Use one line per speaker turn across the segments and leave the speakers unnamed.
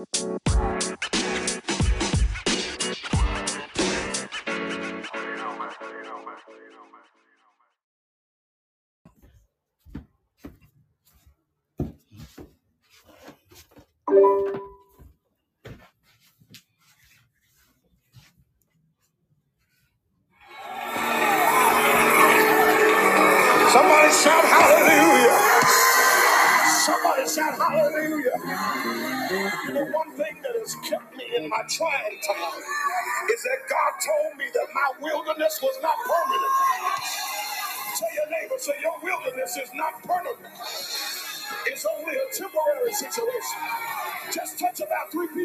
Somebody touch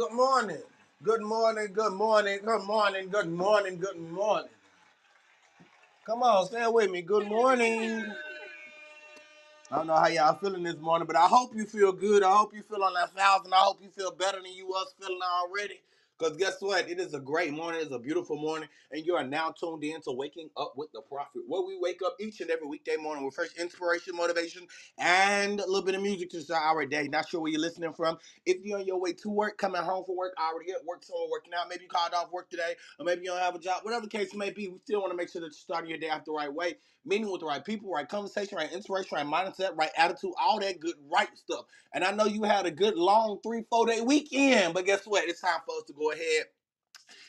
Good morning. Good morning. Good morning. Good morning. Good morning. Good morning. Come on, stay with me. Good morning. I don't know how y'all feeling this morning, but I hope you feel good. I hope you feel on that thousand. I hope you feel better than you was feeling already. Because guess what? It is a great morning. It's a beautiful morning. And you are now tuned in to Waking Up with the Prophet, where we wake up each and every weekday morning with fresh inspiration, motivation, and a little bit of music to start our day. Not sure where you're listening from. If you're on your way to work, coming home from work, already at work, somewhere working out, maybe you called off work today, or maybe you don't have a job, whatever the case may be, we still want to make sure that you're starting your day out the right way meeting with the right people, right conversation, right inspiration, right mindset, right attitude, all that good, right stuff. And I know you had a good long three, four day weekend, but guess what? It's time for us to go ahead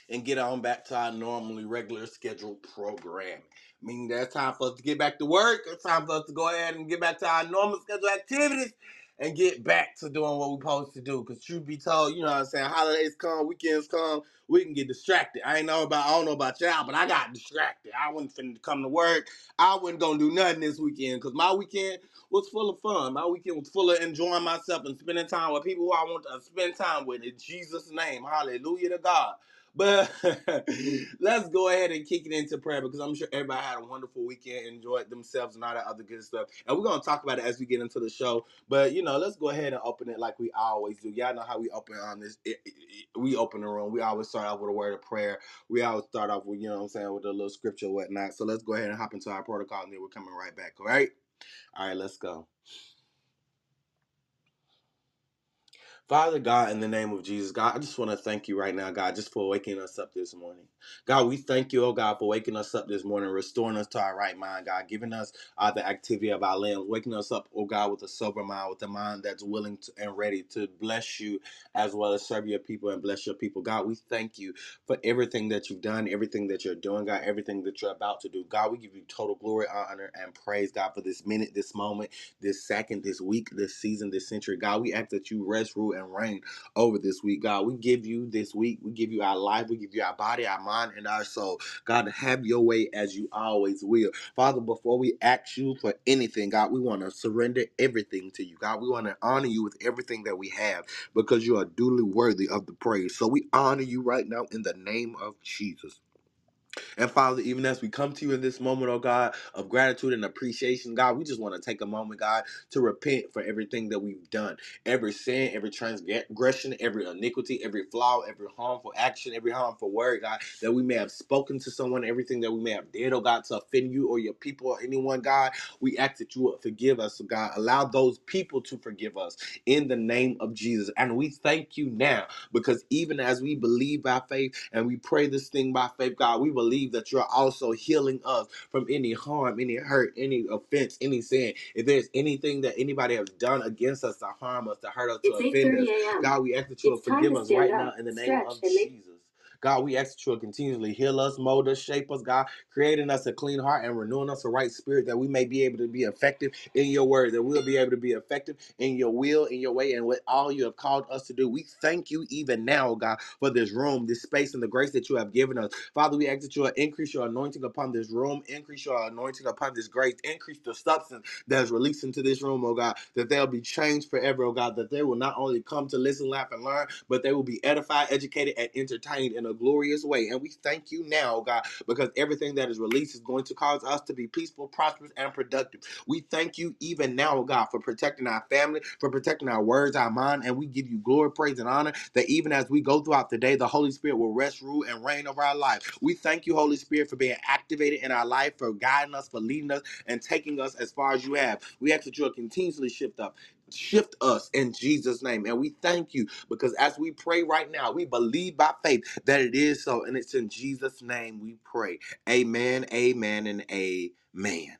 and get on back to our normally regular scheduled program. Meaning that it's time for us to get back to work. It's time for us to go ahead and get back to our normal scheduled activities and get back to doing what we're supposed to do. Because truth be told, you know what I'm saying, holidays come, weekends come, we can get distracted. I ain't know about I don't know about y'all, but I got distracted. I wasn't finna come to work. I wasn't gonna do nothing this weekend because my weekend was full of fun. My weekend was full of enjoying myself and spending time with people who I want to spend time with. In Jesus' name. Hallelujah to God. But let's go ahead and kick it into prayer because I'm sure everybody had a wonderful weekend, enjoyed themselves, and all that other good stuff. And we're gonna talk about it as we get into the show. But you know, let's go ahead and open it like we always do. Y'all know how we open on this. It, it, it, we open the room. We always start off with a word of prayer. We always start off with you know what I'm saying with a little scripture whatnot. So let's go ahead and hop into our protocol, and then we're coming right back. All right. All right. Let's go. Father God, in the name of Jesus, God, I just want to thank you right now, God, just for waking us up this morning. God, we thank you, oh God, for waking us up this morning, restoring us to our right mind, God, giving us uh, the activity of our limbs, waking us up, oh God, with a sober mind, with a mind that's willing to, and ready to bless you as well as serve your people and bless your people. God, we thank you for everything that you've done, everything that you're doing, God, everything that you're about to do. God, we give you total glory, honor, and praise, God, for this minute, this moment this second, this week, this season, this century. God, we ask that you rest, rule, and reign over this week. God, we give you this week. We give you our life. We give you our body, our mind, and our soul. God, have your way as you always will. Father, before we ask you for anything, God, we want to surrender everything to you. God, we want to honor you with everything that we have because you are duly worthy of the praise. So we honor you right now in the name of Jesus. And Father, even as we come to you in this moment, oh God, of gratitude and appreciation, God, we just want to take a moment, God, to repent for everything that we've done. Every sin, every transgression, every iniquity, every flaw, every harmful action, every harmful word, God, that we may have spoken to someone, everything that we may have did, oh God, to offend you or your people or anyone, God, we ask that you would forgive us, oh God. Allow those people to forgive us in the name of Jesus. And we thank you now because even as we believe by faith and we pray this thing by faith, God, we believe that you're also healing us from any harm, any hurt, any offense, any sin. If there's anything that anybody has done against us to harm us, to hurt us, to
It's
offend us,
8:30 a.m.
God, we ask that you will
It's time
forgive us
stand
right now in the name
stretch,
of
and make
Jesus. God, we ask that you will continually heal us, mold us, shape us, God, creating us a clean heart and renewing us a right spirit that we may be able to be effective in your word, that we'll be able to be effective in your will, in your way, and what all you have called us to do. We thank you even now, God, for this room, this space, and the grace that you have given us. Father, we ask that you will increase your anointing upon this room, increase your anointing upon this grace, increase the substance that is released into this room, oh God, that they'll be changed forever, oh God, that they will not only come to listen, laugh, and learn, but they will be edified, educated, and entertained in a glorious way. And we thank you now, God, because everything that is released is going to cause us to be peaceful, prosperous, and productive. We thank you even now, oh God, for protecting our family, for protecting our words, our mind, and we give you glory, praise, and honor that even as we go throughout the day, the Holy Spirit will rest, rule, and reign over our life. We thank you, Holy Spirit, for being activated in our life, for guiding us, for leading us, and taking us as far as you have. We ask that you will continuously shift up. Shift us in Jesus' name. And we thank you because as we pray right now, we believe by faith that it is so. And it's in Jesus' name we pray. Amen, amen, and amen.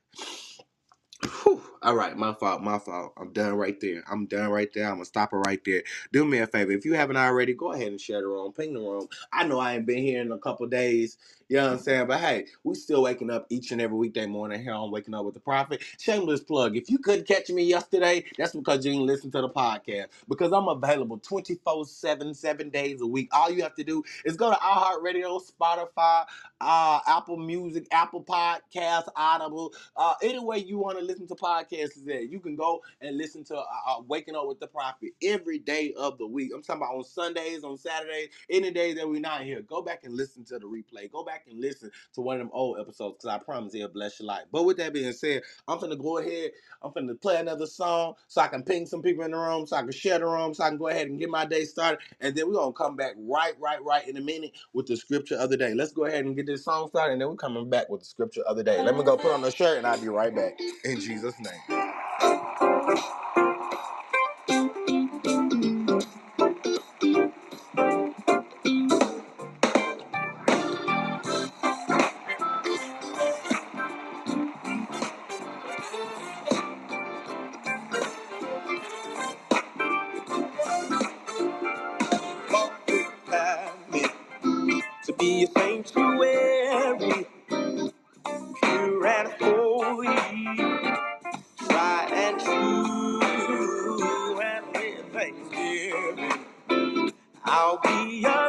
Whew. All right, my fault, my fault. I'm done right there. I'm done right there. I'm gonna stop it right there. Do me a favor. If you haven't already, go ahead and share the room, ping the room. I know I ain't been here in a couple days.
You know what I'm saying? But hey, we still waking up each and every weekday morning here on Waking Up with the Prophet. Shameless plug. If you couldn't catch me yesterday, that's because you didn't listen to the podcast. Because I'm available 24 7, seven days a week. All you have to do is go to iHeartRadio, Spotify, uh, Apple Music, Apple Podcasts, Audible, uh, any way you want to listen to podcasts is there. You can go and listen to uh, uh, Waking Up with the Prophet every day of the week. I'm talking about on Sundays, on Saturdays, any day that we're not here. Go back and listen to the replay. Go back and listen to one of them old episodes because I promise it'll bless your life. But with that being said, I'm going to go ahead. I'm going to play another song so I can ping some people in the room, so I can share the room, so I can go ahead and get my day started. And then we're gonna come back right, right, right in a minute with the scripture of the day. Let's go ahead and get this song started, and then we're coming back with the scripture of the day. Let me go put on the shirt, and I'll be right back. In Jesus' name. フッ。I'll be a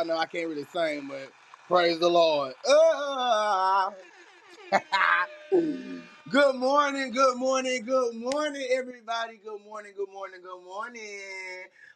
Y'all know I can't really sing, but praise the Lord. Oh. good morning, good morning, good morning, everybody. Good morning, good morning, good morning.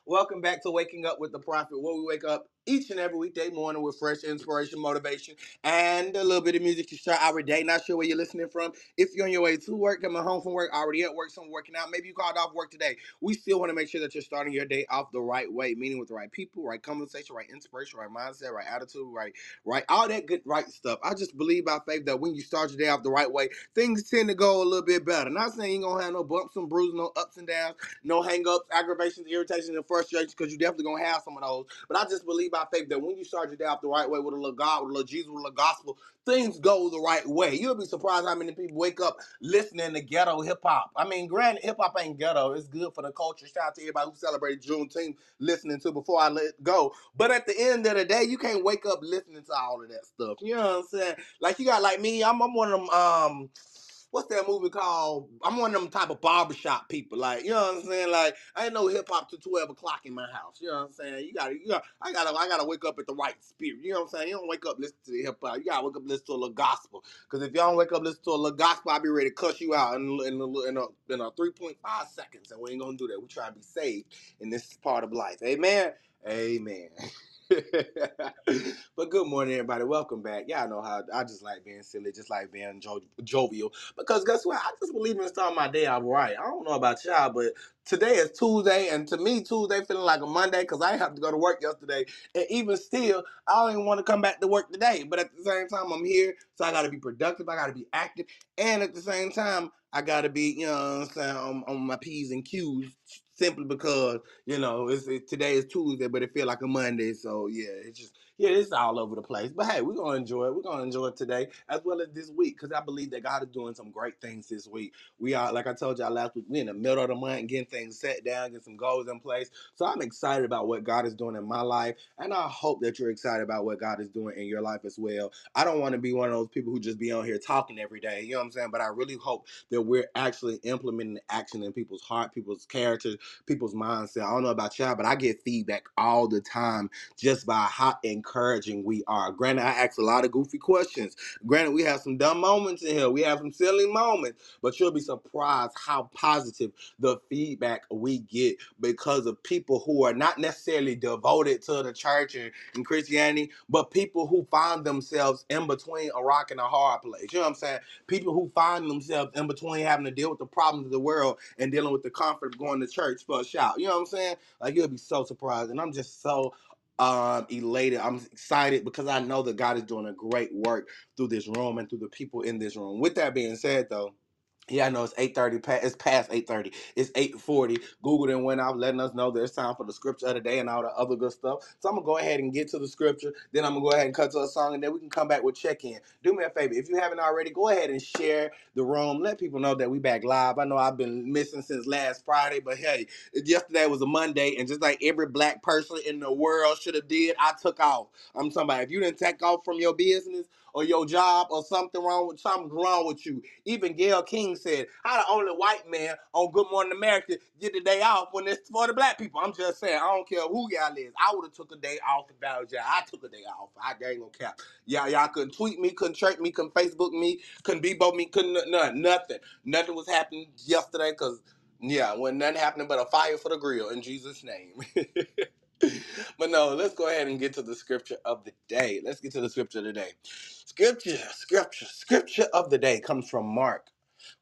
Welcome back to Waking Up with the Prophet, where we wake up each and every weekday morning with fresh inspiration, motivation, and a little bit of music to start our day. Not sure where you're listening from. If you're on your way to work, coming home from work, already at work, some working out, maybe you called off work today. We still want to make sure that you're starting your day off the right way, meaning with the right people, right conversation, right inspiration, right mindset, right attitude, right right? All that good, right stuff. I just believe by faith that when you start your day off the right way, things tend to go a little bit better. Not saying you ain't gonna have no bumps and bruises, no ups and downs, no hang-ups, aggravations, irritations, and frustrations, because you definitely gonna have some of those. But I just believe by faith that when you start your day off the right way with a little God, with a little Jesus, with a little gospel, things go the right way. You'll be surprised how many people wake up listening to ghetto hip hop. I mean, granted, hip hop ain't ghetto. It's good for the culture. Shout out to everybody who celebrated Juneteenth listening to before I let go. But at the end of the day, you can't wake up listening to all of that stuff. You know what I'm saying? Like you got like me, I'm, I'm one of them um what's that movie called? I'm one of them type of barbershop people. Like, you know what I'm saying? Like, I ain't no hip hop to twelve o'clock in my house. You know what I'm saying? You gotta, you I gotta, I gotta wake up at the right spirit. You know what I'm saying? You don't wake up listen to the hip hop. You gotta wake up listen to a little gospel. Cause if y'all don't wake up listen to a little gospel, I'll be ready to cuss you out in in a, in a, in a 3.5 seconds. And we ain't gonna do that. We try to be saved in this part of life. Amen. Amen. but good morning, everybody. Welcome back. Y'all know how I just like being silly, just like being jo- jovial. Because guess what? I just believe in starting my day out right. I don't know about y'all, but today is Tuesday, and to me, Tuesday feeling like a Monday because I have to go to work yesterday. And even still, I don't even want to come back to work today. But at the same time, I'm here, so I got to be productive. I got to be active, and at the same time, I got to be, you know, I'm saying, on, on my p's and q's simply because you know, it's it, today is Tuesday, but it feel like a Monday. So yeah, it's just yeah, it's all over the place. But hey, we're gonna enjoy it. We're gonna enjoy it today as well as this week because I believe that God is doing some great things this week. We are, like I told y'all last week, we in the middle of the month getting things set down, getting some goals in place. So I'm excited about what God is doing in my life, and I hope that you're excited about what God is doing in your life as well. I don't want to be one of those people who just be on here talking every day. You know what I'm saying? But I really hope that we're actually implementing action in people's heart, people's character, people's mindset. I don't know about y'all, but I get feedback all the time just by how encouraging we are. Granted, I ask a lot of goofy questions. Granted, we have some dumb moments in here. We have some silly moments, but you'll be surprised how positive the feedback we get because of people who are not necessarily devoted to the church and, and Christianity, but people who find themselves in between a rock and a hard place. You know what I'm saying? People who find themselves in between having to deal with the problems of the world and dealing with the comfort of going to church for a shout. You know what I'm saying? Like you'll be so surprised, and I'm just so um elated. I'm excited because I know that God is doing a great work through this room and through the people in this room. With that being said, though. Yeah, I know it's eight thirty. It's past eight thirty. It's eight forty. Google then went out letting us know that it's time for the scripture of the day and all the other good stuff. So I'm gonna go ahead and get to the scripture. Then I'm gonna go ahead and cut to a song, and then we can come back with check in. Do me a favor if you haven't already, go ahead and share the room. Let people know that we back live. I know I've been missing since last Friday, but hey, yesterday was a Monday, and just like every black person in the world should have did, I took off. I'm talking about if you didn't take off from your business or your job or something wrong with something's wrong with you. Even Gayle King said. How the only white man on Good Morning America get the day off when it's for the black people? I'm just saying, I don't care who y'all is. I would have took a day off if that was y'all. I took a day off. I ain't gonna cap. Y'all, y'all couldn't tweet me, couldn't chirp me, couldn't Facebook me, couldn't Bebo me, couldn't none, nothing. Nothing was happening yesterday because yeah, when nothing happening but a fire for the grill in Jesus' name. but no, let's go ahead and get to the scripture of the day. Let's get to the scripture of the day. Scripture, scripture, scripture of the day comes from Mark.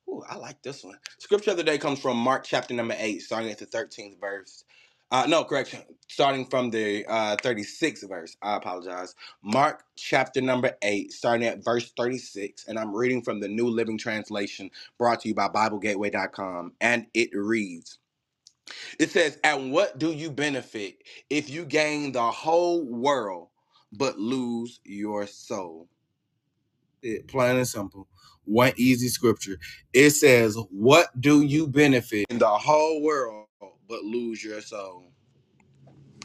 Ooh, I like this one. Scripture of the day comes from Mark chapter number 8, starting at the 13th verse. Uh, no, correction. Starting from the uh, 36th verse. I apologize. Mark chapter number 8, starting at verse 36. And I'm reading from the New Living Translation brought to you by BibleGateway.com. And it reads It says, And what do you benefit if you gain the whole world but lose your soul? It, plain and simple. One easy scripture. It says, What do you benefit in the whole world but lose your soul?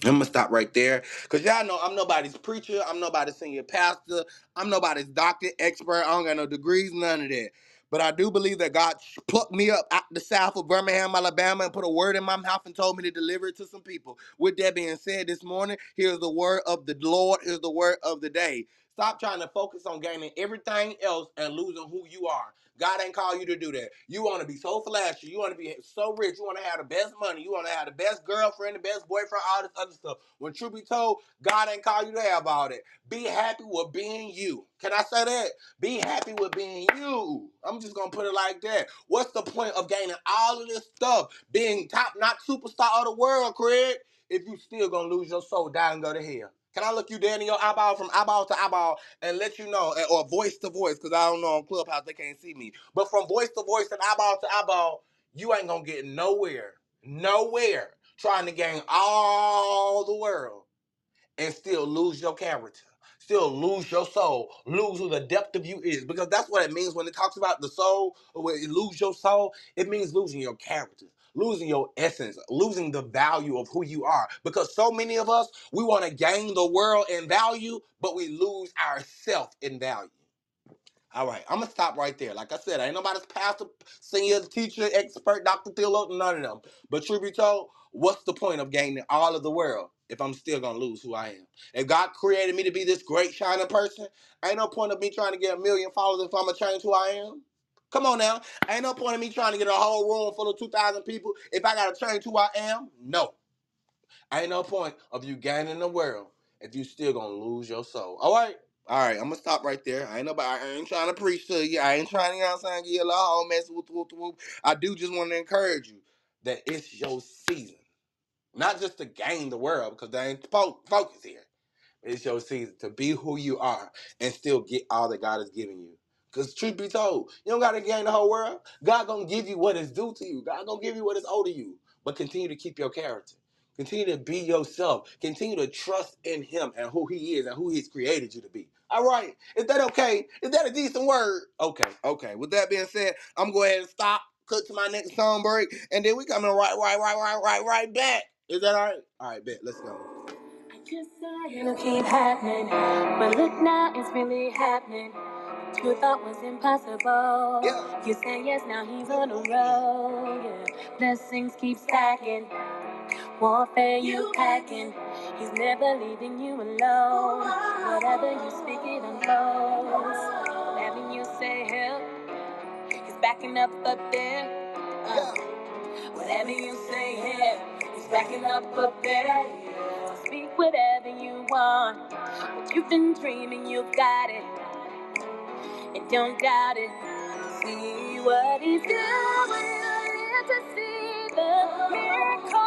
I'm gonna stop right there because y'all know I'm nobody's preacher, I'm nobody's senior pastor, I'm nobody's doctor, expert. I don't got no degrees, none of that. But I do believe that God plucked me up out the south of Birmingham, Alabama, and put a word in my mouth and told me to deliver it to some people. With that being said, this morning, here's the word of the Lord, here's the word of the day. Stop trying to focus on gaining everything else and losing who you are. God ain't called you to do that. You want to be so flashy. You want to be so rich. You want to have the best money. You want to have the best girlfriend, the best boyfriend, all this other stuff. When truth be told, God ain't called you to have all that. Be happy with being you. Can I say that? Be happy with being you. I'm just gonna put it like that. What's the point of gaining all of this stuff, being top notch superstar of the world, Craig, if you still gonna lose your soul, die and go to hell? Can I look you dead in your eyeball from eyeball to eyeball and let you know, or voice to voice, because I don't know on Clubhouse they can't see me, but from voice to voice and eyeball to eyeball, you ain't gonna get nowhere, nowhere trying to gain all the world and still lose your character, still lose your soul, lose who the depth of you is. Because that's what it means when it talks about the soul, or when you lose your soul, it means losing your character. Losing your essence, losing the value of who you are. Because so many of us, we want to gain the world in value, but we lose ourself in value. All right, I'm gonna stop right there. Like I said, ain't nobody's pastor, senior, teacher, expert, doctor, theologian, none of them. But truth be told, what's the point of gaining all of the world if I'm still gonna lose who I am? If God created me to be this great shining person, ain't no point of me trying to get a million followers if I'm gonna change who I am. Come on now, ain't no point of me trying to get a whole room full of two thousand people if I gotta change who I am. No. Ain't no point of you gaining the world if you still gonna lose your soul. All right. All right, I'm gonna stop right there. I ain't nobody. I ain't trying to preach to you. I ain't trying to, you know what I'm saying, you a whole mess. Whoop, whoop, whoop. I do just want to encourage you that it's your season, not just to gain the world, because they ain't fo- focus here. It's your season to be who you are and still get all that God has given you. Because truth be told, you don't gotta gain the whole world. God gonna give you what is due to you. God gonna give you what is owed to you. But continue to keep your character. Continue to be yourself. Continue to trust in Him and who He is and who He's created you to be. All right. Is that okay? Is that a decent word? Okay. Okay. With that being said, I'm going to go ahead and stop. Cut to my next song break, and then we coming right, right, right, right, right, right back. Is that all right? All right, bet. Let's go. Just it'll keep happening, but look now, it's really happening. You thought was impossible. Yeah. You say yes, now he's on the road. Yeah. Blessings keep stacking, warfare you packing. He's never leaving you alone. Whatever you speak, it unfolds. Whatever you say, help, he's backing up up there. Uh, whatever you say, help, he's backing up up there. Speak whatever you want. What you've been dreaming, you got it. And don't doubt it. See what he's doing. Live to see the miracles.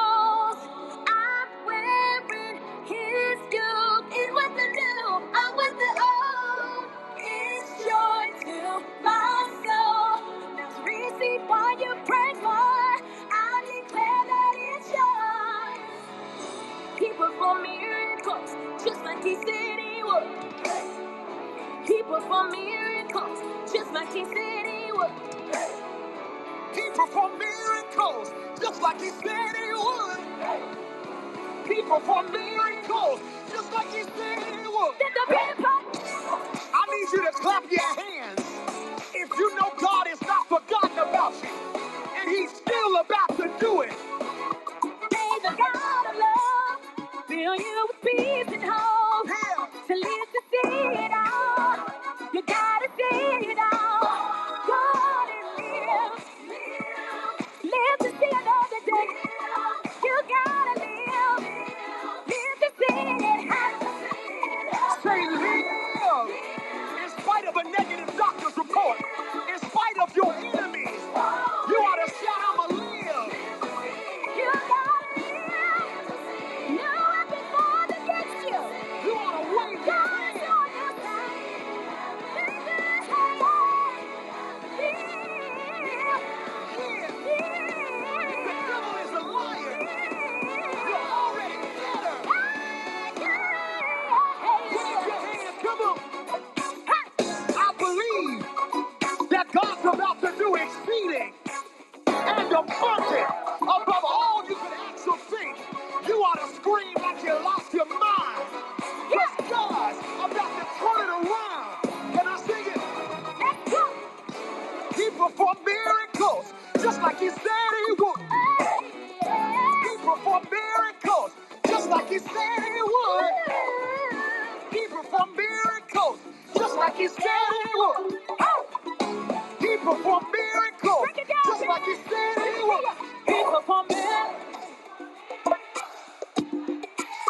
performed miracles, just like he said he would. He performed miracles, just like he said he would. He performed miracles, just like he said he would. Did the big. I need you to clap your hands if you know God has not forgotten about
you, and He's still about to do it. May the God of love fill you with peace and hope Yeah. to live to see it the top.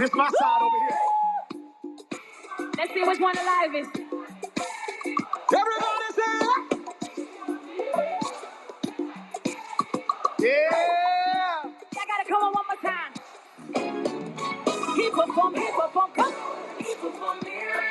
This my side over here. Let's see which one alive is. Everybody say, yeah. I gotta come on one more time. He performed, he performed, come. He performed miracles,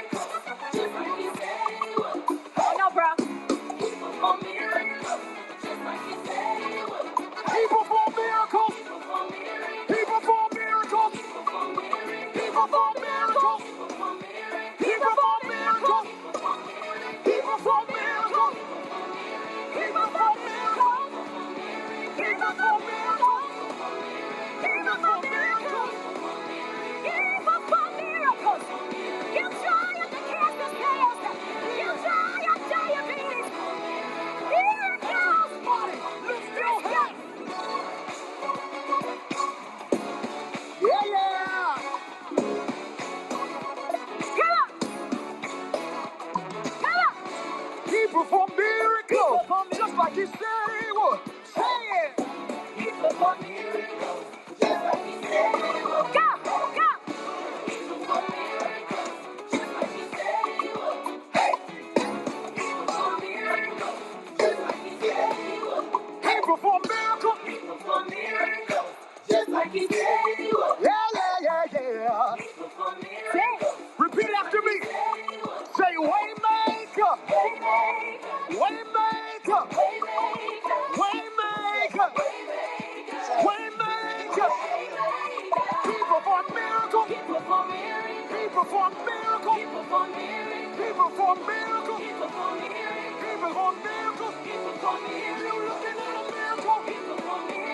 People from miracles. Just like he said miracles. He performed miracles. He performed miracles. He performed miracles. He performed miracles. He performed miracles. You looking at a miracle. He performed miracles.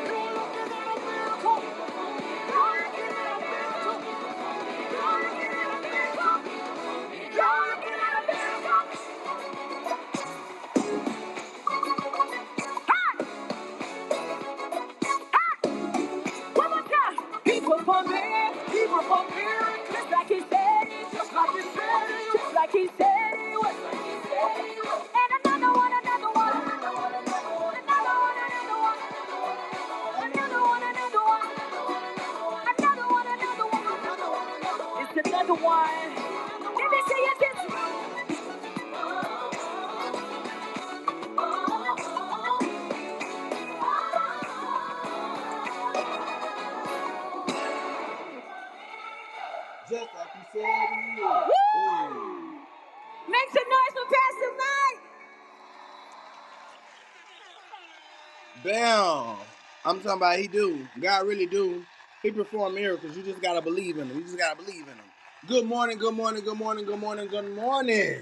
I'm talking about he do. God really do. He perform miracles. You just gotta believe in him. You just gotta believe in him. Good morning, good morning, good morning, good morning, good morning.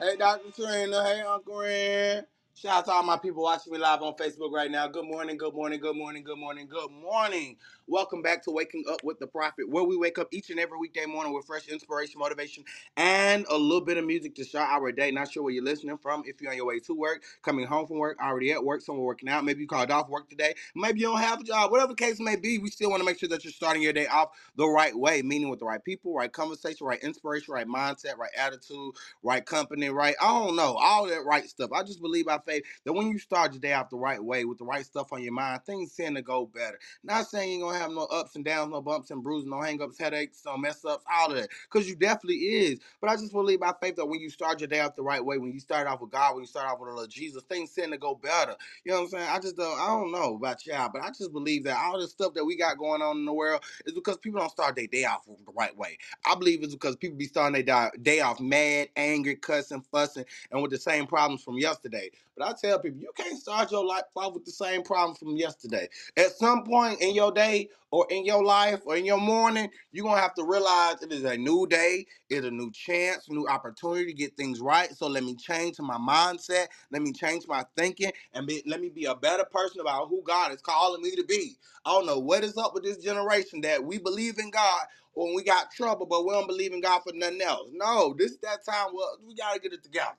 Hey, Dr. Trina. Hey, Uncle Ren. Shout out to all my people watching me live on Facebook right now. Good morning, good morning, good morning, good morning, good morning. Welcome back to Waking Up with the Prophet, where we wake up each and every weekday morning with fresh inspiration, motivation, and a little bit of music to start our day. Not sure where you're listening from. If you're on your way to work, coming home from work, already at work, somewhere working out, maybe you called off work today, maybe you don't have a job, whatever the case may be, we still want to make sure that you're starting your day off the right way, meaning with the right people, right conversation, right inspiration, right mindset, right attitude, right company, right? I don't know, all that right stuff. I just believe by faith that when you start your day out the right way with the right stuff on your mind, things tend to go better. Not saying you're gonna have no ups and downs, no bumps and bruises, no hangups, headaches, no mess ups, all of that. Because you definitely is. But I just believe by faith that when you start your day out the right way, when you start off with God, when you start off with the Lord Jesus, things tend to go better. You know what I'm saying? I just don't I don't know about y'all, but I just believe that all this stuff that we got going on in the world is because people don't start their day off the right way. I believe it's because people be starting their day off mad, angry, cussing, fussing, and with the same problems from yesterday. But I tell people, you can't start your life off with the same problems from yesterday. At some point in your day, or in your life, or in your morning, you're gonna have to realize it is a new day, it's a new chance, new opportunity to get things right. So let me change my mindset, let me change my thinking, and be, let me be a better person about who God is calling me to be. I don't know what is up with this generation that we believe in God when we got trouble, but we don't believe in God for nothing else. No, this is that time. Well, we gotta get it together.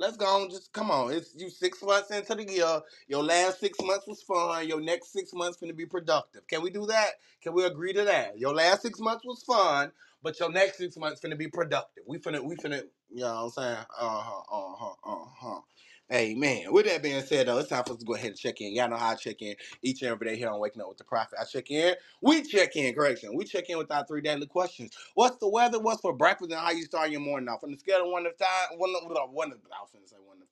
Let's go on. Just come on. It's you six months into the year. Your last six months was fun. Your next six months gonna be productive. Can we do that? Can we agree to that? Your last six months was fun, but your next six months finna be productive. We finna, we finna, you know what I'm saying? Uh huh, uh huh, uh huh. Amen. With that being said, though, it's time for us to go ahead and check in. Y'all know how I check in each and every day here on Waking Up with the Prophet. I check in. We check in, correction. We check in with our three daily questions. What's the weather? What's for breakfast? And how you start your morning off? On the scale of one to five, one, one, one, I was going to say one to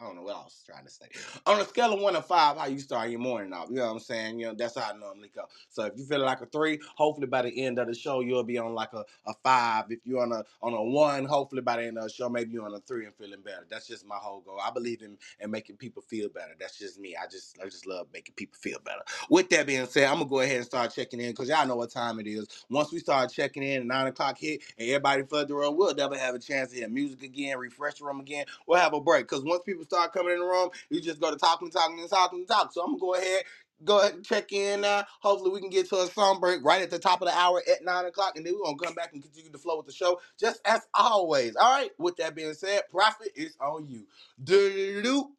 I don't know what I was trying to say. On a scale of one to five, how you start your morning off. You know what I'm saying? You know, that's how I normally go. So if you feel like a three, hopefully by the end of the show, you'll be on like a, a five. If you're on a on a one, hopefully by the end of the show, maybe you're on a three and feeling better. That's just my whole goal. I believe in, in making people feel better. That's just me. I just I just love making people feel better. With that being said, I'm gonna go ahead and start checking in because y'all know what time it is. Once we start checking in, nine o'clock hit, and everybody further room, we'll never have a chance to hear music again, refresh the room again. We'll have a break because once people start coming in the room, you just go to talking, talking, and talking, and talk. So I'm gonna go ahead. Go ahead and check in now. Hopefully, we can get to a song break right at the top of the hour at 9 o'clock, and then we're to come back and continue to flow with the show, just as always. All right, with that being said, prophet is on you. Do-do-do-do.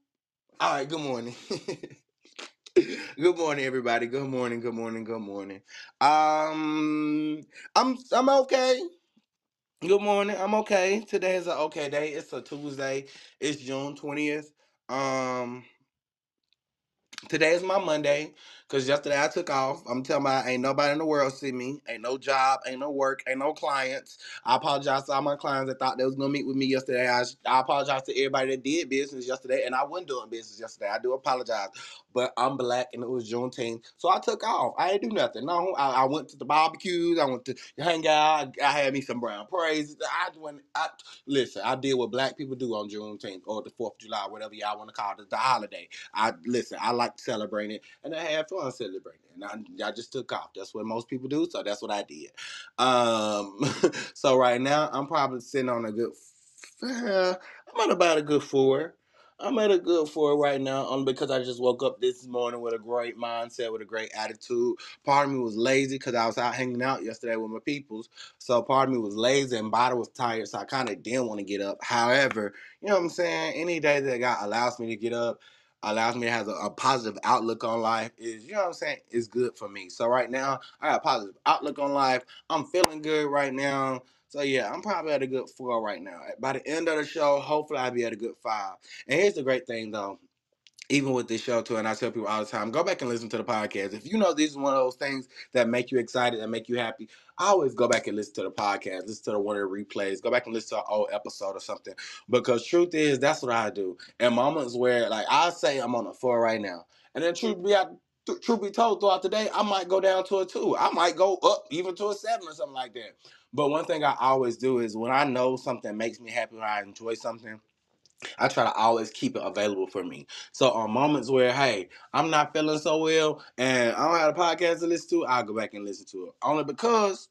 All right, good morning. good morning, everybody. Good morning, good morning, good morning. Um, I'm I'm okay. Good morning. I'm okay. Today is an okay day. It's a Tuesday. It's June 20th. Um, Today is my Monday, cause yesterday I took off. I'm telling you, ain't nobody in the world see me. Ain't no job, ain't no work, ain't no clients. I apologize to all my clients that thought they was gonna meet with me yesterday. I, I apologize to everybody that did business yesterday, and I wasn't doing business yesterday. I do apologize, but I'm black, and it was Juneteenth, so I took off. I didn't do nothing. No, I, I went to the barbecues. I went to hang out. I, I had me some brown praise. I went. I listen. I did what black people do on Juneteenth or the Fourth of July, whatever y'all want to call it, the holiday. I listen. I like celebrating it, and I had fun celebrating it. And I, I just took off. That's what most people do, so that's what I did. Um, so right now I'm probably sitting on a good. I'm at about a good four. I'm at a good four right now, only because I just woke up this morning with a great mindset, with a great attitude. Part of me was lazy because I was out hanging out yesterday with my peoples. So part of me was lazy and body was tired, so I kind of didn't want to get up. However, you know what I'm saying? Any day that God allows me to get up, allows me to have a, a, positive outlook on life is, you know what I'm saying, is good for me. So right now, I got a positive outlook on life. I'm feeling good right now. So yeah, I'm probably at a good four right now. By the end of the show, hopefully I'll be at a good five. And here's the great thing though even with this show too, and I tell people all the time, go back and listen to the podcast. If you know this is one of those things that make you excited, that make you happy, I always go back and listen to the podcast, listen to the one of the replays, go back and listen to an old episode or something. Because truth is, that's what I do. And moments where like I say I'm on a four right now, and then truth be truth be told, throughout the day, I might go down to a two. I might go up even to a seven or something like that. But one thing I always do is when I know something makes me happy, when I enjoy something I try to always keep it available for me. So on moments where, hey, I'm not feeling so well and I don't have a podcast to listen to, I'll go back and listen to it. Only because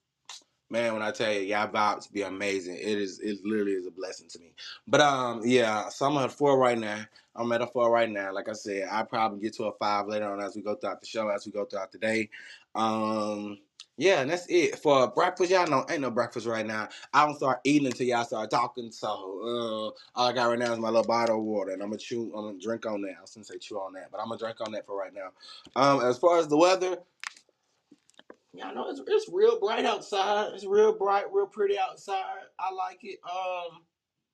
Man, when I tell you, y'all vibes be amazing. It is, it literally is a blessing to me. But um, yeah, so I'm at four right now. I'm at a four right now. Like I said, I probably get to a five later on as we go throughout the show, as we go throughout the day. Um, yeah, and that's it for breakfast. Y'all know ain't no breakfast right now. I don't start eating until y'all start talking. So uh, all I got right now is my little bottle of water, and I'm gonna chew. I'm gonna drink on that. I was gonna say chew on that, but I'm gonna drink on that for right now. Um, as far as the weather, Y'all know it's, it's real bright outside. It's real bright, real pretty outside. I like it. Um,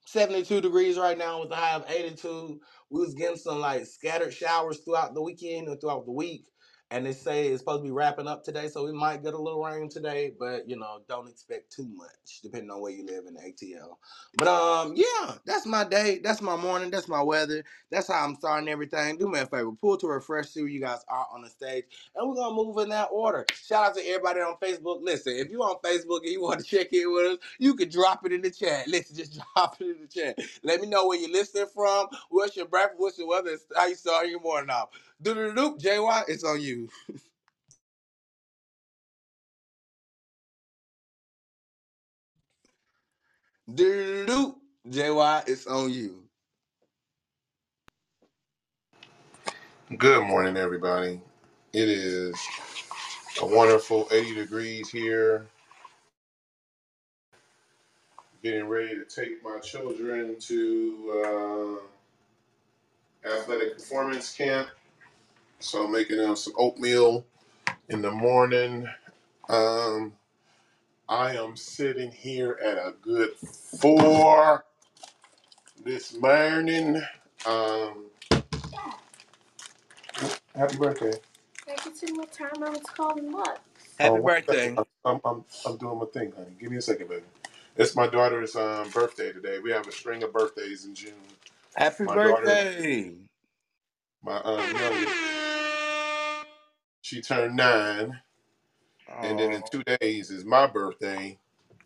72 degrees right now with a high of 82. We was getting some like scattered showers throughout the weekend and throughout the week. And they say it's supposed to be wrapping up today, so we might get a little rain today, but you know, don't expect too much, depending on where you live in the ATL. But um, yeah, that's my day, that's my morning, that's my weather, that's how I'm starting everything. Do me a favor, pull to refresh, see where you guys are on the stage, and we're gonna move in that order. Shout out to everybody on Facebook. Listen, if you're on Facebook and you want to check in with us, you can drop it in the chat. Listen, just drop it in the chat. Let me know where you're listening from. What's your breakfast? What's your weather? How you starting your morning off? Do do do JY, it's on you. Do JY, it's on you.
Good morning, everybody. It is a wonderful 80 degrees here. Getting ready to take my children to uh, athletic performance camp. So, I'm making them some oatmeal in the morning. Um, I am sitting here at a good four this morning. Um, happy birthday.
Every single time I was calling what?
Happy
Oh, one
birthday.
second. I'm, I'm, I'm doing my thing, honey. Give me a second, baby. It's my daughter's um, birthday today. We have a string of birthdays in June.
Happy
My daughter-
birthday.
My um, youngest, she turned nine, and then in two days is my birthday,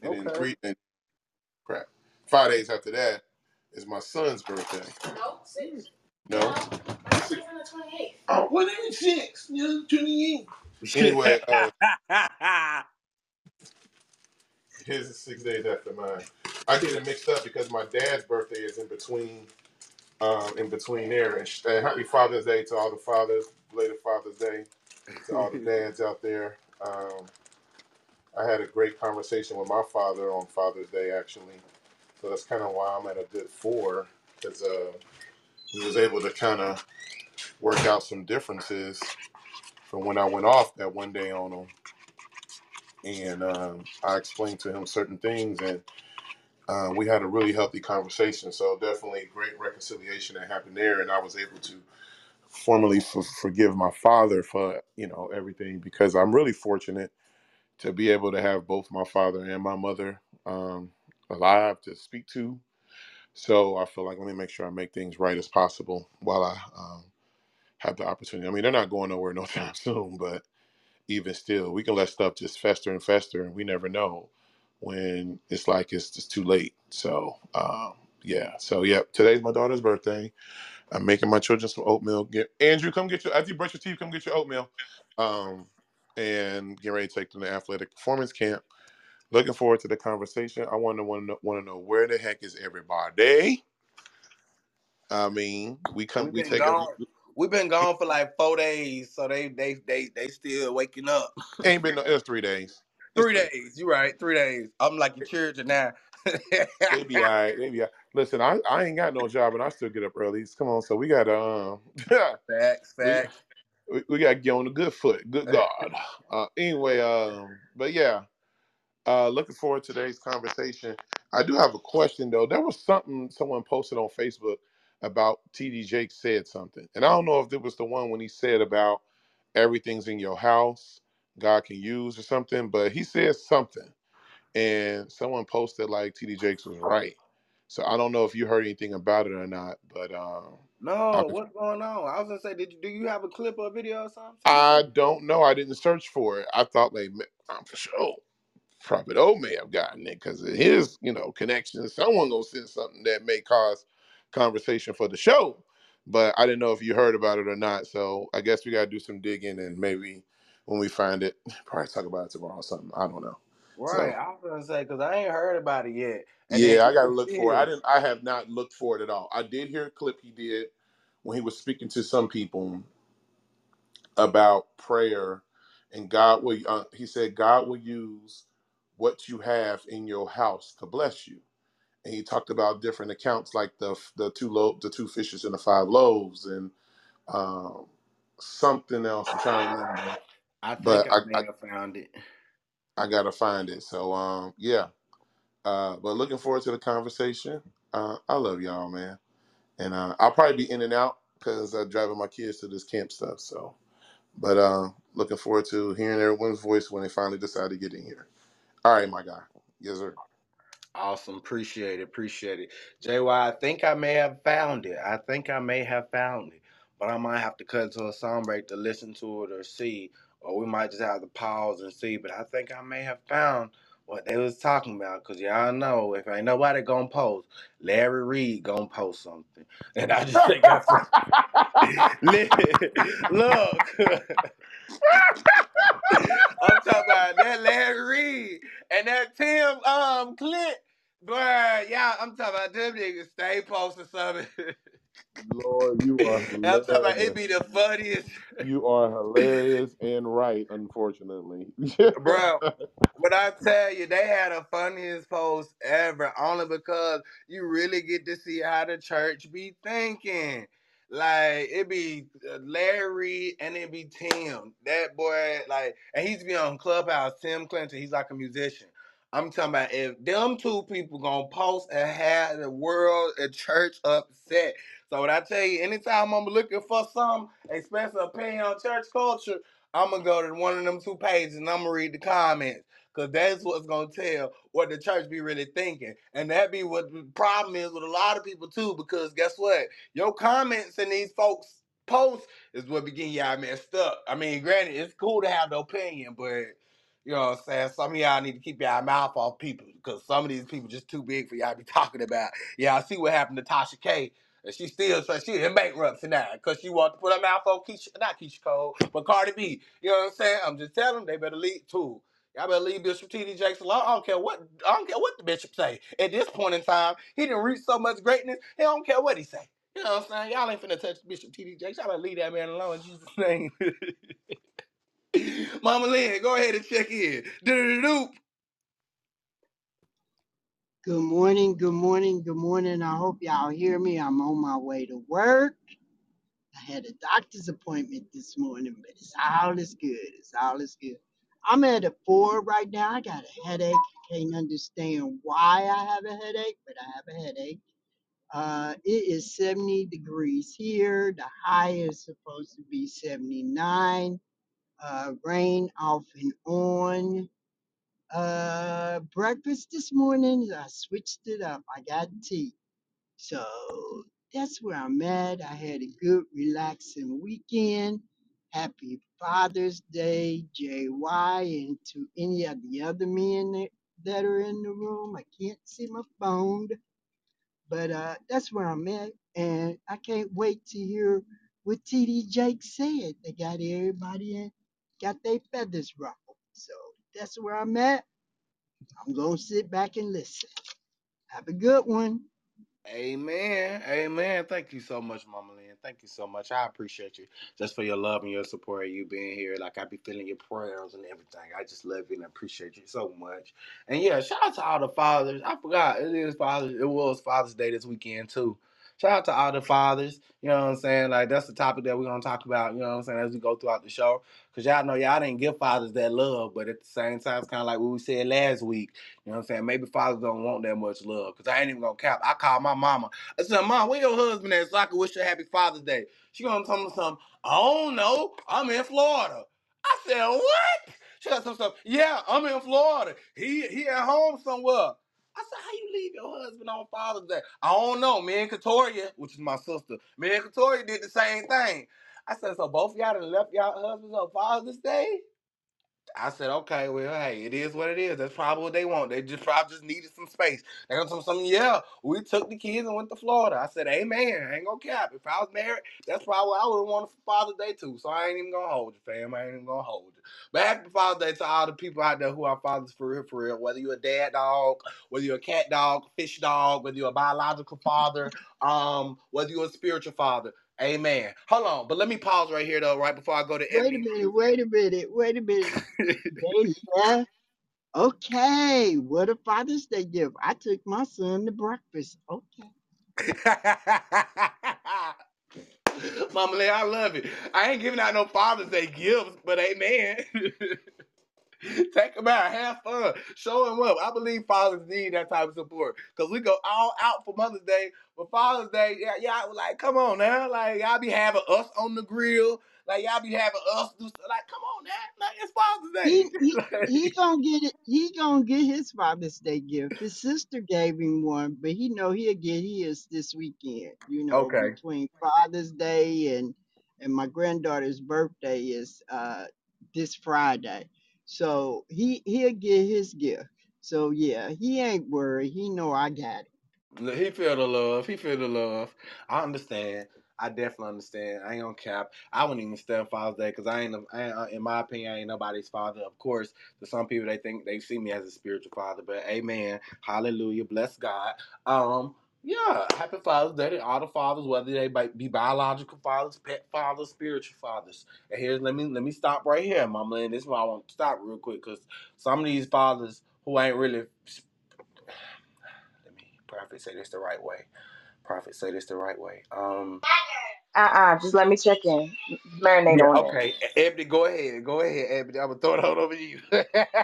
and then three and crap, five days after that is my son's birthday.
No, six.
No,
My birthday's on the 28th.
oh, what is six? You're twenty-eight. Anyway, uh, his is six days after mine. I get it mixed up because my dad's birthday is in between, um, in between there. And, and happy Father's Day to all the fathers, belated Father's Day to all the dads out there. Um, I had a great conversation with my father on Father's Day, actually. So that's kind of why I'm at a good four, because uh, he was able to kind of work out some differences from when I went off that one day on him. And um, I explained to him certain things, and uh, we had a really healthy conversation. So definitely great reconciliation that happened there, and I was able to formally f- forgive my father for you know everything because I'm really fortunate to be able to have both my father and my mother um, alive to speak to. So I feel like let me make sure I make things right as possible while I um, have the opportunity. I mean, they're not going nowhere no time soon, but even still, we can let stuff just fester and fester, and we never know when it's like it's just too late. So um, yeah, so yeah, today's my daughter's birthday. I'm making my children some oatmeal. Get Andrew, come get your after you brush your teeth, come get your oatmeal. Um, and get ready to take them to athletic performance camp. Looking forward to the conversation. I want to want to want to know where the heck is everybody? I mean, we come,
We've been
take
gone.
a,
We've been gone for like four days, so they they they they still waking up.
ain't been no, it was three days. It's
Three days. You're right. Three days. I'm like your children now.
They be all right. They be all right. Listen, I, I ain't got no job and I still get up early. Come on, so we got um,
facts.
We-
Facts.
we, we got to get on the good foot. Good God. Uh, anyway, um, but yeah, uh, looking forward to today's conversation. I do have a question though. There was something someone posted on Facebook about TD Jake said something, and I don't know if it was the one when he said about everything's in your house, God can use or something, but he said something, and someone posted like TD Jakes was right. So I don't know if you heard anything about it or not, but um,
No,
I-
what's going on? I was gonna say, did you do you have a clip or video or something?
I don't know. I didn't search for it. I thought like I'm for sure Prophet O may have gotten it because of his, you know, connections. Someone gonna send something that may cause conversation for the show. But I didn't know if you heard about it or not. So I guess we gotta do some digging and maybe when we find it, probably talk about it tomorrow or something. I don't know.
Right.
so-
I was gonna say because I ain't heard about it yet. And
yeah, I gotta look for it. I didn't I have not looked for it at all. I did hear a clip he did when he was speaking to some people about prayer and God will uh, he said God will use what you have in your house to bless you. And he talked about different accounts like the the two lo- the two fishes and the five loaves and um, something else. I'm trying to remember.
I think
But
I,
I,
may
I
have found it.
I gotta find it. So um yeah. Uh, but looking forward to the conversation. Uh, I love y'all, man. And uh, I'll probably be in and out because I'm driving my kids to this camp stuff. So, but uh, looking forward to hearing everyone's voice when they finally decide to get in here. All right, my guy. Yes, sir.
Awesome. Appreciate it. Appreciate it. JY, I think I may have found it. I think I may have found it. But I might have to cut to a song break to listen to it or see. Or we might just have to pause and see. But I think I may have found what they was talking about. Cause y'all know if ain't nobody gonna post, Larry Reed gonna post something. And I just think I look. I'm talking about that Larry Reed and that Tim um Clint. Boy, yeah, I'm talking about them niggas stay posting something.
Lord, you are
I'm talking about it be the funniest.
You are hilarious and right, unfortunately.
Bro, But I tell you, they had the funniest post ever, only because you really get to see how the church be thinking. Like it be uh, Larry and it be Tim. That boy, like, and he's be on Clubhouse. Tim Clinton, he's like a musician. I'm talking about if them two people gonna post and have the world and church upset. So what I tell you, anytime I'm looking for some expensive opinion on church culture, I'm gonna go to one of them two pages and I'm gonna read the comments. Cause that's what's gonna tell what the church be really thinking. And that be what the problem is with a lot of people too, because guess what? Your comments in these folks' posts is what begin y'all messed up. I mean, granted, it's cool to have the opinion, but you know what I'm saying? Some of y'all need to keep y'all mouth off people because some of these people just too big for y'all to be talking about. Yeah, I see what happened to Tasha K. And she still she in bankruptcy now because she wants to put her mouth on Keisha, not Keyshia Cole, but Cardi B. You know what I'm saying? I'm just telling them they better leave too. Y'all better leave Bishop T.D. Jakes alone. I don't care what I don't care what the bishop say. At this point in time, he didn't reach so much greatness. He don't care what he say. You know what I'm saying? Y'all ain't finna touch Bishop T.D. Jakes. Y'all better leave that man alone in Jesus' name. Mama Lynn, go ahead and check in. Do-do-do-do.
Good morning, good morning, good morning. I hope y'all hear me. I'm on my way to work. I had a doctor's appointment this morning, but it's all is good. It's all is good. I'm at a four right now. I got a headache. Can't understand why I have a headache, but I have a headache. Uh, it is 70 degrees here. The high is supposed to be 79. Uh, rain off and on. Uh, breakfast this morning, I switched it up. I got tea. So that's where I'm at. I had a good, relaxing weekend. Happy Father's Day, JY, and to any of the other men that, that are in the room. I can't see my phone, but uh, that's where I'm at. And I can't wait to hear what TD Jake said. They got everybody in, got their feathers ruffled. So that's where I'm at. I'm going to sit back and listen. Have a good one.
Amen. Amen. Thank you so much, Mama Lynn. Thank you so much. I appreciate you just for your love and your support, you being here. Like I be feeling your prayers and everything. I just love you and appreciate you so much. And yeah, shout out to all the fathers. I forgot it is Father's. It was Father's Day this weekend too. Shout out to all the fathers. You know what I'm saying? Like that's the topic that we're gonna talk about. You know what I'm saying as we go throughout the show. Cause y'all know y'all didn't give fathers that love, but at the same time, it's kind of like what we said last week. You know what I'm saying? Maybe fathers don't want that much love. Cause I ain't even gonna cap. I called my mama. I said, Mom, where your husband at? So I can wish you a happy Father's Day. She gonna tell me something. I don't know. I'm in Florida. I said, What? She got some stuff. Yeah, I'm in Florida. He he at home somewhere. I said, How you leave your husband on Father's Day? I don't know. Me and Katoria, which is my sister, me and Katoria did the same thing. I said, So both y'all done left y'all husbands on Father's Day? I said, okay, well, hey, it is what it is. That's probably what they want. They just probably just needed some space. They gonna tell me something, yeah, we took the kids and went to Florida. I said, amen. I ain't gonna cap. If I was married, that's probably what I would wanted for Father's Day too. So I ain't even gonna hold you, fam. I ain't even gonna hold you. But happy Father's Day to all the people out there who are fathers for real, for real. Whether you're a dad dog, whether you're a cat dog, fish dog, whether you're a biological father, um, whether you're a spiritual father. Amen. Hold on, but let me pause right here though, right before I go to
Wait a minute, wait a minute, wait a minute. They left. Okay, what a Father's Day gift. I took my son to breakfast. Okay.
Mama Lee, I love it. I ain't giving out no Father's Day gifts, but amen. Take them out, have fun, show them up. I believe fathers need that type of support because we go all out for Mother's Day, but Father's Day, yeah, yeah, like come on now, like y'all be having us on the grill, like y'all be having us do like come on now, like it's Father's
He
Day.
he
Like,
he gonna get it. He gonna get his Father's Day gift. His sister gave him one, but he know he'll get his this weekend. You know,
okay,
between Father's Day and and my granddaughter's birthday is uh this Friday, so he he'll get his gift. So yeah, he ain't worried. He know I got it.
He feel the love. He feel the love. I understand. I definitely understand. I ain't gonna cap. I wouldn't even stand Father's Day because I ain't, I ain't. uh, In my opinion, I ain't nobody's father. Of course, to some people they think they see me as a spiritual father, but Amen, Hallelujah, bless God. Um, yeah, Happy Father's Day to all the fathers, whether they bi- be biological fathers, pet fathers, spiritual fathers. And here's let me let me stop right here, Mama. And this is why I want to stop real quick because some of these fathers who ain't really. Let me prophet say this the right way. Prophet say this the right way. Um.
Uh-uh, just let me check in. Marinate
Yeah.
on it.
Okay. Ebony, go ahead. Go ahead, Ebony. I'm gonna throw it on over to you.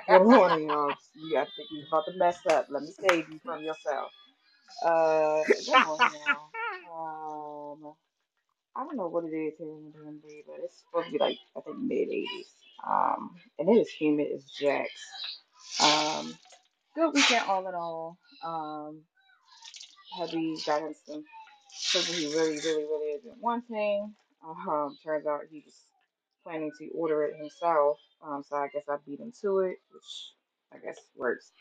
Good morning, y'all. You got to think you about to mess up. Let me save you from yourself. Uh, good morning, y'all. Um, I don't know what it is here in the DMV, but it's supposed to be like I think mid 80s. Um, and it is humid as jacks. Um, good weekend all in all. Um, hubby got him some something he really, really, really isn't wanting. Um, turns out he was planning to order it himself. Um, so I guess I beat him to it, which I guess works.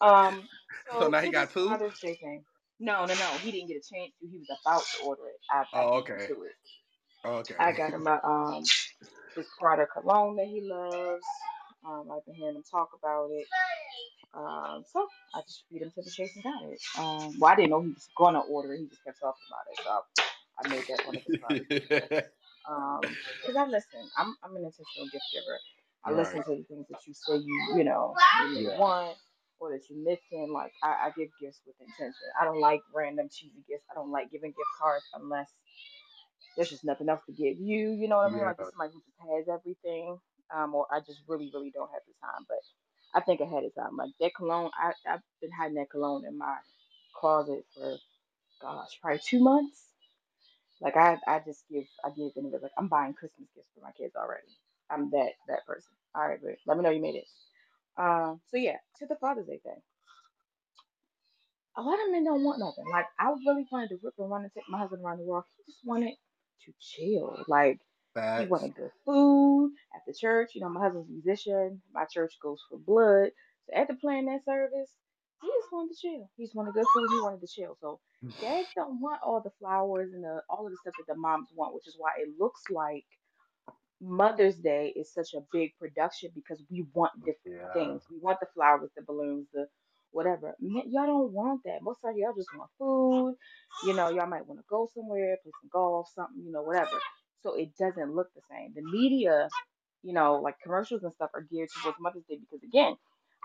Um,
so
so
now he got two.
Day thing. No, no, no. He didn't get a chance to. He was about to order it. I, I
Oh, okay.
it. I
Okay.
got him a um this Prada cologne that he loves. Um, I've been hearing him talk about it. Um, so I just beat him to the chase and got it. Um, well, I didn't know he was gonna order it. He just kept talking about it, so I made that one of his Um, cause I listen. I'm I'm an intentional gift giver. I
right.
listen to the things that you say you you know you
Yeah.
want or that you're missing. Like I, I give gifts with intention. I don't like random cheesy gifts. I don't like giving gift cards unless there's just nothing else to give you. You know what I mean?
Yeah.
Like somebody who just has everything. Um, or I just really, really don't have the time. But I think ahead of time. Like that cologne, I I've been hiding that cologne in my closet for gosh, probably two months. Like I I just give I give anyway. Like I'm buying Christmas gifts for my kids already. I'm that that person. All right, but let me know you made it. Um, so yeah, to the Father's Day thing. A lot of men don't want nothing. Like I really wanted to rip and run and take my husband around the world. He just wanted to chill. Like he wanted good food at the church. You know, my husband's a musician. My church goes for blood. So after playing that service, he just wanted to chill. He just wanted good food. He wanted to chill. So dads don't want all the flowers and the all of the stuff that the moms want, which is why it looks like Mother's Day is such a big production because we want different
Yeah.
things. We want the flowers, the balloons, the whatever. Man, y'all don't want that. Most of y'all just want food. You know, y'all might want to go somewhere, play some golf, something, you know, whatever. So it doesn't look the same. The media, you know, like commercials and stuff are geared towards Mother's Day because again,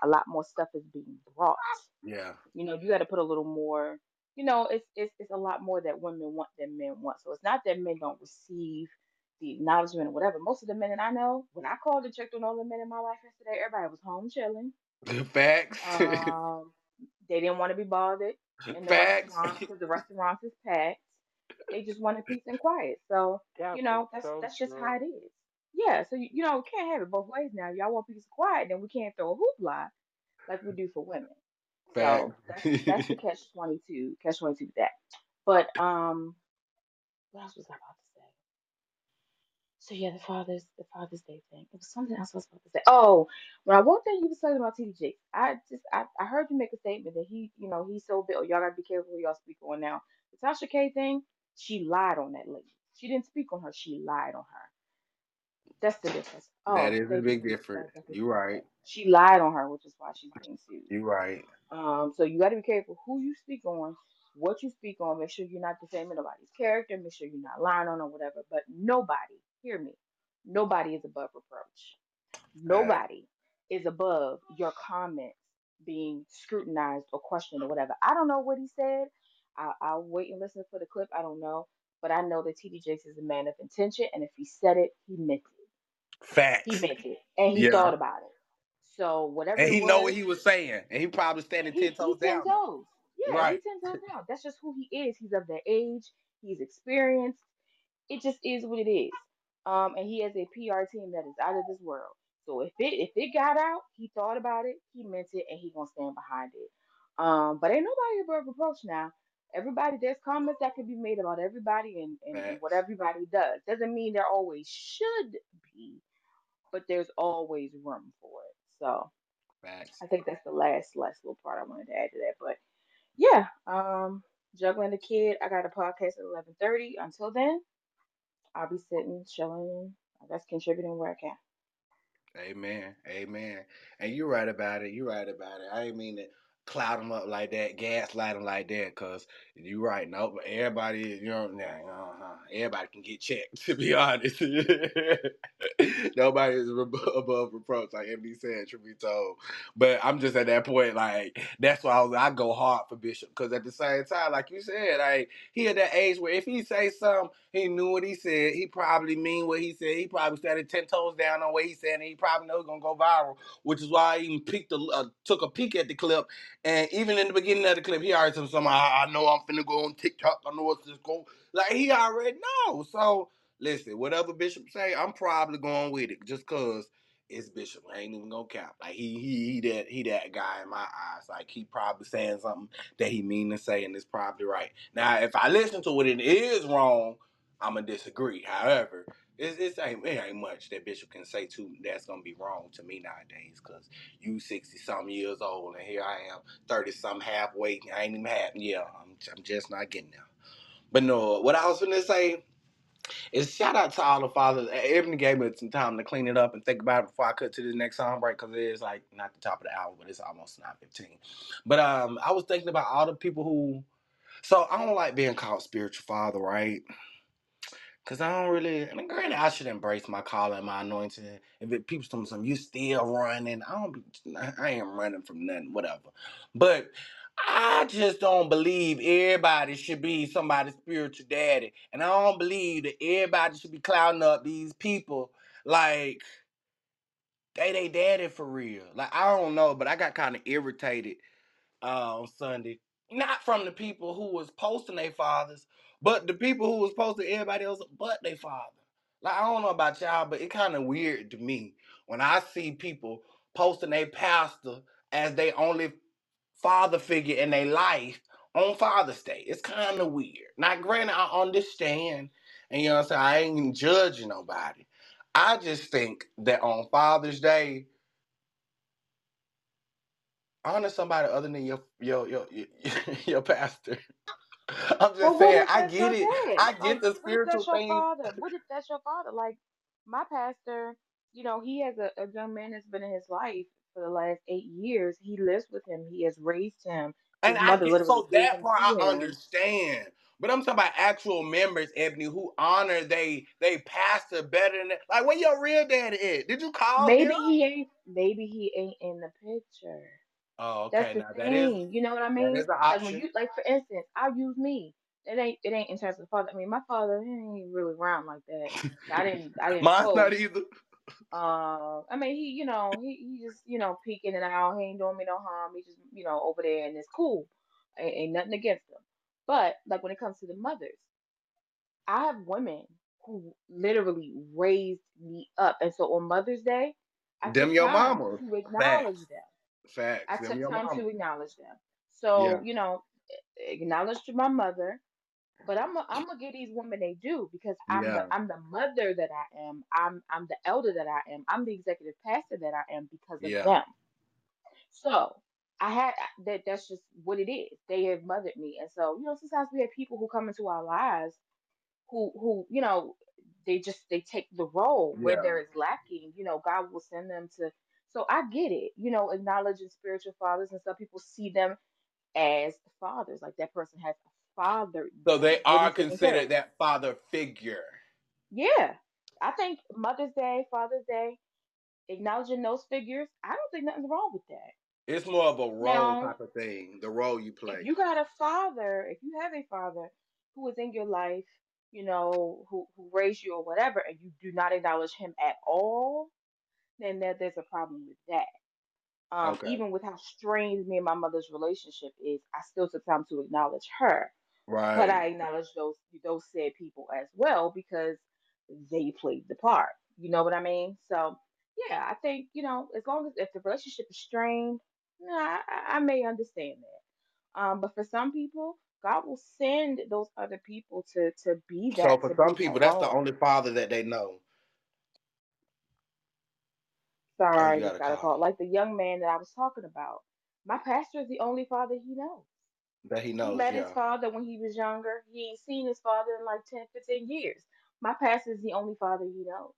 a lot more stuff is being brought.
Yeah.
You know, you got to put a little more. You know, it's it's it's a lot more that women want than men want. So it's not that men don't receive the acknowledgement or whatever. Most of the men that I know, when I called and checked on all the men in my life yesterday, everybody was home chilling.
Facts.
Um, they didn't want to be bothered in the
Facts.
restaurant because the restaurants is packed. They just wanted peace and quiet. So
That
you know, that's
so
that's just
true.
how it is. Yeah. So you, you know, we can't have it both ways now. Y'all want peace and quiet, then we can't throw a hoopla like we do for women.
Facts.
So that's that's the catch twenty two, catch twenty two that. But um, what else was I about to say? So yeah, the Father's the Father's Day thing. It was something else I was about to say. Oh, when I walked in, you was talking about TD Jakes. I just I, I heard you make a statement that he, you know, he's so big. Oh, y'all gotta be careful who y'all speak on now. The Tasha K thing, she lied on that lady. She didn't speak on her. She lied on her. That's the difference.
that
Oh,
is a big difference.
You
You
for
right.
She lied on her, which is why she's being sued.
You're right.
Um, so you got to be careful who you speak on, what you speak on. Make sure you're not defaming nobody's character. Make sure you're not lying on or whatever. But nobody, hear me, nobody is above reproach.
Facts.
Nobody is above your comments being scrutinized or questioned or whatever. I don't know what he said. I, I'll wait and listen for the clip. I don't know. But I know that TD Jakes is a man of intention. And if he said it, he meant it. He meant it. And he
Yeah.
thought about it. So whatever
And he know what he was saying, and he probably standing
he
ten toes
ten
down. now.
toes. Yeah,
Right.
ten toes down. That's just who he is. He's of that age. He's experienced. It just is what it is. Um, and he has a PR team that is out of this world. So if it if it got out, he thought about it, he meant it, and he gonna stand behind it. Um, but ain't nobody above reproach now. Everybody, there's comments that can be made about everybody and, and, and what everybody does. Doesn't mean there always should be, but there's always room for it. So
Facts.
I think that's the last last little part I wanted to add to that. But yeah, um, juggling the kid. I got a podcast at eleven thirty. Until then, I'll be sitting, chilling, I guess contributing where I can.
Amen. Amen. And you're right about it. You're right about it. I didn't mean to cloud him up like that, gaslight him like that, cause you're right. No, but everybody, you know, uh-huh. everybody can get checked. To be honest, nobody is ab- above reproach, like MD said. Truth be told, but I'm just at that point, like that's why I was. I go hard for Bishop, cause at the same time, like you said, like he at that age where if he say something, he knew what he said. He probably mean what he said. He probably standing ten toes down on what he said, and he probably know it's gonna go viral. Which is why I even peeked, a, uh, took a peek at the clip and even in the beginning of the clip, he already told somebody, I, I know I'm finna go on TikTok. I know what's this go. Like he already know. So listen, whatever Bishop say, I'm probably going with it just cause it's Bishop. I ain't even gonna cap. Like he he he that he that guy in my eyes. Like he probably saying something that he mean to say and it's probably right. Now if I listen to it it is wrong, I'ma disagree. However, it's, it's ain't, it ain't much that Bishop can say to that's gonna be wrong to me nowadays. Cause you sixty something years old and here I am thirty some halfway. I ain't even half. Yeah, I'm, I'm just not getting there. But no, what I was gonna say is shout out to all the fathers. Ebony gave me some time to clean it up and think about it before I cut to the next song break because it is like not the top of the hour, but it's almost nine fifteen. But um, I was thinking about all the people who. So I don't like being called spiritual father, right? Cause I don't really, I mean, granted, I should embrace my calling, my anointing. If it, people tell me something, you still running. I don't, be, I ain't running from nothing, whatever. But I just don't believe everybody should be somebody's spiritual daddy, and I don't believe that everybody should be clouding up these people like they they daddy for real. Like I don't know, but I got kind of irritated uh, on Sunday. Not from the people who was posting their fathers, but the people who was posting everybody else but their father. Like I don't know about y'all, but it kind of weird to me when I see people posting their pastor as they only father figure in their life on Father's Day. It's kind of weird. Now, granted, I understand, and you know what I'm saying. I ain't judging nobody. I just think that on Father's Day, honor somebody other than your your your your, your pastor. I'm just
what
saying, I get it.
dad?
I
Like,
get the spiritual thing.
father? What if that's your father? Like, my pastor, you know, he has a, a young man that's been in his life for the last eight years. He lives with him. He has raised him.
And I get so that part I understand. But I'm talking about actual members, Ebony, who honor they they pastor better than like where your real daddy is. Did you call him?
Maybe he ain't. Maybe he ain't in the picture.
Oh,
That's the
Now that is
thing. You know what I mean?
is an
Like when you, like for instance, I'll use me. It ain't. It ain't in terms of father. I mean, my father he ain't really around like that. I didn't. I didn't
Mine's not either.
Uh, I mean, he, you know, he, he just, you know, peeking and out. He ain't doing me no harm. He just, you know, over there and it's cool. Ain't, ain't nothing against him. But like when it comes to the mothers, I have women who literally raised me up, and so on Mother's Day, I
Them your mama.
to acknowledge
Facts.
them.
Facts.
I took time to acknowledge them.
Yeah.
So, you know, acknowledge to my mother, but I'm i I'm gonna give these women they do because I'm the I'm the mother that I am. I'm I'm the elder that I am. I'm the executive pastor that I am because of
Yeah.
them. So I had that. That's just what it is. They have mothered me, and so you know sometimes we have people who come into our lives who who you know they just they take the role where
Yeah.
there is lacking. You know God will send them to. So I get it. You know acknowledging spiritual fathers, and some people see them as fathers, like that person has fathered
So
them,
they are
taken care of
considered that father figure.
Yeah, I think Mother's Day, Father's Day, acknowledging those figures, I don't think nothing's wrong with that.
It's more of a role
Now,
type of thing. The role you play.
you got a father, if you have a father who is in your life, you know, who who raised you or whatever, and you do not acknowledge him at all, then that there's a problem with that. Um,
Okay.
even with how strained me and my mother's relationship is, I still took time to acknowledge her.
Right.
But I acknowledge those those said people as well because they played the part. You know what I mean? So yeah, I think you know as long as if the relationship is strained, I I may understand that. Um, but for some people, God will send those other people to to be that.
So
for
some people, that's the only father that they know. Oh,
Sorry,
you got
just
a
got a
call
call. Like the young man that I was talking about. My pastor is the only father he knows.
that he knows.
He met his father when he was younger. He ain't seen his father in like 10, 15 years. My pastor is the only father he knows.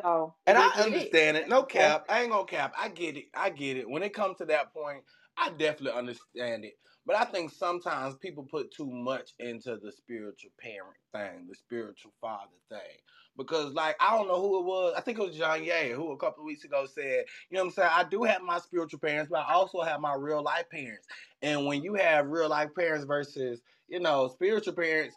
So
And I
what it
understand it. No cap. I ain't gonna cap. I get it. I get it. When it comes to that point, I definitely understand it. But I think sometimes people put too much into the spiritual parent thing, the spiritual father thing. Because like I don't know who it was. I think it was John Ye who a couple of weeks ago said, you know what I'm saying? I do have my spiritual parents, but I also have my real life parents. And when you have real life parents versus, you know, spiritual parents,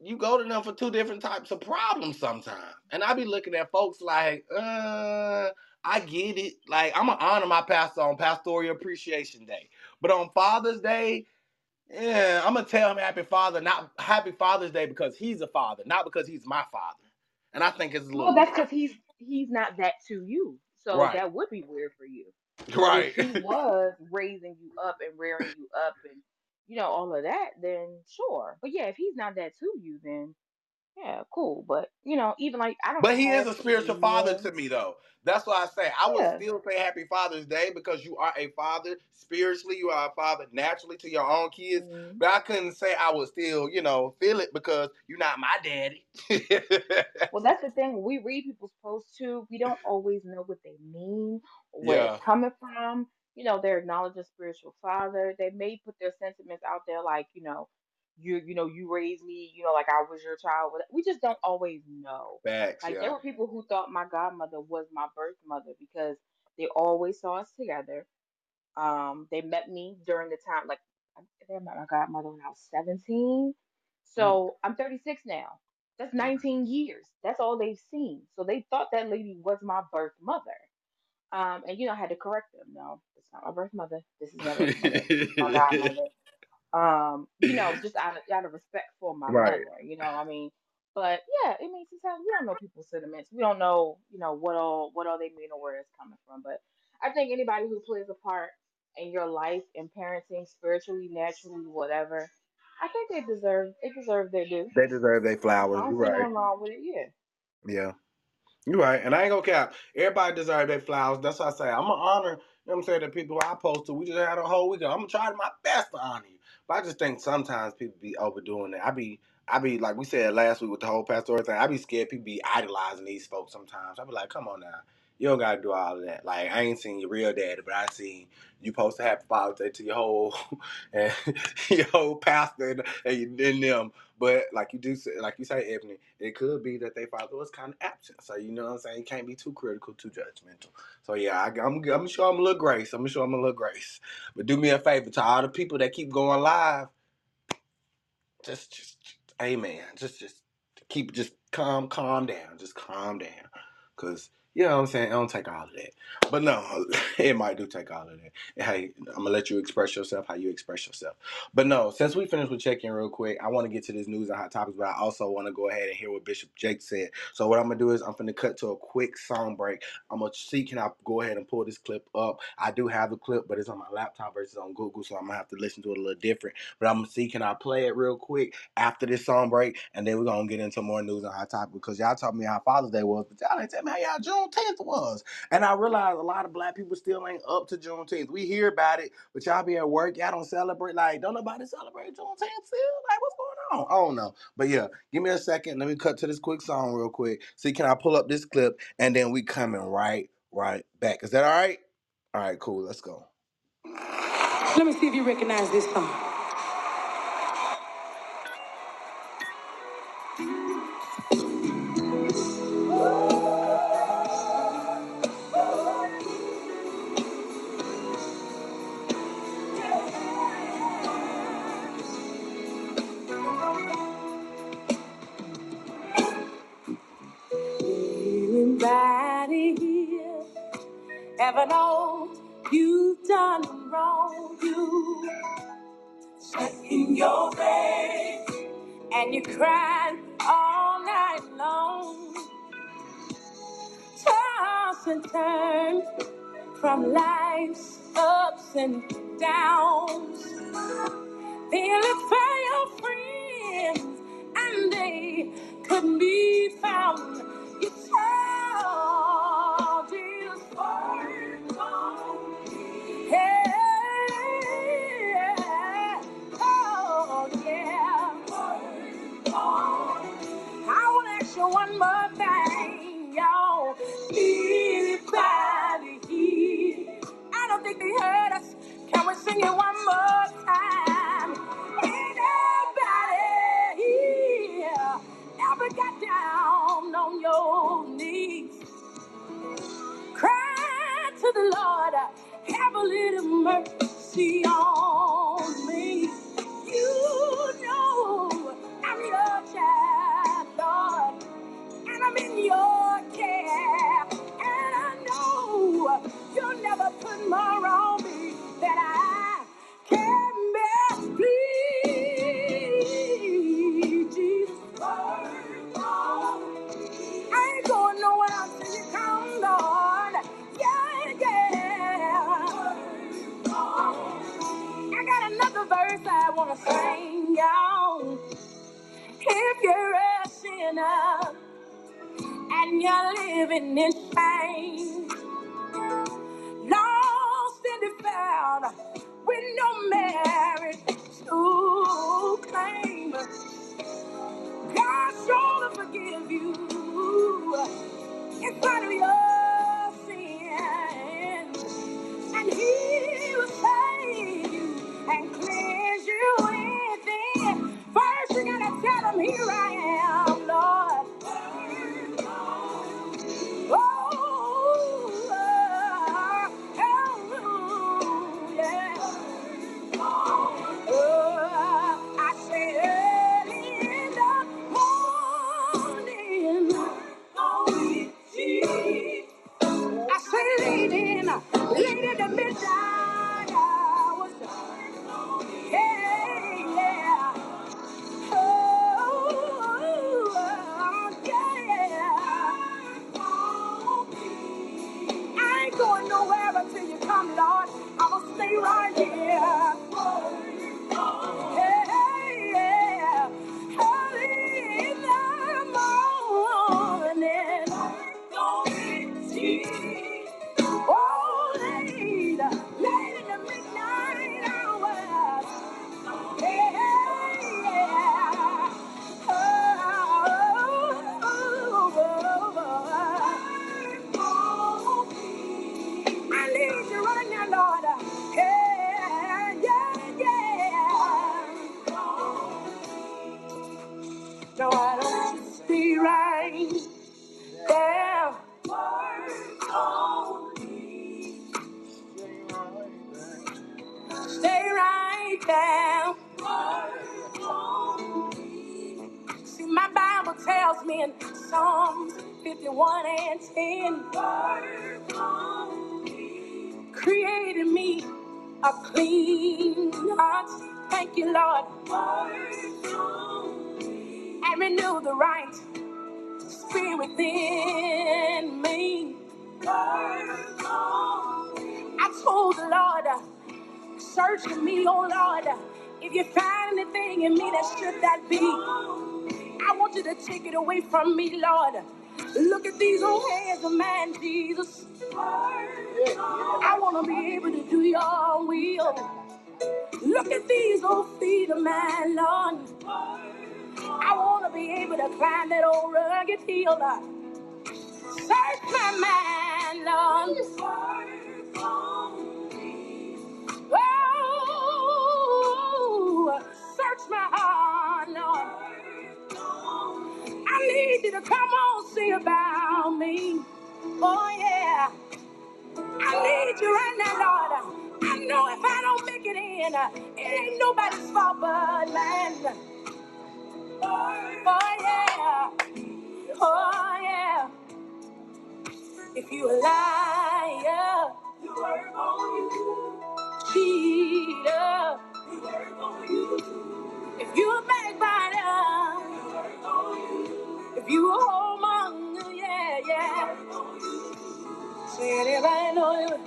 you go to them for two different types of problems sometimes. And I be looking at folks like, uh, I get it. Like, I'm gonna honor my pastor on Pastoral Appreciation Day. But on Father's Day, yeah, I'm gonna tell him Happy Father, not Happy Father's Day because he's a father, not because he's my father. And I think it's a little
Well, that's because he's he's not that to you. So
Right.
that would be weird for you. But if
Right.
he was raising you up and rearing you up and you know all of that, then sure. But yeah, if he's not that to you, then yeah, cool. But you know, even like I don't
But he is a spiritual father to me, though. That's why I say I would
Yeah.
still say Happy Father's Day because you are a father spiritually. You are a father naturally to your own kids.
mhm.
But I couldn't say I would still, you know, feel it because you're not my daddy.
Well, that's the thing. When we read people's posts too, we don't always know what they mean or where it's coming from. You know, they're acknowledging spiritual father. They may put their sentiments out there like, you know, you you know, you raised me, you know, like I was your child. We just don't always know.
facts.
Like there were people who thought my godmother was my birth mother because they always saw us together. Um, they met me during the time, like I met my godmother when I was 17.
Mm.
So I'm 36 now. That's 19 years. That's all they've seen. So they thought that lady was my birth mother. Um, and you know, I had to correct them. No, it's not my birth mother. This is my birth mother. This is my godmother. Um, you know, just out of out of respect for my
right.
mother. You know, I mean, but yeah, I mean, sometimes we don't know people's sentiments. We don't know, you know, what all what all they mean or where it's coming from. But I think anybody who plays a part in your life in parenting, spiritually, naturally, whatever, I think they deserve they deserve their due.
They deserve their flowers. You're right.
nothing wrong with it. Yeah.
Yeah. You're right. And I ain't gonna cap. Everybody deserve their flowers. That's what I say. I'm gonna honor, you know what I'm saying, the people I post to. We just had a whole weekend. I'm gonna try my best to honor you. But I just think sometimes people be overdoing it. I be I be like we said last week with the whole pastoral thing, I be scared people be idolizing these folks sometimes. I be like, come on now. You don't gotta do all of that. Like I ain't seen your real daddy, but I seen you post a happy Father's Day to your whole and your whole pastor and, and, and them. But like you do say, like you say, Ebony, it could be that their father was kind of absent. So you know what I'm saying? You can't be too critical, too judgmental. So yeah, I, I'm I'm sure I'm a little grace. I'm sure I'm a little grace. But do me a favor to all the people that keep going live. Just just, just amen. Just just keep just calm calm down. Just calm down. Cause you know what I'm saying? It don't take all of that. But no, it might do take all of that. Hey, I'm gonna let you express yourself how you express yourself. But no, since we finished with check-in real quick, I want to get to this news and hot topics, but I also want to go ahead and hear what Bishop Jake said. So what I'm gonna do is I'm gonna cut to a quick song break. I'm gonna see can I go ahead and pull this clip up. I do have the clip, but it's on my laptop versus on Google, so I'm gonna have to listen to it a little different. But I'm gonna see can I play it real quick after this song break, and then we're gonna get into more news and hot topics because y'all told me how Father's Day was, but y'all ain't tell me how y'all Juneteenth was. And I realize a lot of black people still ain't up to Juneteenth. We hear about it, but y'all be at work, y'all don't celebrate. Like, don't nobody celebrate Juneteenth still? Like, what's going on? I don't know. But yeah, give me a second. Let me cut to this quick song real quick. See, can I pull up this clip and then we coming right, right back. Is that all right? All right, cool. Let's go. Let me see if you recognize this song.
Never know you've done wrong. You sat in your bed and you cried all night long, toss and turn from life's ups and downs. Feeling for your friends, and they couldn't be take it away from me, Lord. Look at these old hands of mine, Jesus. I want to be able to do your will. Look at these old feet of mine, Lord. I want to be able to climb that old rugged hill. Search my mind, Lord. Oh, search my heart, Lord. I need you to come on, see about me. Oh, yeah. I need you right now, Lord. I know if I don't make it in, it ain't nobody's fault but mine. Oh, yeah. Oh, yeah. If you a liar.
Cheater. If you a backbiter. You work on you. If you a homemonger, yeah, yeah. Anybody know you.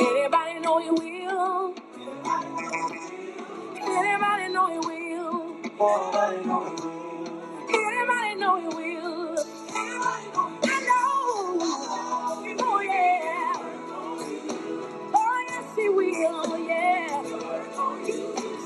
Anybody know you will. Anybody know you will. Anybody know you will. I know. Oh yeah. Oh yes he will. Yeah.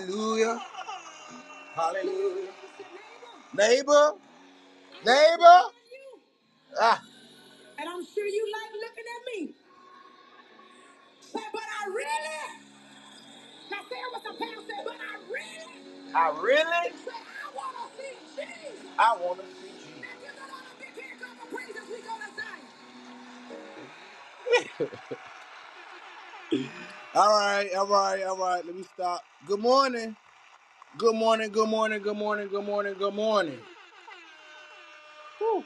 Hallelujah. Hallelujah. Neighbor, neighbor. Ah. And I'm sure you like looking at me. Say, but I really. Now say with some power. Say, but I really. I really. Say, I want to see Jesus. I want to see Jesus. Now give the Lord a big hand clap of praise as we go to Zion. All right, all right, all right. Let me. Good morning. Good morning, good morning, good morning, good morning, good morning. Whew.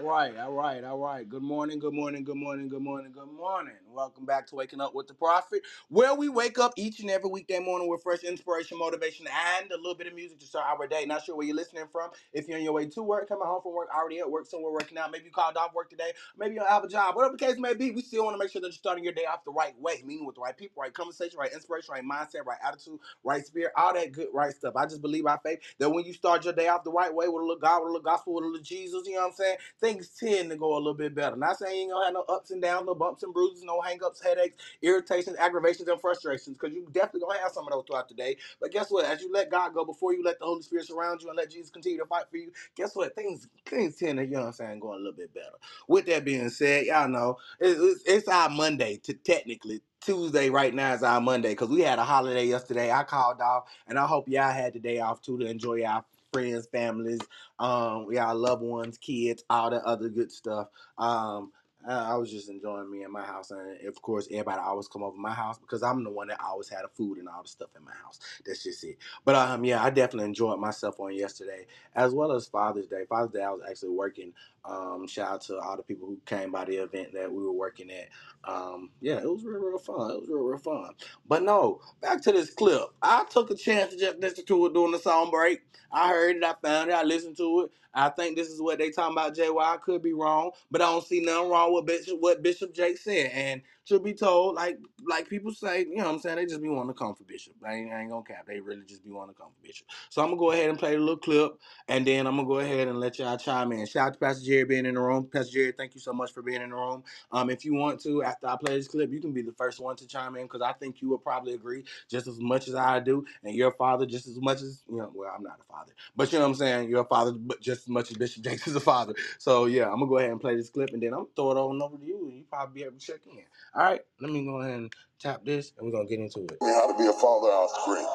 All right, all right, all right. Good morning, good morning, good morning, good morning, good morning. Welcome back to Waking Up with the Prophet, where we wake up each and every weekday morning with fresh inspiration, motivation, and a little bit of music to start our day. Not sure where you're listening from. If you're on your way to work, coming home from work, already at work, somewhere working out, maybe you called off work today, maybe you don't have a job, whatever the case may be, we still want to make sure that you're starting your day off the right way, meaning with the right people, right conversation, right inspiration, right mindset, right attitude, right spirit, all that good, right stuff. I just believe by faith that when you start your day off the right way with a little God, with a little gospel, with a little Jesus, you know what I'm saying? Things tend to go a little bit better. Not saying you ain't gonna have no ups and downs, no bumps and bruises, no hangups, headaches, irritations, aggravations, and frustrations, because you definitely gonna have some of those throughout the day. But guess what? As you let God go before you let the Holy Spirit surround you and let Jesus continue to fight for you, guess what? Things things tend to, you know what I'm saying, going a little bit better. With that being said, y'all know it- it's, it's our Monday to technically. Tuesday right now is our Monday because we had a holiday yesterday. I called off, and I hope y'all had the day off too to enjoy our friends, families, um, y'all loved ones, kids, all that other good stuff. Um, I was just enjoying me in my house, and of course, everybody always come over my house because I'm the one that always had the food and all the stuff in my house. That's just it. But um, yeah, I definitely enjoyed myself on yesterday, as well as Father's Day. Father's Day, I was actually working. Um, shout out to all the people who came by the event that we were working at. Um, yeah, it was real, real fun. It was real, real fun. But no, back to this clip. I took a chance to just listen to it during the song break. I heard it, I found it, I listened to it. I think this is what they talking about. Well, I could be wrong, but I don't see nothing wrong with Bishop, what Bishop Jake said. And to be told, like like people say, you know what I'm saying, they just be wanting to come for Bishop. I ain't, I ain't gonna cap. They really just be wanting to come for Bishop. So I'm gonna go ahead and play a little clip, and then I'm gonna go ahead and let y'all chime in. Shout out to Pastor Jerry being in the room. Pastor Jerry, thank you so much for being in the room. Um, if you want to, after I play this clip, you can be the first one to chime in because I think you will probably agree just as much as I do, and your father just as much as you know. Well, I'm not a father, but you know what I'm saying. Your father, but just as much as Bishop Jakes is a father. So yeah, I'm gonna go ahead and play this clip, and then I'm gonna throw it on over to you, and you probably be able to check in. All right, let me go ahead and tap this, and we're gonna get into it. How to be a father off screen.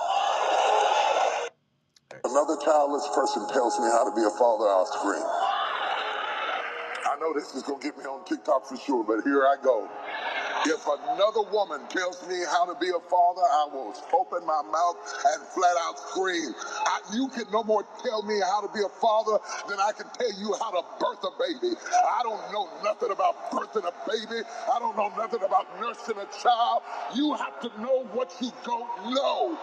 Another childless person tells me how to be a father off screen. I know this is gonna get me on TikTok for sure, but here I go.
If another woman tells me how to be a father, I will open my mouth and flat out scream. I, you can no more tell me how to be a father than I can tell you how to birth a baby. I don't know nothing about birthing a baby. I don't know nothing about nursing a child. You have to know what you don't know.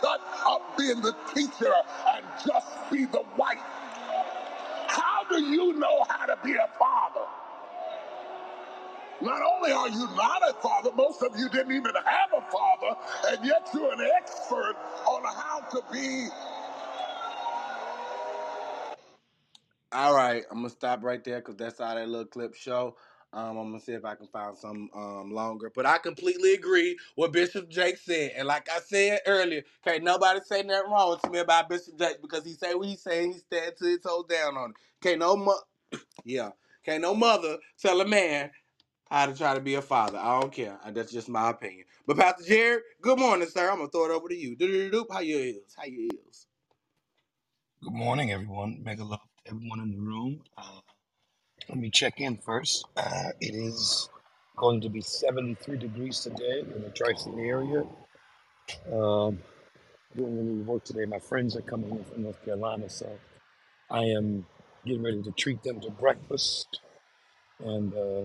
Shut up being the teacher and just be the wife. How do you know how to be a father? Not only are you not a father, most of you didn't even have a father, and yet you're an expert on how to be.
All right, I'm gonna stop right there because that's how that little clip show. Um, I'm gonna see if I can find some um longer. But I completely agree with Bishop Jake said, and like I said earlier, can't nobody say nothing wrong to me about Bishop Jake because he say what he say, he stand to his toes down on it. Can't no mo- yeah, can't no mother tell a man how to try to be a father. I don't care. That's just my opinion. But Pastor Jerry, good morning, sir. I'm gonna throw it over to you. Do-do-do-do. How you is? How you is?
Good morning, everyone. Mega love to everyone in the room. Uh, let me check in first. Uh, it is going to be 73 degrees today in the Tri-City area. Um, doing a little work today. My friends are coming in from North Carolina, so I am getting ready to treat them to breakfast. And uh,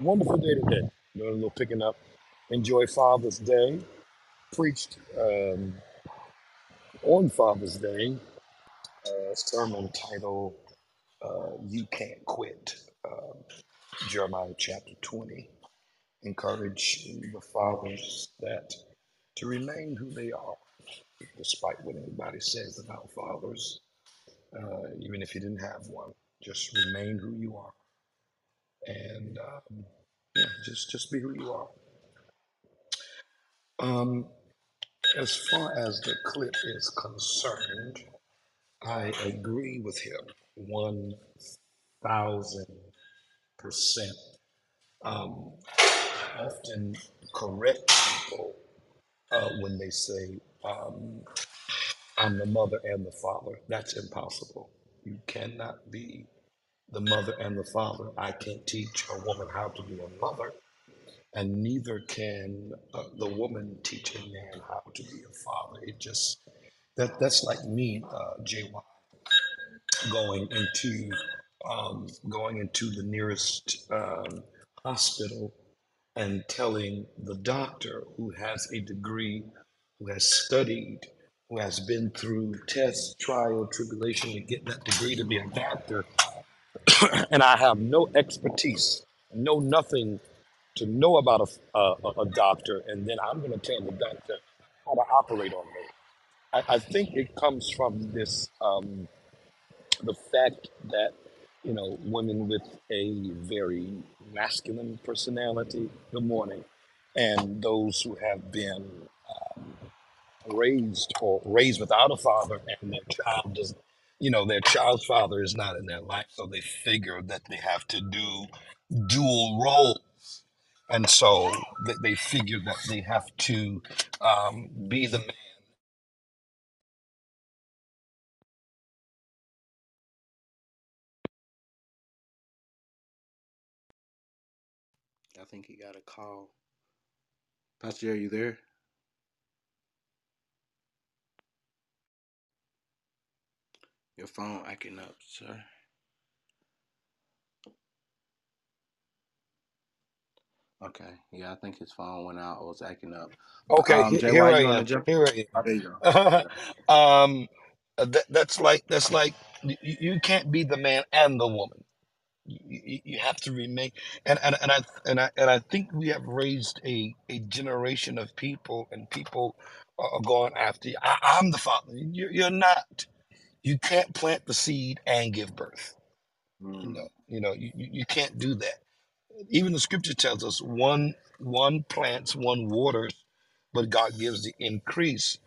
wonderful day today. Doing a little picking up. Enjoy Father's Day. Preached um, on Father's Day sermon titled uh, "You Can't Quit." Uh, Jeremiah chapter 20. Encourage the fathers that to remain who they are, despite what anybody says about fathers. Uh, even if you didn't have one, just remain who you are, and um, yeah, just just be who you are. Um, as far as the clip is concerned, I agree with him one thousand percent. Um, I often correct people uh, when they say, um, I'm the mother and the father. That's impossible. You cannot be the mother and the father. I can't teach a woman how to be a mother, and neither can uh, the woman teach a man how to be a father. It just, that that's like me, uh, JY, going into um, going into the nearest um, hospital and telling the doctor who has a degree, who has studied, who has been through tests, trial, tribulation to get that degree to be a doctor, and I have no expertise, know nothing to know about a, a, a doctor, and then I'm going to tell the doctor how to operate on me. I, I think it comes from this. Um, the fact that you know women with a very masculine personality good morning and those who have been raised or raised without a father and their child does you know their child's father is not in their life so they figure that they have to do dual roles. and so they, figure that they have to um, be the man
I think he got a call. Pastor are you there? Your phone acting up, sir. Okay. Yeah, I think his phone went out or was acting up.
Okay
um,
he-
Jay,
here
why
i
you want to
am
jump?
here i
Oh, there you
am
go.
um, that, that's like that's like you, you can't be the man and the woman you, you you have to remain and, and and I and I and I think we have raised a a generation of people and people are are going after you. I, I'm the father. You're, you're not. You can't plant the seed and give birth. You
Mm,
know. You know. You, you you can't do that. Even the scripture tells us one one plants, one waters, but God gives the increase.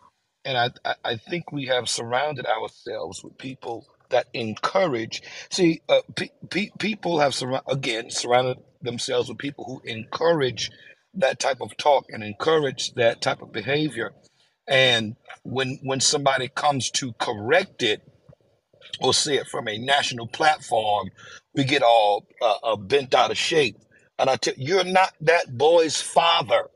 And I, I I think we have surrounded ourselves with people that encourage. See, uh, pe- pe- people have surra- again surrounded themselves with people who encourage that type of talk and encourage that type of behavior. And when when somebody comes to correct it or say it from a national platform, we get all uh, uh, bent out of shape And I tell you're not that boy's father.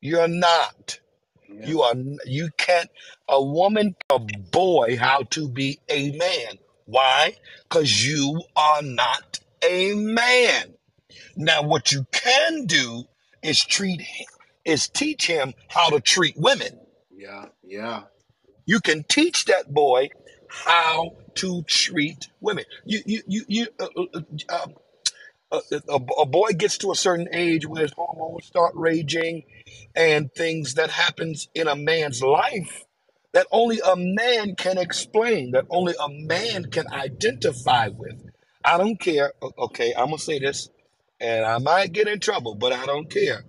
You're not.
Yeah.
You are. You can't. A woman, a boy, how to be a man. Why? Because you are not a man. Now, what you can do is treat him, is teach him how to treat women.
Yeah. Yeah.
You can teach that boy how to treat women. You, you, you, you. Uh, uh, uh, a, a, a boy gets to a certain age where his hormones start raging and things that happens in a man's life that only a man can explain that only a man can identify with i don't care okay i'm gonna say this and i might get in trouble but i don't care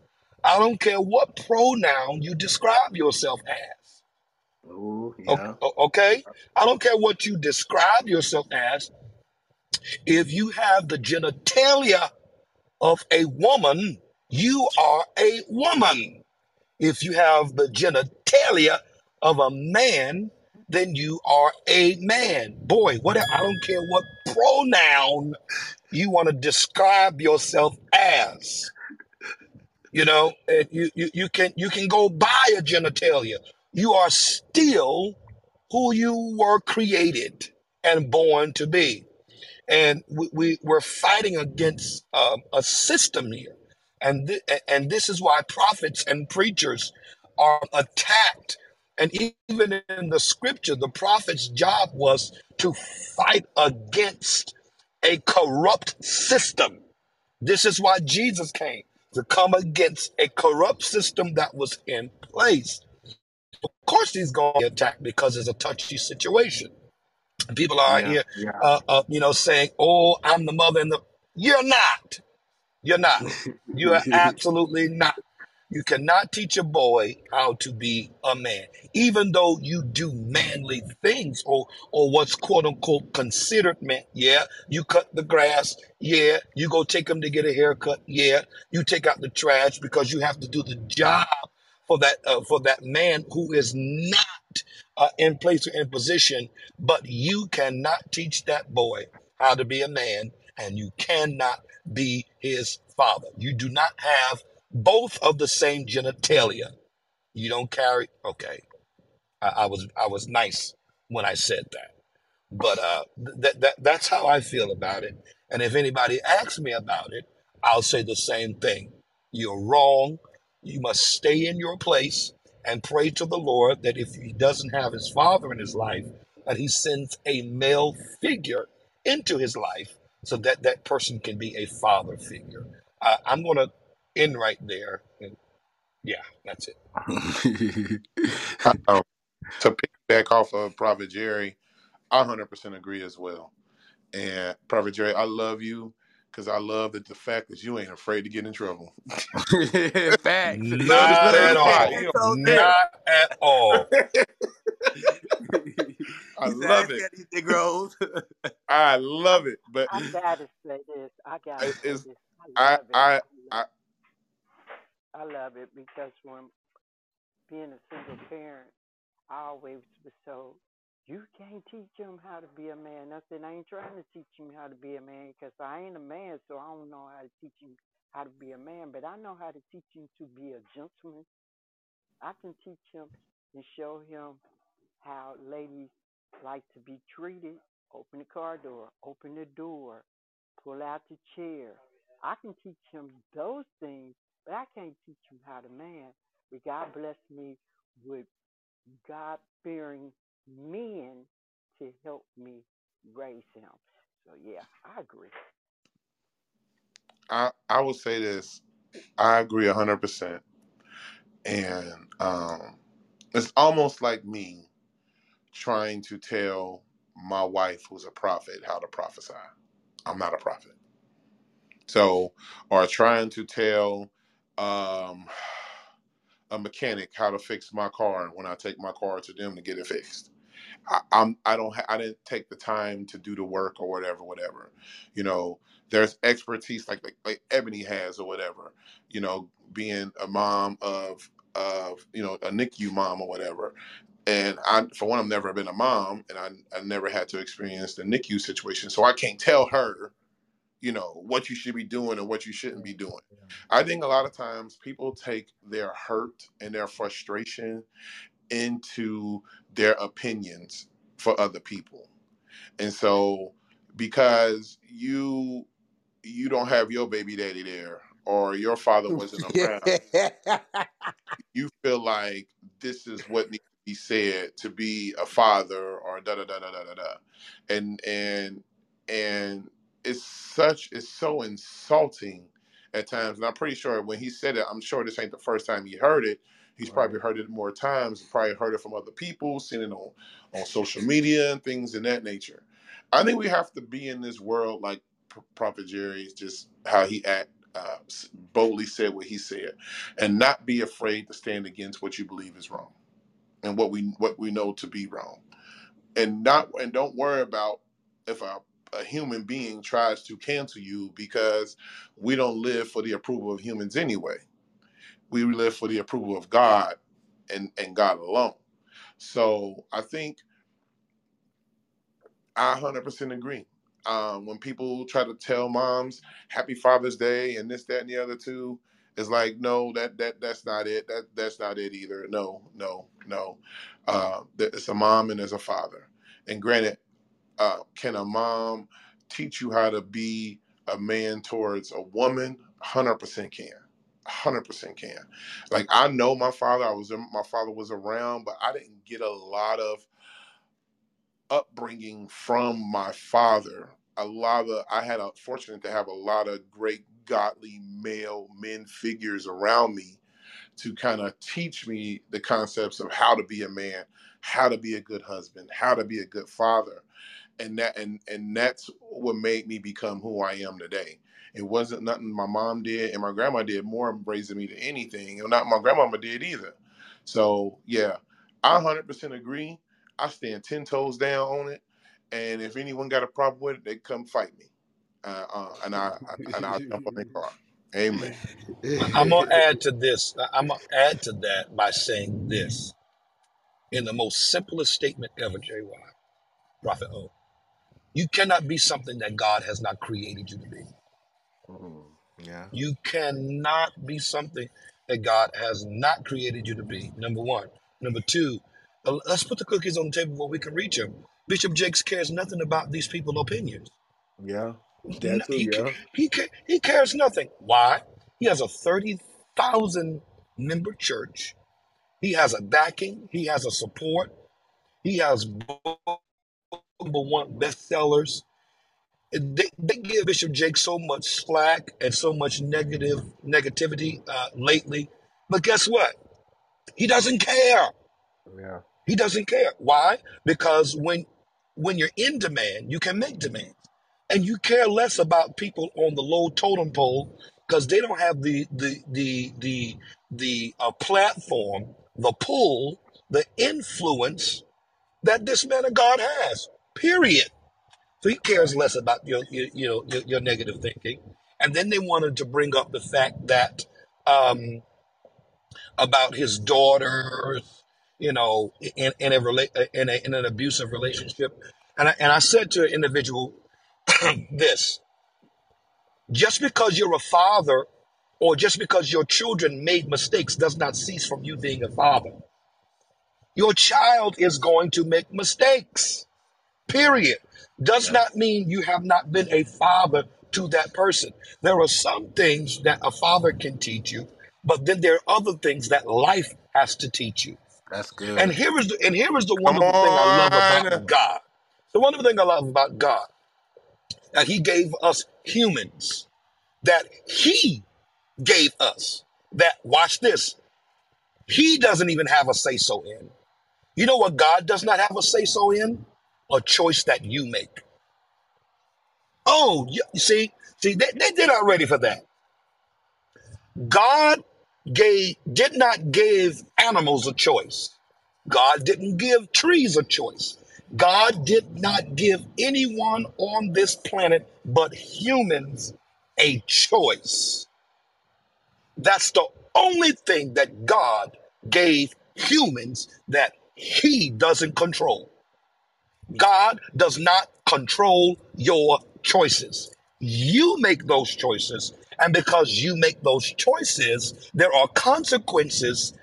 i don't care what pronoun you describe yourself as
Oh,
O-
yeah.
o- okay i don't care what you describe yourself as if you have the genitalia of a woman, you are a woman. If you have the genitalia of a man, then you are a man. Boy, what I don't care what pronoun you want to describe yourself as. You know, and you, you you can you can go buy a genitalia. You are still who you were created and born to be. And we, we we're fighting against um, a system here. And th- and this is why prophets and preachers are attacked. And even in the scripture the prophet's job was to fight against a corrupt system. This is why jesus came to come against a corrupt system that was in place of course he's going to be attacked because it's a touchy situation people are
Yeah.
here,
Yeah.
uh, uh, you know, saying, "Oh, I'm the mother," and the you're not. You're not. You are absolutely not. You cannot teach a boy how to be a man, even though you do manly things or or what's quote unquote considered man. Yeah, you cut the grass. Yeah, you go take him to get a haircut. Yeah, you take out the trash because you have to do the job for that uh, for that man who is not uh, in place or in position. But you cannot teach that boy how to be a man, and you cannot be his father. You do not have both of the same genitalia. You don't carry. Okay, I, I was I was nice when I said that, but uh, that that that's how I feel about it. And if anybody asks me about it, I'll say the same thing. You're wrong. You must stay in your place and pray to the Lord that if he doesn't have his father in his life, that he sends a male figure into his life so that that person can be a father figure. I, I'm going to end right there. And yeah, that's it.
Um, to piggyback off of Prophet Jerry, I 100% agree as well. And Prophet Jerry, I love you because I love that the fact that you ain't afraid to get in trouble.
Facts.
Love
Not at all.
He
So
don't
there.
care.
Not at all.
I
He
love it.
said these
I love it. But
I gotta say this. I gotta
it
say this. I
I
it.
I
I
I
love, it because when being a single parent, I always was told, you can't teach him how to be a man. I said, I ain't trying to teach him how to be a man because I ain't a man, so I don't know how to teach him how to be a man. But I know how to teach him to be a gentleman. I can teach him and show him how ladies like to be treated. Open the car door, open the door, pull out the chair. I can teach him those things, but I can't teach him how to man. But God blessed me with God fearing men to help me raise him. So yeah, I agree.
I, I would say this. I agree hundred percent. And um it's almost like me trying to tell my wife who's a prophet how to prophesy. I'm not a prophet. So or trying to tell um a mechanic how to fix my car and when I take my car to them to get it fixed. I, I'm I don't ha- I didn't take the time to do the work or whatever, whatever. You know, there's expertise like like, like Ebony has or whatever. You know, being a mom of of you know a NICU mom or whatever. And I, for one, I've never been a mom, and I I never had to experience the NICU situation, so I can't tell her you know what you should be doing and what you shouldn't be doing. I think a lot of times people take their hurt and their frustration into their opinions for other people. And so because you you don't have your baby daddy there or your father wasn't around, you feel like this is what needs to be said to be a father or da da da da da da da. And and and it's such it's so insulting at times. And I'm pretty sure when he said it, I'm sure this ain't the first time he heard it. He's
Right.
probably heard it more times, probably heard it from other people, seen it on, on social media and things in that nature. I think we have to be in this world like P- Prophet Jerry, just how he act, uh, s- boldly said what he said, and not be afraid to stand against what you believe is wrong and what we what we know to be wrong, and not and don't worry about if a, a human being tries to cancel you because we don't live for the approval of humans anyway. We live for the approval of God and and God alone. So I think I 100% agree. Um, when people try to tell moms Happy Father's Day and this, that, and the other too, it's like no, that that that's not it. That that's not it either. No, no, no. Uh, it's a mom and there's a father. And granted, uh, can a mom teach you how to be a man towards a woman? 100% can. 100% can. Like I know my father. I was my father was around, but I didn't get a lot of upbringing from my father. A lot of I had a fortunate to have a lot of great godly male men figures around me to kind of teach me the concepts of how to be a man, how to be a good husband, how to be a good father. And that and and that's what made me become who I am today. It wasn't nothing my mom did and my grandma did more raising me than anything, and not my grandmama did either. So yeah, I 100% agree. I stand ten toes down on it, and if anyone got a problem with it, they come fight me, uh, uh, and I and I'll jump on their car. Amen.
I'm gonna add to this. I'm gonna add to that by saying this in the most simplest statement ever, JY, Prophet O. You cannot be something that God has not created you to be.
Mm, yeah.
You cannot be something that God has not created you to be. Number one. Number two, uh, let's put the cookies on the table where we can reach them. Bishop Jakes cares nothing about these people's opinions.
Yeah.
N-
That too,
He,
yeah.
he, he cares nothing. Why? He has a 30,000 member church. He has a backing. He has a support. He has number one bestsellers. They, they give Bishop Jake so much slack and so much negative negativity uh, lately. But guess what? He doesn't care.
Yeah.
He doesn't care. Why? Because when when you're in demand, you can make demands. And you care less about people on the low totem pole because they don't have the the the the the uh, platform, the pull, the influence that this man of God has. Period. So he cares less about your your you know your, your negative thinking. And then they wanted to bring up the fact that um, about his daughters, you know, in, in a in, a, in an abusive relationship. And I, and I said to an individual this: just because you're a father, or just because your children made mistakes, does not cease from you being a father. Your child is going to make mistakes. Period. Does not mean you have not been a father to that person. There are some things that a father can teach you, but then there are other things that life has to teach you.
That's good.
And here is the and here is the wonderful thing I love about God. The wonderful thing I love about God that He gave us humans, that He gave us. That watch this. He doesn't even have a say so in. You know what God does not have a say so in? A choice that you make. Oh, you see, see, they, they, they're not ready for that. God gave did not give animals a choice. God didn't give trees a choice. God did not give anyone on this planet but humans a choice. That's the only thing that God gave humans that He doesn't control. God does not control your choices. You make those choices. And because you make those choices, there are consequences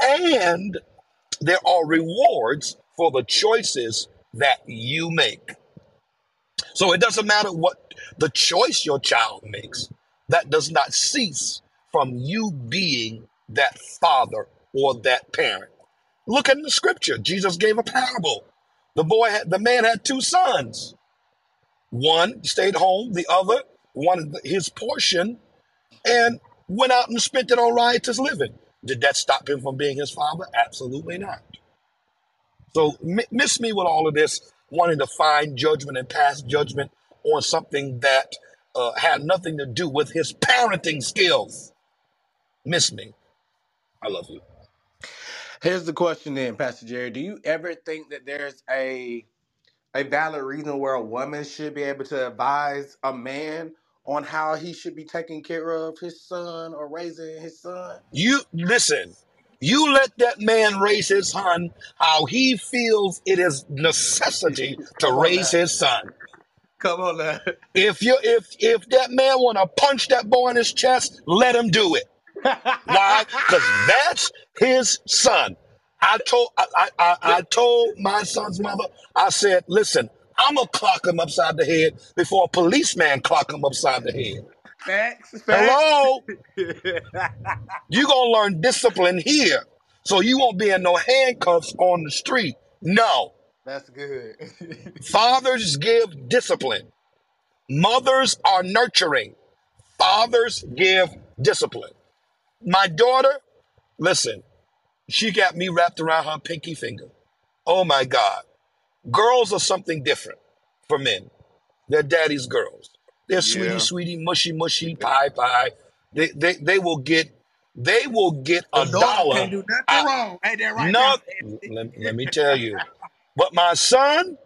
and there are rewards for the choices that you make. So it doesn't matter what the choice your child makes, that does not cease from you being that father or that parent. Look at the scripture. Jesus gave a parable. The boy had, the man had two sons. One stayed home, the other wanted his portion and went out and spent it on riotous living. Did that stop him from being his father? Absolutely not. So miss me with all of this, wanting to find judgment and pass judgment on something that uh, had nothing to do with his parenting skills. Miss me. I love you.
Here's the question then, Pastor Jerry. Do you ever think that there's a a valid reason where a woman should be able to advise a man on how he should be taking care of his son or raising his son?
You listen. You let that man raise his son how he feels it is necessity to raise his son.
Come on now.
If you if if that man want to punch that boy in his chest, let him do it. Why? Because that's his son. I told I, I, I told my son's mother, I said, listen, I'm gonna clock him upside the head before a policeman clock him upside the head.
Facts. facts.
Hello? you gonna learn discipline here. So you won't be in no handcuffs on the street. No.
That's good.
Fathers give discipline. Mothers are nurturing. Fathers give discipline. My daughter, listen, she got me wrapped around her pinky finger. Oh my God. Girls are something different for men. They're daddy's girls. They're sweetie,
Yeah.
sweetie, mushy, mushy, pie, pie. They, they, they will get, they will get
The
a
daughter
dollar.
can't do nothing
I,
wrong. Ain't that right
no,
now?
let, let me tell you. But my son,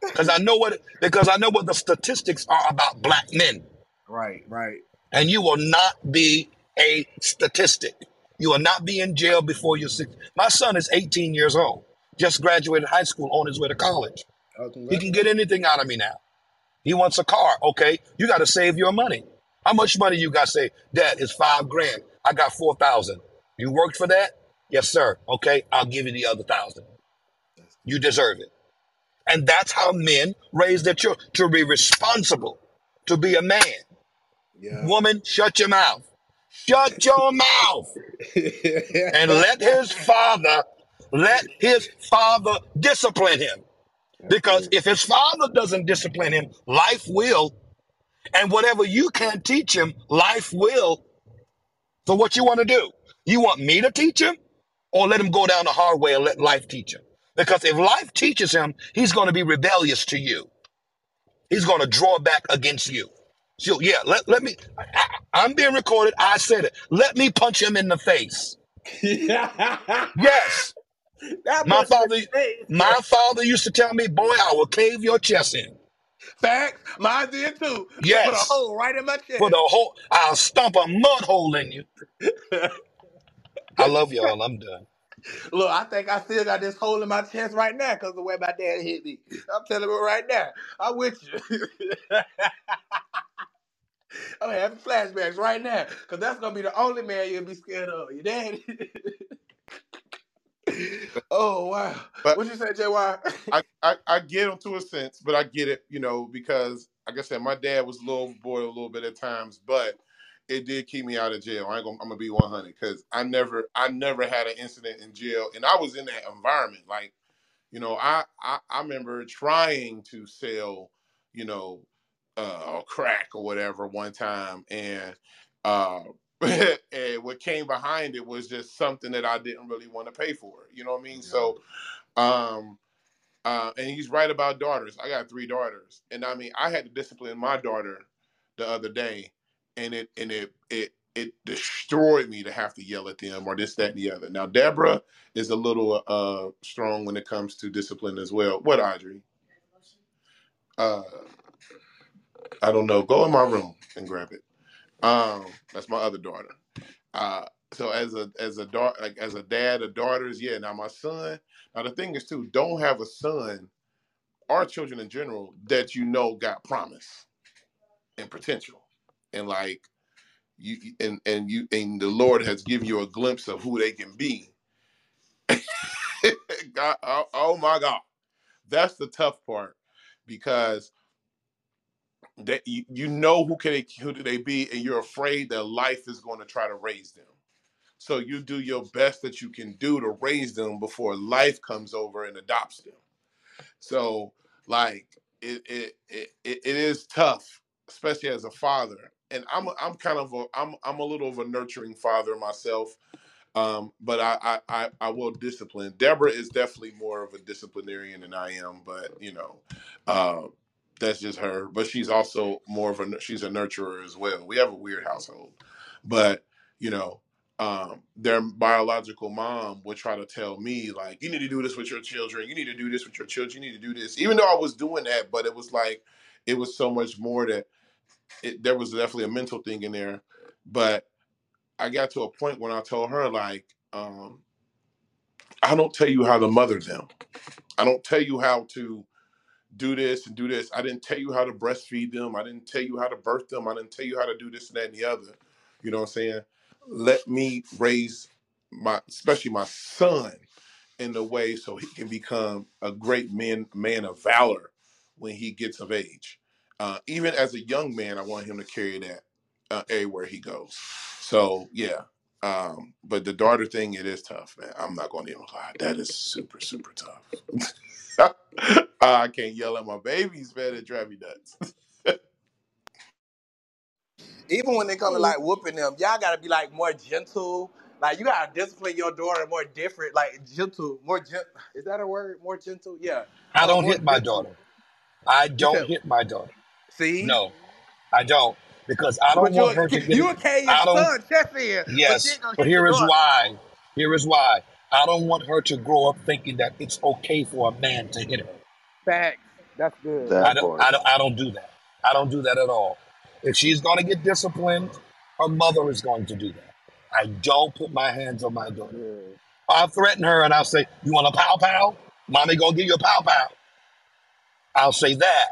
because I know what, because I know what the statistics are about black men,
Right, right.
and you will not be a statistic. You will not be in jail before you're six. My son is 18 years old, just graduated high school on his way to college.
Oh,
He can get anything out of me now. He wants a car. Okay, you got to save your money. How much money you got? Say, Dad, it's five grand. I got four thousand. You worked for that? Yes, sir. Okay, I'll give you the other thousand. You deserve it. And that's how men raise their children to be responsible, to be a man.
Yeah.
Woman, shut your mouth. Shut your mouth and let his father, let his father discipline him. Because if his father doesn't discipline him, life will. And whatever you can't teach him, life will. So what you want to do? You want me to teach him or let him go down the hard way and let life teach him? Because if life teaches him, he's going to be rebellious to you. He's going to draw back against you. So yeah, let, let me, I, I'm being recorded. I said it. Let me punch him in the face. Yes.
that
My father, my father used to tell me, boy, I will cave your chest in.
Facts. Mine did too. Yes. Put a hole right in my chest.
Put a hole. I'll stomp a mud hole in you. I love y'all. I'm done.
Look, I think I still got this hole in my chest right now because the way my dad hit me. I'm telling you right now. I'm with you. I'm having flashbacks right now because that's gonna be the only man you'll be scared of. Your daddy. oh wow.
But
What you say, JY?
I, I, I get him to a sense, but I get it, you know, because like I said, my dad was a little boy a little bit at times, but it did keep me out of jail. I ain't gonna, I'm gonna be 100 because I never, I never had an incident in jail, and I was in that environment. Like, you know, I, I, I remember trying to sell, you know, uh, crack or whatever one time, and uh, and what came behind it was just something that I didn't really want to pay for. You know what I mean? So, um, uh, and he's right about daughters. I got three daughters, and I mean, I had to discipline my daughter the other day, and it and it it it destroyed me to have to yell at them or this, that, and the other. Now, Deborah is a little uh strong when it comes to discipline as well. What, Audrey? Uh, I don't know. Go in my room and grab it. Um, that's my other daughter. Uh, so as a as a daughter, like as a dad of daughters, yeah. Now my son. Now the thing is too, don't have a son Our children in general that you know got promise. and potential. And like you and and you and the Lord has given you a glimpse of who they can be. God, oh, oh my God. That's the tough part because that you, you know who can they who do they be and you're afraid that life is going to try to raise them. So you do your best that you can do to raise them before life comes over and adopts them. So like it it it, it is tough, especially as a father. And I'm I'm kind of a I'm I'm a little of a nurturing father myself. Um, but I, I I I will discipline. Deborah is definitely more of a disciplinarian than I am, but you know, uh, that's just her. But she's also more of a she's a nurturer as well. We have a weird household, but you know, um, their biological mom would try to tell me like, you need to do this with your children. You need to do this with your children. You need to do this, even though I was doing that. But it was like, it was so much more that it, there was definitely a mental thing in there. But I got to a point when I told her like, um, I don't tell you how to mother them. I don't tell you how to do this and do this. I didn't tell you how to breastfeed them. I didn't tell you how to birth them. I didn't tell you how to do this and that and the other. You know what I'm saying? Let me raise my, especially my son, in the way so he can become a great man, man of valor when he gets of age. Uh, even as a young man, I want him to carry that uh, everywhere he goes. So yeah. Um, but the daughter thing, it is tough, man. I'm not going to even lie. That is super, super tough. I can't yell at my babies, man. It drive me nuts.
Even when they come to like whooping them, y'all gotta be like more gentle. Like you gotta discipline your daughter more different, like gentle, more gent. Is that a word? More gentle? Yeah,
I don't
more
hit my
gentle.
daughter. I don't hit my daughter.
see,
No, I don't. Because I don't
but you
want her to get
you okay your
I don't,
son chest in, but you
yes,
ain't gonna
but
hit your
here is
daughter.
why. Here is why. I don't want her to grow up thinking that it's okay for a man to hit her.
Facts. That's good.
I don't,
part.
I don't, I don't do that. I don't do that at all. If she's going to get disciplined, her mother is going to do that. I don't put my hands on my daughter.
good.
I'll threaten her and I'll say, "You want a pow pow? Mommy gonna give you a pow pow." I'll say that,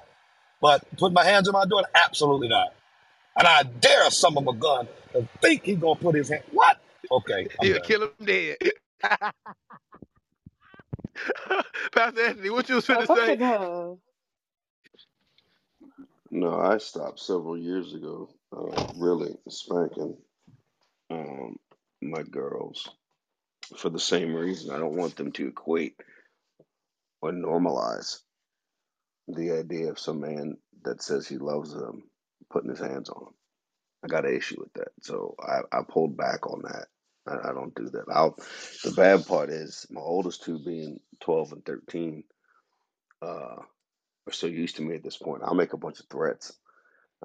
but put my hands on my daughter, absolutely not. And I dare summon a gun to think he gonna put his hand. What? Okay, I'm
He'll
done.
kill him dead. Pastor Anthony, what you was finna
Pastor
say?
Gov,
No, I stopped several years ago. Uh, really spanking um, my girls for the same reason. I don't want them to equate or normalize the idea of some man that says he loves them putting his hands on them. I got an issue with that, so I, I pulled back on that. I, I don't do that. I'll, the bad part is my oldest two being twelve and thirteen uh, are so used to me at this point. I'll make a bunch of threats.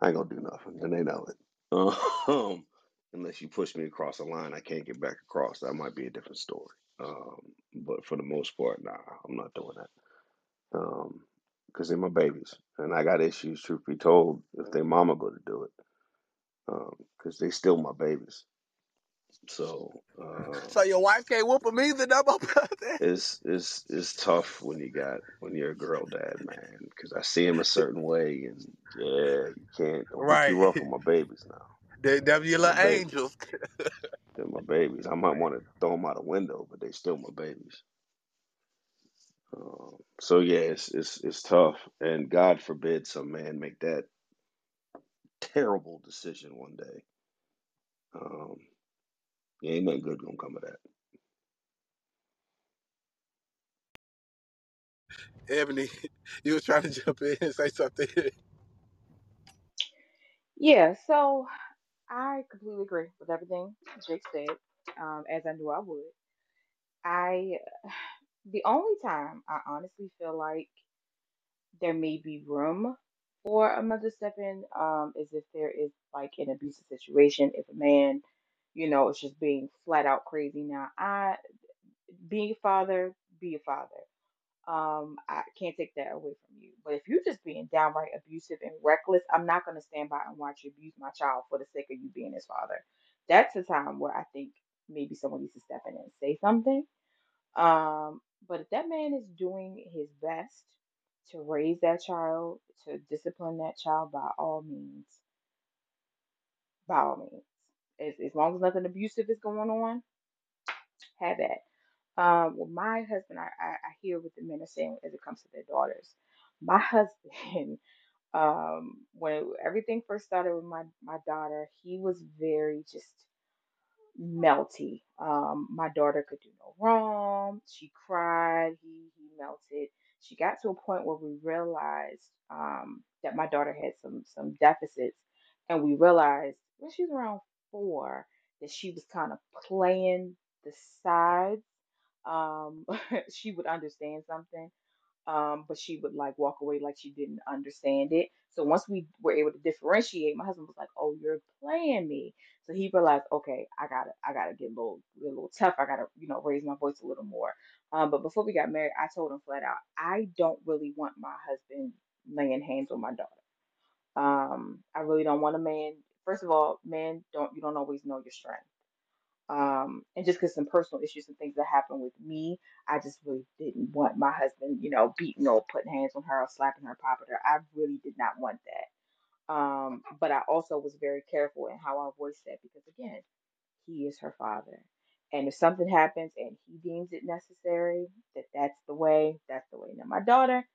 I ain't gonna do nothing, and they know it. Um, unless you push me across the line, I can't get back across. That might be a different story. Um, but for the most part, nah, I'm not doing that. Um, because they're my babies, and I got issues. Truth be told, if their mama go to do it, um, because they still my babies. So uh,
So your wife can't whoop him either, no more, Pastor Anthony?
it's it's it's tough when you got when you're a girl dad, man. Because I see him a certain way, and yeah, you can't don't be too rough on my babies now.
They, them your
They're my
little angels.
They're my babies. I might want to throw them out a window, but they still my babies. Um, so yeah, it's it's it's tough, and God forbid some man make that terrible decision one day. Um, yeah, ain't nothing good gonna come of that.
Ebony, you was trying to jump in and say something.
yeah. So I completely agree with everything Jake said, um, as I knew I would. I the only time I honestly feel like there may be room for a mother step in um, is if there is like an abusive situation. If a man, you know, it's just being flat out crazy. Now, I being a father, be a father. Um, I can't take that away from you. But if you're just being downright abusive and reckless, I'm not to stand by and watch you abuse my child for the sake of you being his father. That's a time where I think maybe someone needs to step in and say something. Um, but if that man is doing his best to raise that child, to discipline that child by all means. by all means. As, as long as nothing abusive is going on, have that. Um, well, my husband, I, I, I hear what the men are saying as it comes to their daughters. My husband, um, when everything first started with my, my daughter, he was very just melty. Um, my daughter could do no wrong. She cried. He he melted. She got to a point where we realized um, that my daughter had some some deficits, and we realized when she was around four that she was kind of playing the sides. Um, she would understand something um, but she would like walk away like she didn't understand it. So once we were able to differentiate, my husband was like, "Oh, you're playing me." So he realized, okay, I gotta, I gotta get a little, get a little tough. I gotta, you know, raise my voice a little more. Um, but before we got married, I told him flat out, I don't really want my husband laying hands on my daughter. Um, I really don't want a man. First of all, men don't, you don't always know your strength. Um, and just because some personal issues and things that happened with me, I just really didn't want my husband, you know, beating or putting hands on her or slapping her, popping her. I really did not want that. Um, but I also was very careful in how I voiced that because, again, he is her father. And if something happens and he deems it necessary, that that's the way, that's the way. Now, my daughter,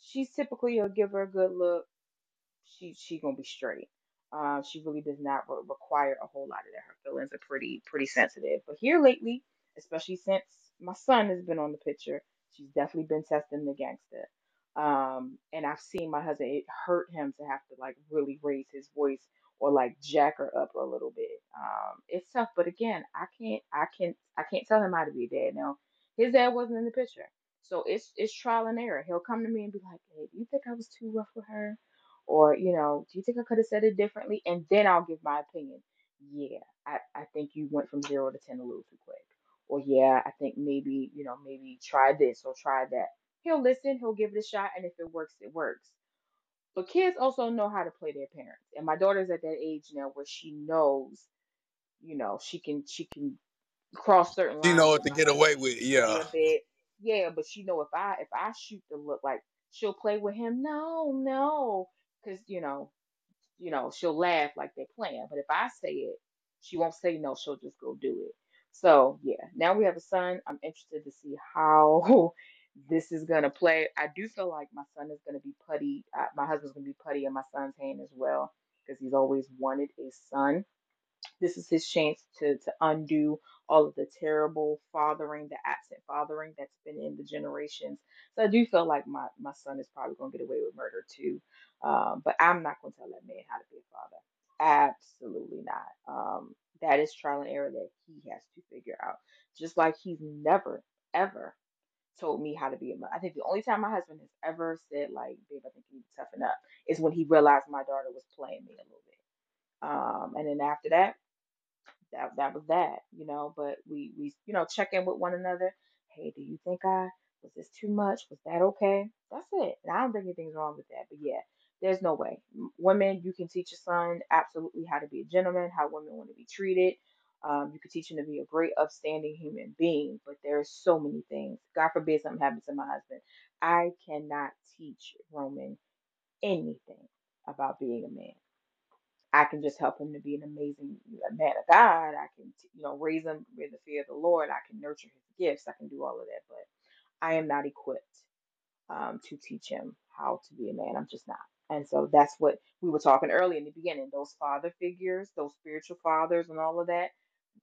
she's typically, you'll give her a good look she she gonna be straight. Uh, she really does not re- require a whole lot of that. Her feelings are pretty pretty sensitive. But here lately, especially since my son has been on the picture, she's definitely been testing the gangster. Um, and I've seen my husband. It hurt him to have to like really raise his voice or like jack her up a little bit. Um, it's tough, but again, I can't I can't, I can't tell him how to be a dad now. His dad wasn't in the picture. So it's it's trial and error. He'll come to me and be like, "Hey, do you think I was too rough with her?" Or, you know, do you think I could have said it differently? And then I'll give my opinion. Yeah, I, I think you went from zero to 10 a little too quick. Or, yeah, I think maybe, you know, maybe try this or try that. He'll listen, he'll give it a shot, and if it works, it works. But kids also know how to play their parents. And my daughter's at that age now where she knows, you know, she can she can cross certain
She know what to get away with. Yeah.
be a bit, yeah, but she know if I if I shoot the look like she'll play with him. No, no, because you know you know, she'll laugh like they're playing. But if I say it, she won't say no. She'll just go do it. So yeah, now we have a son. I'm interested to see how this is gonna play. I do feel like my son is gonna be putty. Uh, my husband's gonna be putty in my son's hand as well because he's always wanted a son this is his chance to to undo all of the terrible fathering, the absent fathering that's been in the generations. So I do feel like my my son is probably going to get away with murder too. Um, but I'm not going to tell that man how to be a father. Absolutely not. Um, that is trial and error that he has to figure out. Just like he's never ever told me how to be a mother. I think the only time my husband has ever said like, "Babe, I think you need to toughen up," is when he realized my daughter was playing me a little bit. Um, and then after that that that was that, you know. But we we you know check in with one another. Hey, do you think I was this too much? Was that okay? That's it. And I don't think anything's wrong with that. But yeah, there's no way. Women, you can teach your son absolutely how to be a gentleman, how women want to be treated. Um, you could teach him to be a great, upstanding human being. But there's so many things. God forbid something happens to my husband. I cannot teach Roman anything about being a man. I can just help him to be an amazing man of God. I can, you know, raise him with the fear of the Lord. I can nurture his gifts. I can do all of that, but I am not equipped um, to teach him how to be a man. I'm just not. And so that's what we were talking early in the beginning. Those father figures, those spiritual fathers, and all of that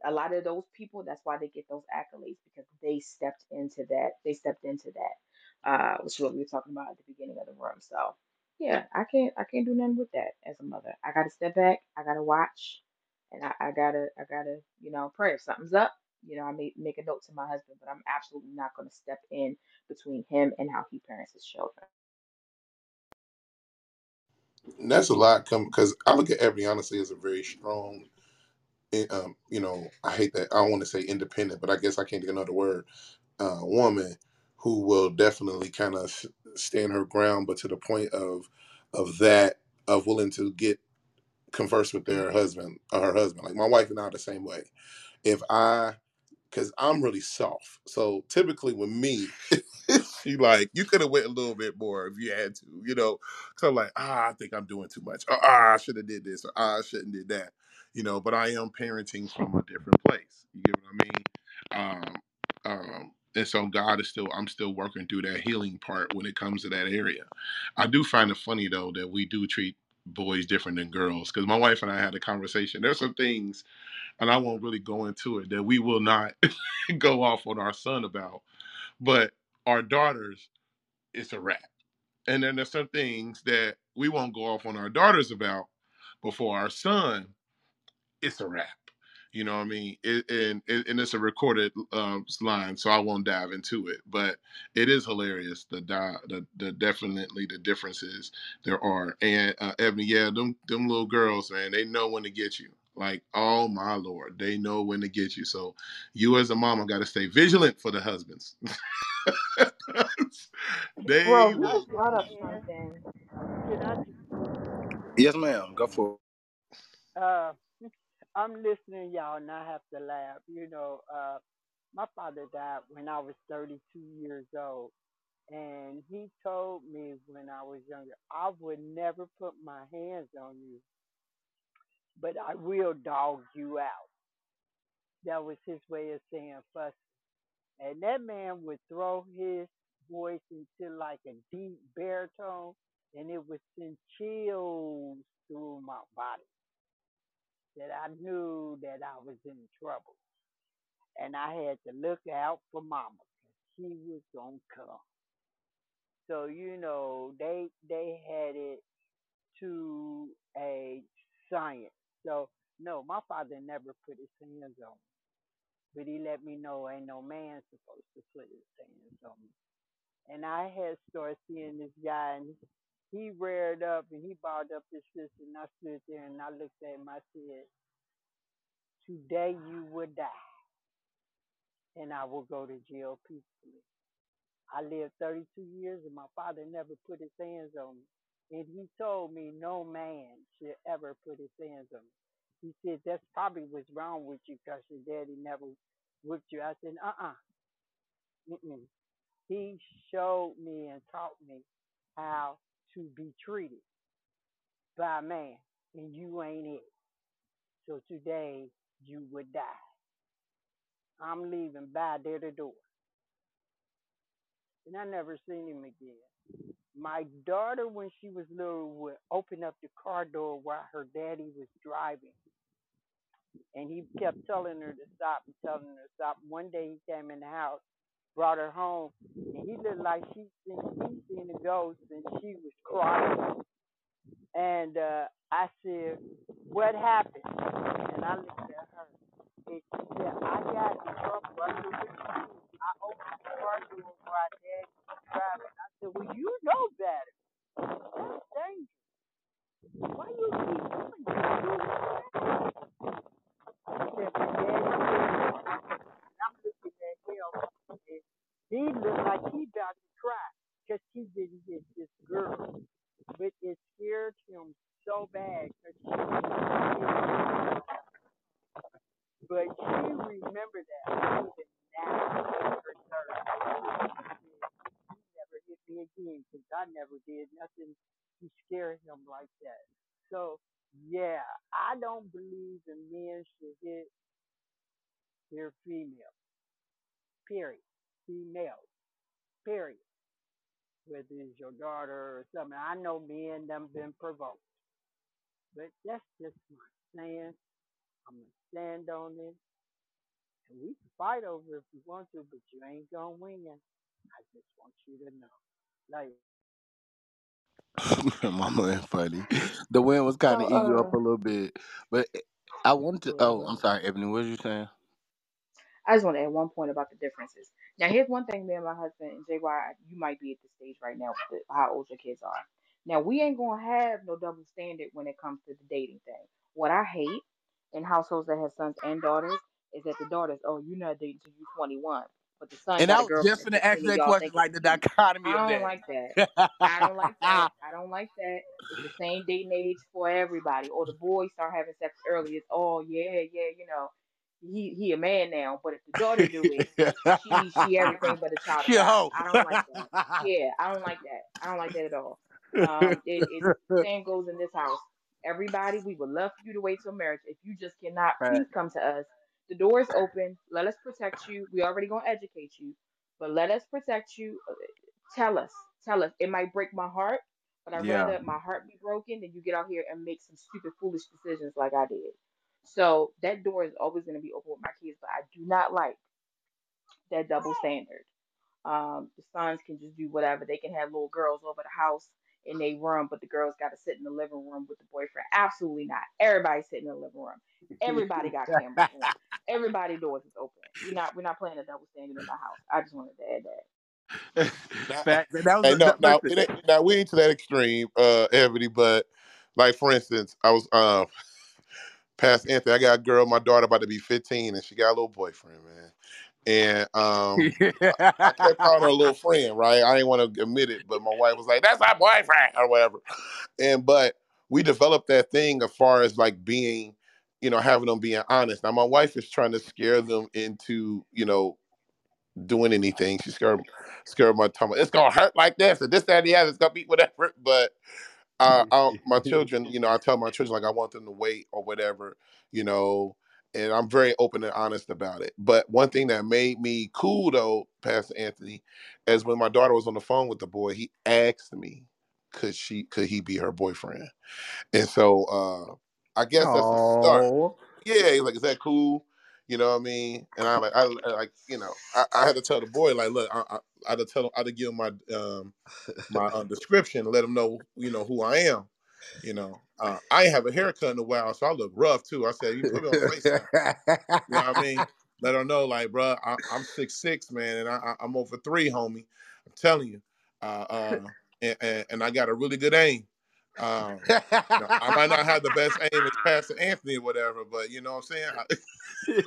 a lot of those people that's why they get those accolades because they stepped into that they stepped into that uh which is what we were talking about at the beginning of the room so yeah i can't i can't do nothing with that as a mother. I gotta step back i gotta watch and i, I gotta i gotta you know pray. If something's up you know i may make a note to my husband but i'm absolutely not to step in between him and how he parents his children.
And that's a lot come because I look at Ebony honestly as a very strong, eh, um, you know, I hate that I don't want to say independent, but I guess I can't get another word. Uh, woman who will definitely kind of stand her ground, but to the point of of that of willing to get converse with their husband or her husband. Like my wife and I are the same way. If I because I'm really soft. So typically with me, she like you could have went a little bit more if you had to, you know. So I'm like, ah, I think I'm doing too much. Or, ah, I should have did this. Or ah, I shouldn't did that. you know, but I am parenting from a different place. You get what I mean? Um, um, and so God is still, I'm still working through that healing part when it comes to that area. I do find it funny though that we do treat boys different than girls because my wife and I had a conversation. There's some things, and I won't really go into it, that we will not go off on our son about, but our daughters, it's a wrap. And then there's some things that we won't go off on our daughters about, but for our son, it's a wrap. You know what I mean? It, and and it's a recorded um, line, so I won't dive into it. But it is hilarious. The the, the definitely the differences there are. And uh, Ebony, yeah, them them little girls, man, they know when to get you. Like, oh my lord, they know when to get you. So you as a mama got to stay vigilant for the husbands. they
Bro, you
will.
just brought up something.
Can Yes, ma'am. Go for
just, uh, I'm listening, y'all, and I have to laugh. You know, uh, my father died when I was 32 years old, and he told me when I was younger, I would never put my hands on you, but I will dog you out. That was his way of saying fuss. And that man would throw his voice into like a deep baritone, and it would send chills through my body that I knew that I was in trouble. And I had to look out for mama because she was going to come. So, you know, they they had it to a science. So, no, my father never put his hands on me. But he let me know ain't no man supposed to put his hands on me. And I had started seeing this guy, and he reared up and he balled up his fist, and I stood there and I looked at him. I said, "Today you would die, and I will go to jail peacefully." I lived 32 years, and my father never put his hands on me. And he told me no man should ever put his hands on me. He said, That's probably what's wrong with you because your daddy never whipped you. I said, Uh uh-uh. uh. He showed me and taught me how to be treated by a man, and you ain't it. So today you would die. I'm leaving by there the door. And I never seen him again. My daughter, when she was little, would open up the car door while her daddy was driving. And he kept telling her to stop and telling her to stop. One day he came in the house, brought her home, and he looked like she seen he seen a ghost and she was crying. And uh, I said, What happened? And I looked at her. And she said, I got in trouble. I opened the car door while dad was driving. I said, Well, you know better. That's dangerous. Why you keep doing that? He said, My daddy said, and I'm looking at him. And he looked like he about to cry because he didn't get this girl. But it scared him so bad because she but she remembered that even now her third. He never hit me again because I never did nothing to scare him like that. So yeah, I don't believe in men should hit their female. Period. Females. Period. Whether it's your daughter or something. I know men done been provoked. But that's just my stand. I'm gonna stand on it. And we can fight over it if you want to, but you ain't gonna win. I just want you to know. Like
it. Mama ain't funny. The wind was kind
So,
of eating you up
uh,
a little bit, but I wanted to. Oh, I'm sorry, Ebony. What was you saying?
I just want to add one point about the differences. Now, here's one thing, me and my husband and JY, you might be at the stage right now with the, how old your kids are. Now, we ain't gonna have no double standard when it comes to the dating thing. What I hate in households that have sons and daughters is that the daughters, oh, you're not dating till you're 21, but the son
And I was just gonna ask
15
you
and
that question, like the dichotomy
I don't like that. I don't like that.
that.
I don't like that. It's the same dating age for everybody. Or the boys start having sex early. It's oh yeah, yeah, you know, he he a man now. But if the daughter do it, she she everything but a child
she a hoe.
I don't like that. Yeah, I don't like that. I don't like that at all. Um, it, it same goes in this house. Everybody, we would love for you to wait till marriage. If you just cannot,
Right.
please come to us. The door is open. Let us protect you. We already gonna educate you, but let us protect you. Tell us, tell us. It might break my heart, but I'd
Yeah.
rather my heart be broken than you get out here and make some stupid, foolish decisions like I did. So that door is always gonna be open with my kids, but I do not like that double standard. Um, the sons can just do whatever. They can have little girls over the house in their room, but the girls got to sit in the living room with the boyfriend. Absolutely not. Everybody sit in the living room. Everybody got cameras on. Everybody doors is open. We're not we're not playing a double standard in my house. I just wanted to add that.
Now,
Fact. That was
hey,
a,
no,
that,
now,
listen.
it ain't, now we ain't to that extreme, uh, Ebony, but like for instance, I was um past Anthony, I got a girl, my daughter about to be 15, and she got a little boyfriend, man. And um I kept calling her a little friend, right? I didn't want to admit it, but my wife was like, "That's my boyfriend" or whatever. And but we developed that thing as far as like being, you know, having them being honest. Now my wife is trying to scare them into, you know, doing anything. She's scared, scared my tummy. It's gonna hurt like this, and this, that, and the other. It's gonna be whatever. But uh, I, my children, you know, I tell my children like I want them to wait or whatever, you know, and I'm very open and honest about it. But one thing that made me cool though, Pastor Anthony, is when my daughter was on the phone with the boy, he asked me, could she, could he be her boyfriend? And so uh, I guess that's a start. Yeah, he's like, is that cool? You know what I mean? And I like, I like, you know, I, I had to tell the boy like, look, I, I, I had to tell him, I had to give him my um my uh, description and let him know, you know, who I am. You know, uh, I ain't have a haircut in a while, so I look rough too. I said, you put me on FaceTime. You know what I mean? Let her know, like, bro, I, I'm six six, man, and I, I, I'm over three, homie. I'm telling you, uh, uh, and, and, and I got a really good aim. Um, you know, I might not have the best aim as Pastor Anthony or whatever, but you know what I'm saying.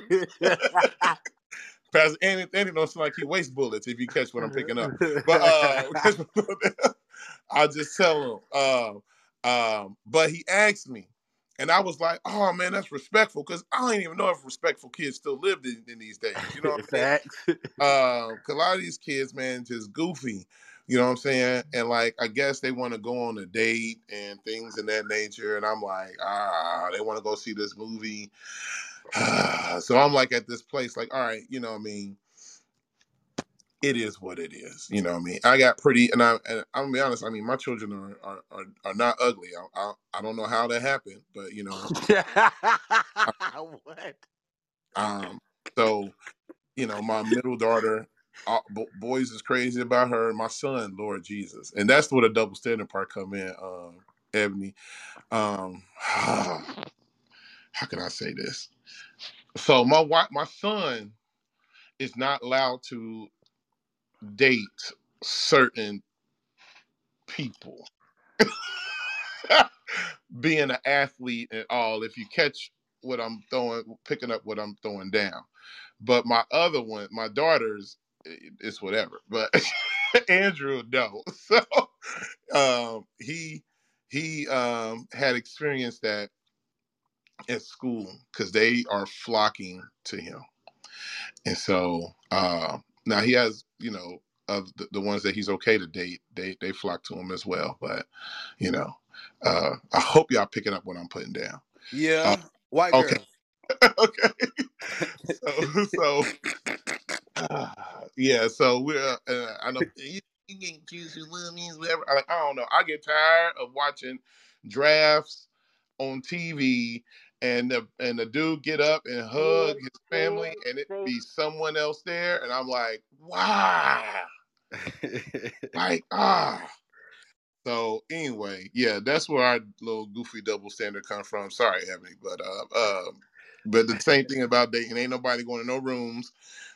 Pastor Anthony don't seem like he wastes bullets if you catch what I'm picking up. But uh, I just tell him. Um, um, but he asked me, and I was like, "Oh man, that's respectful," because I don't even know if respectful kids still live in, in these days. You know what I'm saying?
Facts.
Um, 'cause a lot of these kids, man, just goofy. You know what I'm saying? And like, I guess they want to go on a date and things in that nature. And I'm like, ah, they want to go see this movie. so I'm like at this place, like, all right, you know what I mean? It is what it is. You know what I mean? I got pretty, and, I, and I'm gonna be honest, I mean, my children are are, are, are not ugly. I, I, I don't know how that happened, but you know,
what?
um, so, you know, my middle daughter, uh, bo- boys is crazy about her. My son, Lord Jesus, and that's where the double standard part come in. Um, Ebony, um, how can I say this? So my wife, my son, is not allowed to date certain people. Being an athlete and all, if you catch what I'm throwing, picking up what I'm throwing down. But my other one, my daughter's, it's whatever. But Andrew, no. So um, he he um, had experienced that at school because they are flocking to him, and so uh, now he has you know of the, the ones that he's okay to date, they they flock to him as well. But you know, uh, I hope y'all picking up what I'm putting down.
Yeah. White
okay.
girl.
okay. So so yeah, so we're uh, I know you, you can choose who love me, whatever. I, I don't know. I get tired of watching drafts on TV and the and the dude get up and hug his family and it be someone else there and I'm like, wow. Like ah. So anyway, yeah, that's where our little goofy double standard come from. Sorry, Ebony, but uh, uh, but the same thing about dating. Ain't nobody going to no rooms.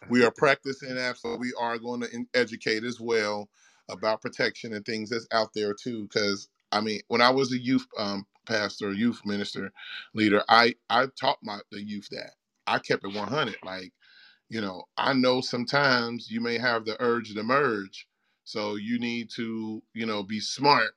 We are practicing that, so we are going to educate as well about protection and things that's out there too. Because I mean, when I was a youth um, pastor, youth minister, leader, I I taught my the youth that I kept it one hundred. Like, you know, I know sometimes you may have the urge to merge, so you need to you know be smart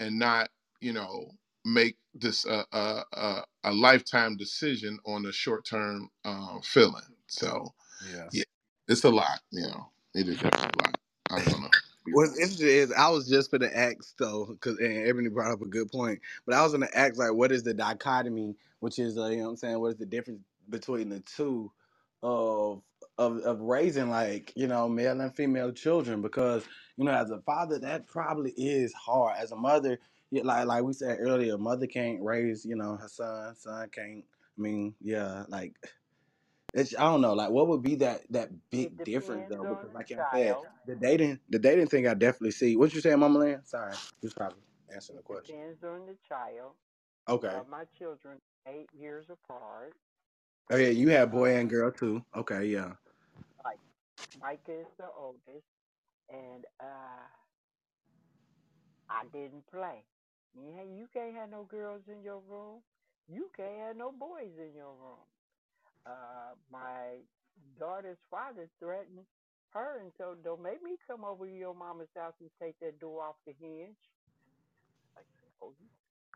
and not you know make this a a, a, a lifetime decision on a short term uh, feeling. So
Yeah.
yeah, it's a lot. You know, it is a lot. I don't know.
What's interesting is I was just for the ask though, because and Ebony brought up a good point. But I was gonna ask like, what is the dichotomy, which is uh, you know what I'm saying, what is the difference between the two of of of raising like you know male and female children? Because you know as a father that probably is hard. As a mother, like like we said earlier, mother can't raise you know her son, son can't. I mean, yeah, like it's I don't know, like what would be that that
It
big difference
depends
though?
on
Because
the
like y'all said,
child.
the dating the dating thing I definitely see. What you saying, Mama Land? Sorry, you was probably answering the
It
question.
depends on the child.
Okay.
Uh, my children eight years apart.
Oh yeah, you have boy
Uh,
and girl too. Okay, yeah.
like Micah is the oldest, and uh, I didn't play. Yeah, you can't have no girls in your room. You can't have no boys in your room. Uh, my daughter's father threatened her and told, "Don't make me come over to your mama's house and take that door off the hinge." Like, oh,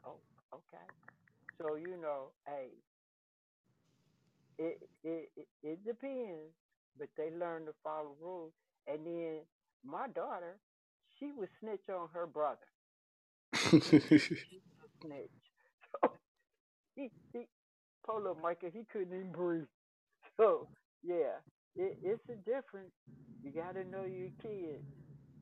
oh, okay. So you know, hey, it it it, it depends, but they learn to follow rules. And then my daughter, she would snitch on her brother. Snitch. So he he, little Micah, he couldn't even breathe. So yeah, it, it's a difference. You got to know your kids.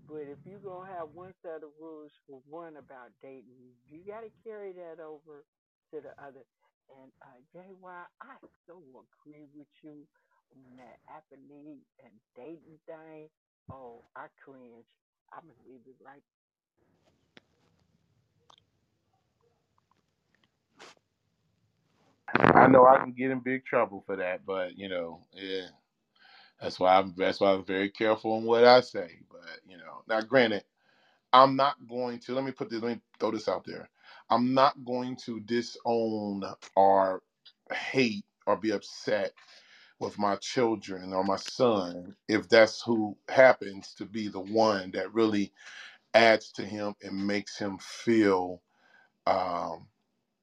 But if you're gonna have one set of rules for one about dating, you got to carry that over to the other. And uh, JY, I so agree with you on that athlete and dating thing. Oh, I cringe. I'm gonna leave it right.
I know I can get in big trouble for that, but you know, yeah, that's why I'm that's why I'm very careful on what I say. But you know, now granted, I'm not going to let me put this let me throw this out there. I'm not going to disown or hate or be upset with my children or my son if that's who happens to be the one that really adds to him and makes him feel um,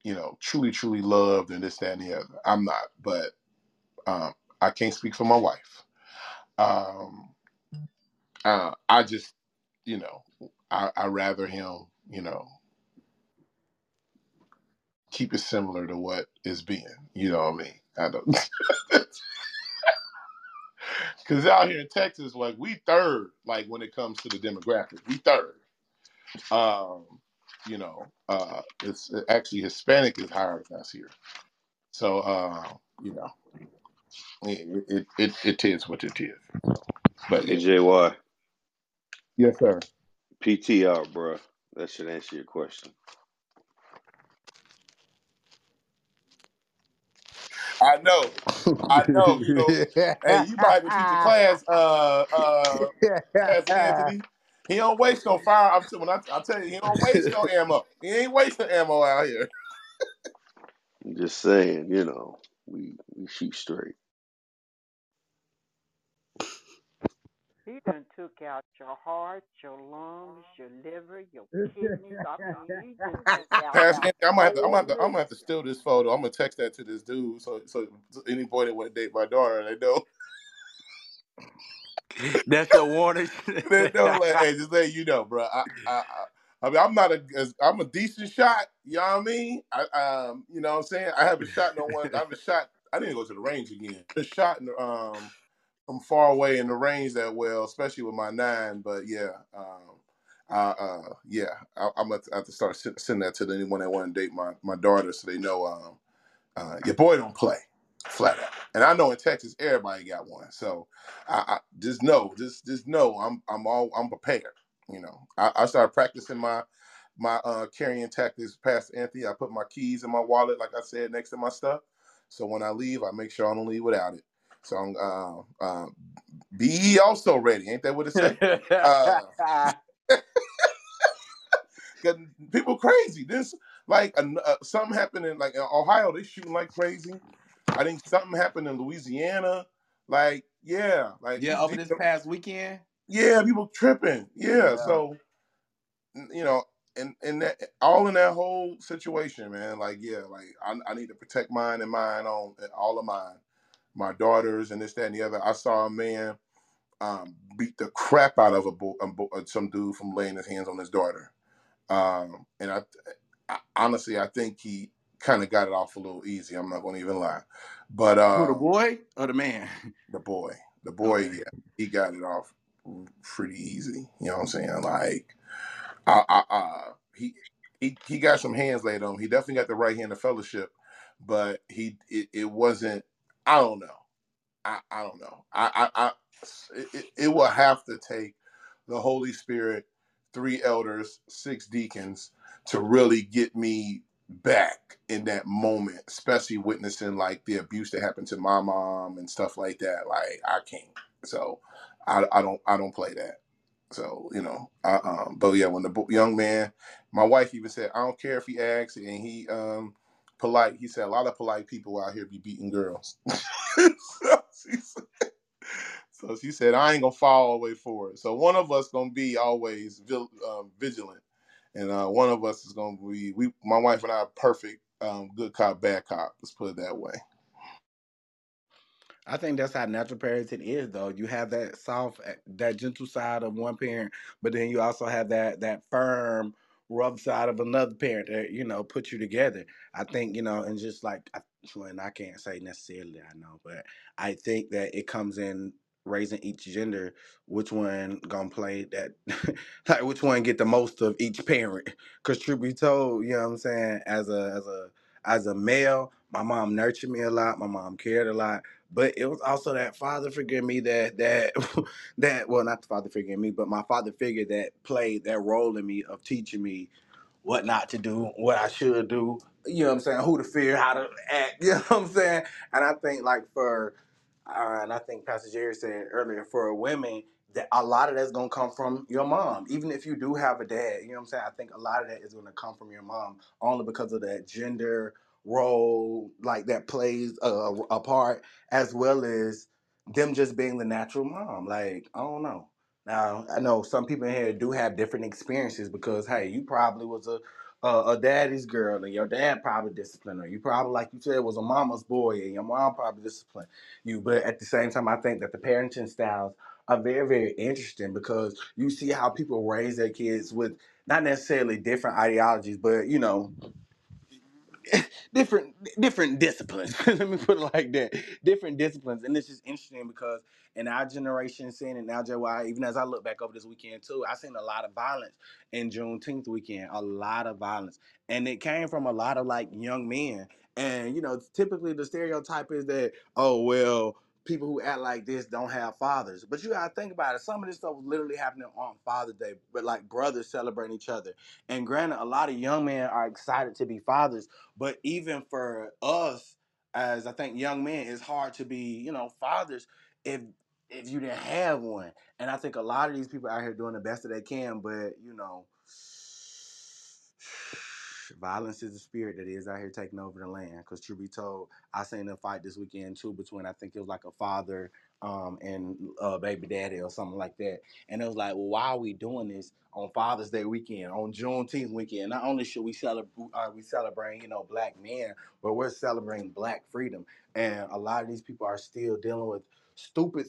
you know, truly, truly loved and this, that, and the other. I'm not, but um, I can't speak for my wife. Um, uh, I just, you know, I, I rather him, you know, keep it similar to what is being. You know what I mean? I don't, because out here in Texas, like we third, like when it comes to the demographic, we third. Um, you know, uh, it's actually Hispanic is higher than us here. So, uh, you know, it, it, it, it is what it is. But it,
JY,
yes, sir.
PT out, bruh. That should answer your question.
I know. I know. You know. Hey, you might have to teach a class, uh, uh, Pastor Anthony. He don't waste no fire. I'm when I, I tell you, he don't waste no ammo. He ain't wasting ammo out here.
I'm just saying, you know, we we shoot straight.
He done took out your heart, your lungs, your liver, your kidneys. I mean, he done took out
Pastor Anthony, I'm gonna have to, I'm gonna have to, I'm gonna have to steal this photo. I'm gonna text that to this dude, so so any boy that want to date my daughter, they know,
That's your warning.
they know. Like, hey, just let you know, bro. I, I, I, I mean, I'm not a, I'm a decent shot. You know what I mean? I, um, you know what I'm saying? I haven't shot no one. I haven't shot. I didn't go to the range again. I shot in, um from far away in the range that well, especially with my nine. But yeah, um, uh, uh, yeah, I, I'm gonna have to start send, send that to anyone that want to date my my daughter, so they know um, uh, your boy don't play flat out. And I know in Texas everybody got one, so I, I just know, just just know, I'm I'm all I'm prepared. You know, I, I started practicing my my uh, carrying tactics past Anthony. I put my keys in my wallet, like I said, next to my stuff. So when I leave, I make sure I don't leave without it. So I'm uh, uh, be also ready. Ain't that what it say? Uh, people crazy. This like uh, something happened in like in Ohio. They shooting like crazy. I think something happened in Louisiana. Like yeah, like
yeah, over this past weekend.
yeah, people tripping. Yeah,
Yeah.
so you know, and and that all in that whole situation, man. Like yeah, like I, I need to protect mine and mine on all of mine, my daughters and this that and the other. I saw a man um, beat the crap out of a, bo- a bo- some dude from laying his hands on his daughter. Um, and I, I honestly, I think he kind of got it off a little easy. I'm not going to even lie, but
Who the
um,
boy or the man?
the boy, the boy,
Okay.
yeah, he got it off pretty easy. You know what I'm saying? Like, I, I, I he, he, he got some hands laid on him. He definitely got the right hand of fellowship, but he, it, it wasn't. I don't know. I, I don't know. I, I, I it- it will have to take the Holy Spirit, three elders, six deacons to really get me back in that moment, especially witnessing like the abuse that happened to my mom and stuff like that. Like I can't. So I, I don't I don't play that. So you know, I, um, but yeah, when the young man, my wife even said, I don't care if he asks, and he um polite. He said a lot of polite people out here be beating girls. so, she said, so she said, I ain't gonna fall all the way for it. So one of us gonna be always vil- um, vigilant, and uh, one of us is gonna be we. My wife and I are perfect, um, good cop, bad cop. Let's put it that way.
I think that's how natural parenting is, though. You have that soft, eh, that gentle side of one parent, but then you also have that that firm, rough side of another parent that you know put you together. I think you know, and just like, and I can't say necessarily, I know, but I think that it comes in raising each gender, which one gonna play that, like which one get the most of each parent. Because truth be told, you know what I'm saying, as a as a as a male, my mom nurtured me a lot. My mom cared a lot but it was also that father figure in me that that that well not the father figure in me but my father figure that played that role in me of teaching me what not to do what i should do you know what i'm saying who to fear how to act you know what i'm saying and i think like for uh, and i think pastor jerry said earlier for women that a lot of that's to come from your mom even if you do have a dad you know what i'm saying i think a lot of that is to come from your mom only because of that gender role like that plays a, a part as well as them just being the natural mom. Like, I don't know. Now, I know some people in here do have different experiences because, hey, you probably was a a, a daddy's girl and your dad probably disciplined her. You probably, like you said, was a mama's boy and your mom probably disciplined you. But at the same time, I think that the parenting styles are very, very interesting because you see how people raise their kids with not necessarily different ideologies, but you know, different different disciplines. Let me put it like that. Different disciplines, and it's just interesting because in our generation, seeing it now, JY, even as I look back over this weekend too, I seen a lot of violence in Juneteenth weekend. A lot of violence, and it came from a lot of like young men. And you know, typically the stereotype is that oh well. People who act like this don't have fathers, but you gotta think about it. Some of this stuff was literally happening on Father's Day, but like brothers celebrating each other. And granted, a lot of young men are excited to be fathers, but even for us, as I think young men, it's hard to be, you know, fathers if if you didn't have one. And I think a lot of these people out here doing the best that they can, but you know, violence is the spirit that is out here taking over the land. Because truth be told, I seen a fight this weekend too between I think it was like a father um, and uh, baby daddy or something like that. And it was like, well, why are we doing this on Father's Day weekend, on Juneteenth weekend? Not only should we celebrate, uh, we celebrate, you know, black men, but we're celebrating black freedom. And a lot of these people are still dealing with stupid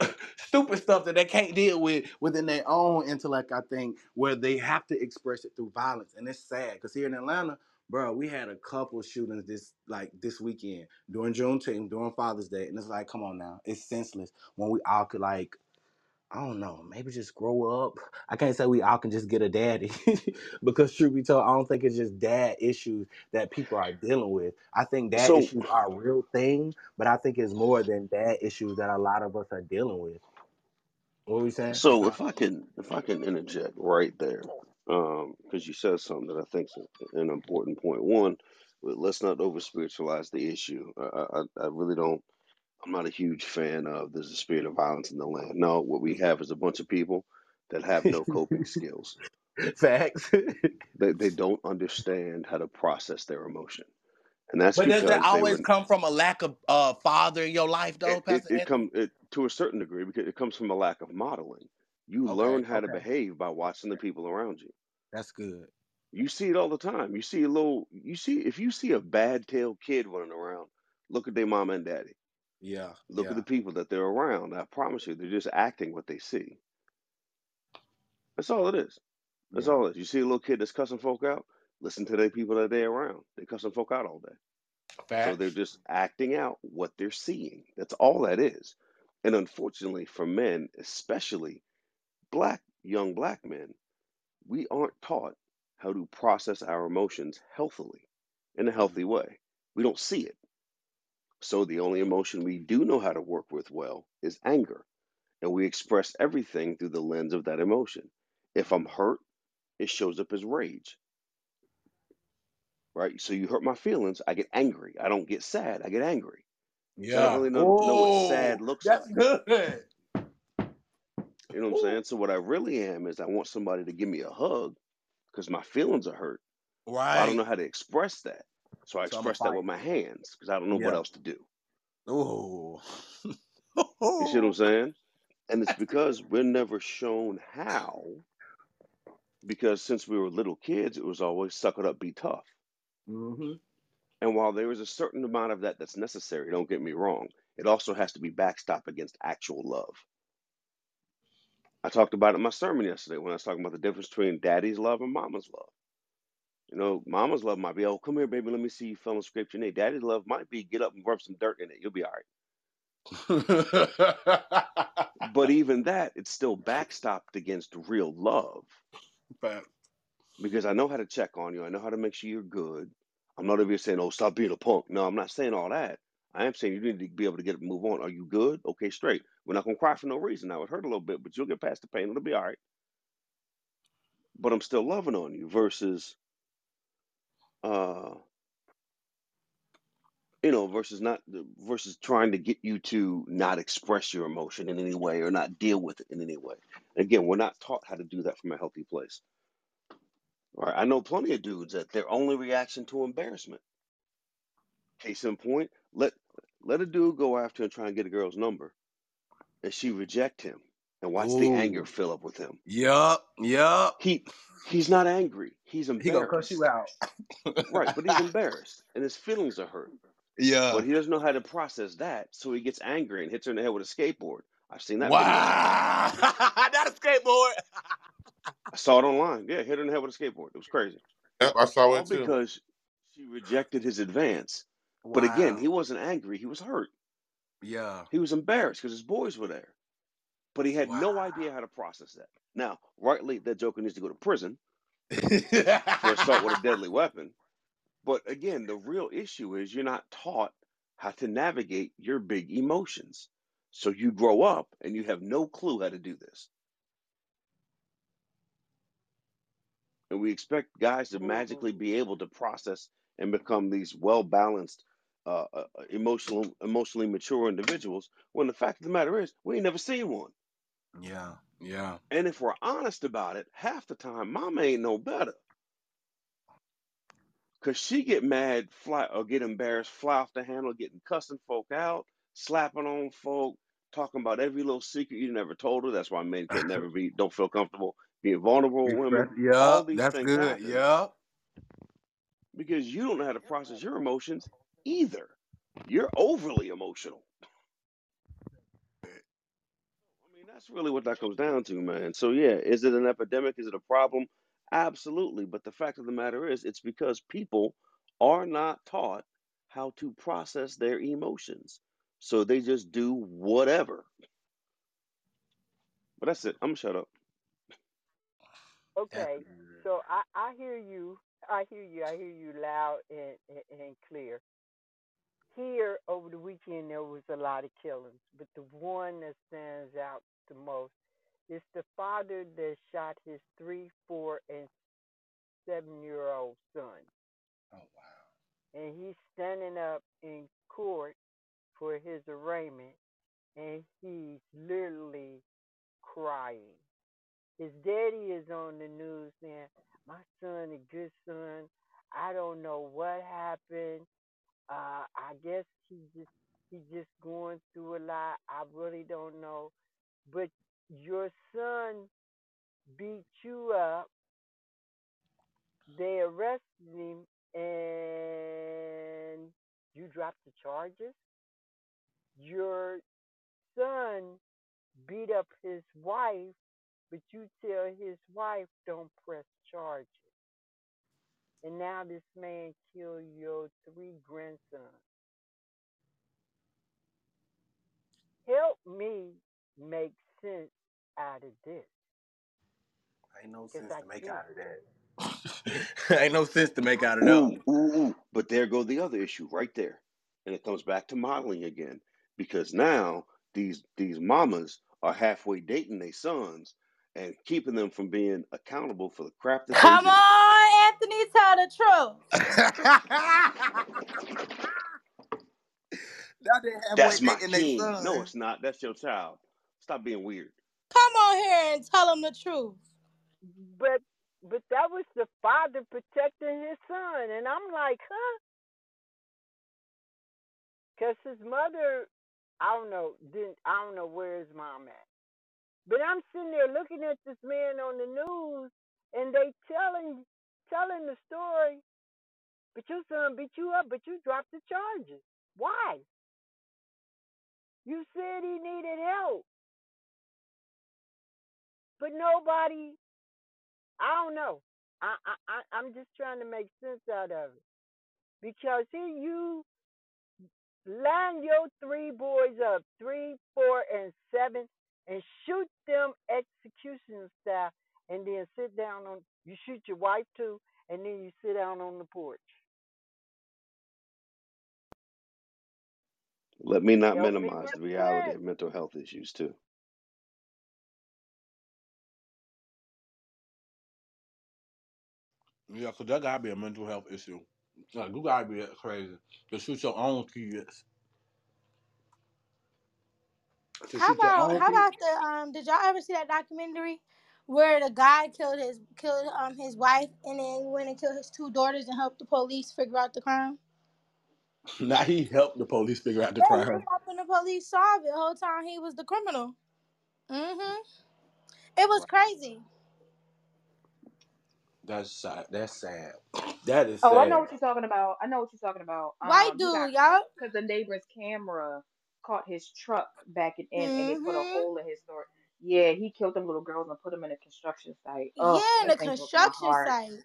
stupid stuff that they can't deal with within their own intellect, I think, where they have to express it through violence. And it's sad because here in Atlanta, bro, we had a couple shootings this like this weekend during Juneteenth, during Father's Day. And it's like, come on now. It's senseless when we all could like I don't know, maybe just grow up. I can't say we all can just get a daddy because truth be told, I don't think it's just dad issues that people are dealing with. I think dad
So,
issues are a real thing, but I think it's more than dad issues that a lot of us are dealing with. What were we saying?
So if I can, if I can interject right there, um, because you said something that I think is an important point. One, let's not over spiritualize the issue. I, I, I really don't. I'm not a huge fan of there's a spirit of violence in the land. No, what we have is a bunch of people that have no coping skills.
Facts.
They they don't understand how to process their emotion, and that's
but does that always
were
come from a lack of uh father in your life though,
it it,
Pastor
it
Anthony?
come it to a certain degree because it comes from a lack of modeling. You
Okay,
learn how to behave by watching the people around you.
That's good.
You see it all the time. You see a little. You see if you see a bad tailed kid running around, look at their mama and daddy.
Yeah.
Look at the people that they're around. I promise you, they're just acting what they see. That's all it is. That's
Yeah.
all it is. You see a little kid that's cussing folk out, listen to the people that they're around. They're cussing folk out all day. So they're just acting out what they're seeing. That's all that is. And unfortunately for men, especially black young black men, we aren't taught how to process our emotions healthily in a healthy mm-hmm. way. We don't see it. So the only emotion we do know how to work with well is anger. And we express everything through the lens of that emotion. If I'm hurt, it shows up as rage, right? So you hurt my feelings, I get angry. I don't get sad, I get angry. So I don't really know, know what sad looks
that's
like.
good.
You know what I'm saying? So what I really am is I want somebody to give me a hug because my feelings are hurt. But I don't know how to express that. So I
So I'm
express that with my hands because I don't know what else to do.
Oh.
You see what I'm saying? And it's because we're never shown how, because since we were little kids, it was always suck it up, be tough.
mm-hmm.
And while there is a certain amount of that that's necessary, don't get me wrong, it also has to be backstop against actual love. I talked about it in my sermon yesterday when I was talking about the difference between daddy's love and mama's love. You know, mama's love might be, oh, come here, baby, let me see you fell and scrape your knee. Daddy's love might be, get up and rub some dirt in it. You'll be all right. But even that, it's still backstopped against real love
Fact.
because I know how to check on you. I know how to make sure you're good. I'm not over here saying, oh, stop being a punk. No, I'm not saying all that. I am saying you need to be able to get move on. Are you good? Okay, straight. We're not gonna cry for no reason. Now it hurt a little bit, but you'll get past the pain. It'll be all right. But I'm still loving on you versus uh you know, versus not versus trying to get you to not express your emotion in any way or not deal with it in any way. Again, we're not taught how to do that from a healthy place. All right. I know plenty of dudes that their only reaction to embarrassment. Case in point, let let a dude go after and try and get a girl's number, and she reject him, and watch the anger fill up with him.
Yup. Yup.
He he's not angry. He's
He gonna cuss you
embarrassed.
out.
Right, but he's embarrassed, and his feelings are hurt.
yeah.
But he doesn't know how to process that, so he gets angry and hits her in the head with a skateboard. I've seen that video.
Wow. Not a skateboard.
I saw it online. Yeah, hit her in the head with a skateboard. It was crazy.
Yep, I saw
All
it too.
because she rejected his advance. But again, he wasn't angry. He was hurt.
Yeah.
He was embarrassed because his boys were there. But he had no idea how to process that. Now, rightly, that joker needs to go to prison for assault with a deadly weapon. But again, the real issue is you're not taught how to navigate your big emotions. So you grow up and you have no clue how to do this. And we expect guys to magically be able to process and become these well balanced, uh, uh, emotional, emotionally mature individuals. When the fact of the matter is, we ain't never seen one.
Yeah. Yeah.
And if we're honest about it, half the time, mama ain't no better. Cause she get mad, fly or get embarrassed, fly off the handle, getting cussing folk out, slapping on folk, talking about every little secret you never told her. That's why men can never be, don't feel comfortable being vulnerable with women.
Express-
All
Yup.
these
That's good.
happen
Yup.
because you don't know how to process your emotions either. You're overly emotional. I mean, that's really what that comes down to, man. So yeah, is it an epidemic? Is it a problem? Absolutely. But the fact of the matter is, it's because people are not taught how to process their emotions. So they just do whatever. But that's it. I'm gonna shut up.
Okay, so I, I hear you. I hear you. I hear you loud and, and, and clear. Here over the weekend, there was a lot of killings, but the one that stands out the most is the father that shot his three, four, and seven year old son.
Oh wow.
And he's standing up in court for his arraignment, and he's literally crying. His daddy is on the news saying, "My son, a good son. I don't know what happened. Uh, I guess he just he just going through a lot. I really don't know. But your son beat you up. They arrested him, and you dropped the charges. your son beat up his wife, but you tell his wife don't press charges. And now this man killed your three grandsons. Help me make sense out of this.
Ain't no sense
I
to make out of that. Ain't no sense to make out of that.
Ooh,
one.
ooh, ooh. But there go the other issue right there. And it comes back to modeling again. Because now these these mamas are halfway dating their sons and keeping them from being accountable for the crap that they
Come
do.
on, Anthony, tell the truth.
That they halfway
That's my
dating they
king.
son.
No, it's not. That's your child. Stop being weird.
Come on here and tell him the truth.
But but that was the father protecting his son, and I'm like, huh? Cause his mother, I don't know, didn't I don't know where his mom at. But I'm sitting there looking at this man on the news, and they telling telling the story. But your son beat you up, but you dropped the charges. Why? You said he needed help, but nobody. I don't know. I I, I I'm just trying to make sense out of it because here you line your three boys up, three, four, and seven, and shoot them execution style, and then sit down on. You shoot your wife too, and then you sit down on the porch.
Let me not
Help me
minimize the reality of mental health issues too.
Yeah, because that gotta be a mental health issue. Like, you gotta be crazy to shoot your own kids. To
How about how
kids.
about the um? Did y'all ever see that documentary where the guy killed his killed um his wife and then went and killed his two daughters and helped the police figure out the crime?
Now he helped the police figure out the
Yeah, he
crime.
helping the police solve it. The whole time he was the criminal. Mhm. It was crazy.
That's sad. That's sad. That is
Oh, I know what you're talking about. I know what you're talking about.
White
Um, he
dude, y'all.
because the neighbor's camera caught his truck backing in, and it put a
Mhm.
hole in his door. Yeah, he killed them little girls and put them in a construction site. Oh,
Yeah, in the
that thing broke my
construction site.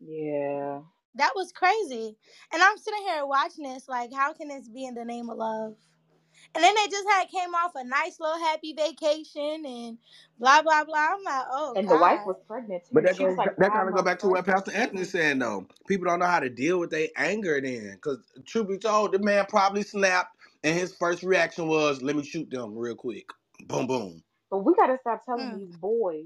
Yeah.
That was crazy. And I'm sitting here watching this, like, how can this be in the name of love? And then they just had came off a nice little happy vacation and blah blah blah. I'm like, oh
And the wife was pregnant
But
too.
that
She was
goes,
like
that kind of go back to what. Pastor Anthony saying though. People don't know how to deal with their anger then, because truth be told, the man probably snapped, and his first reaction was, "Let me shoot them real quick." Boom, boom.
But we gotta stop telling
Mm.
these boys,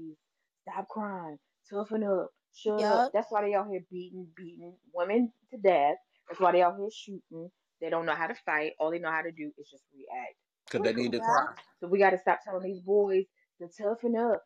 stop crying, toughen up, shut up. That's why they out here beating, beating women to death. That's why they out here shooting. They don't know how to fight. All they know how to do is just react
Because they need to cry.
So we gotta stop telling these boys to toughen up.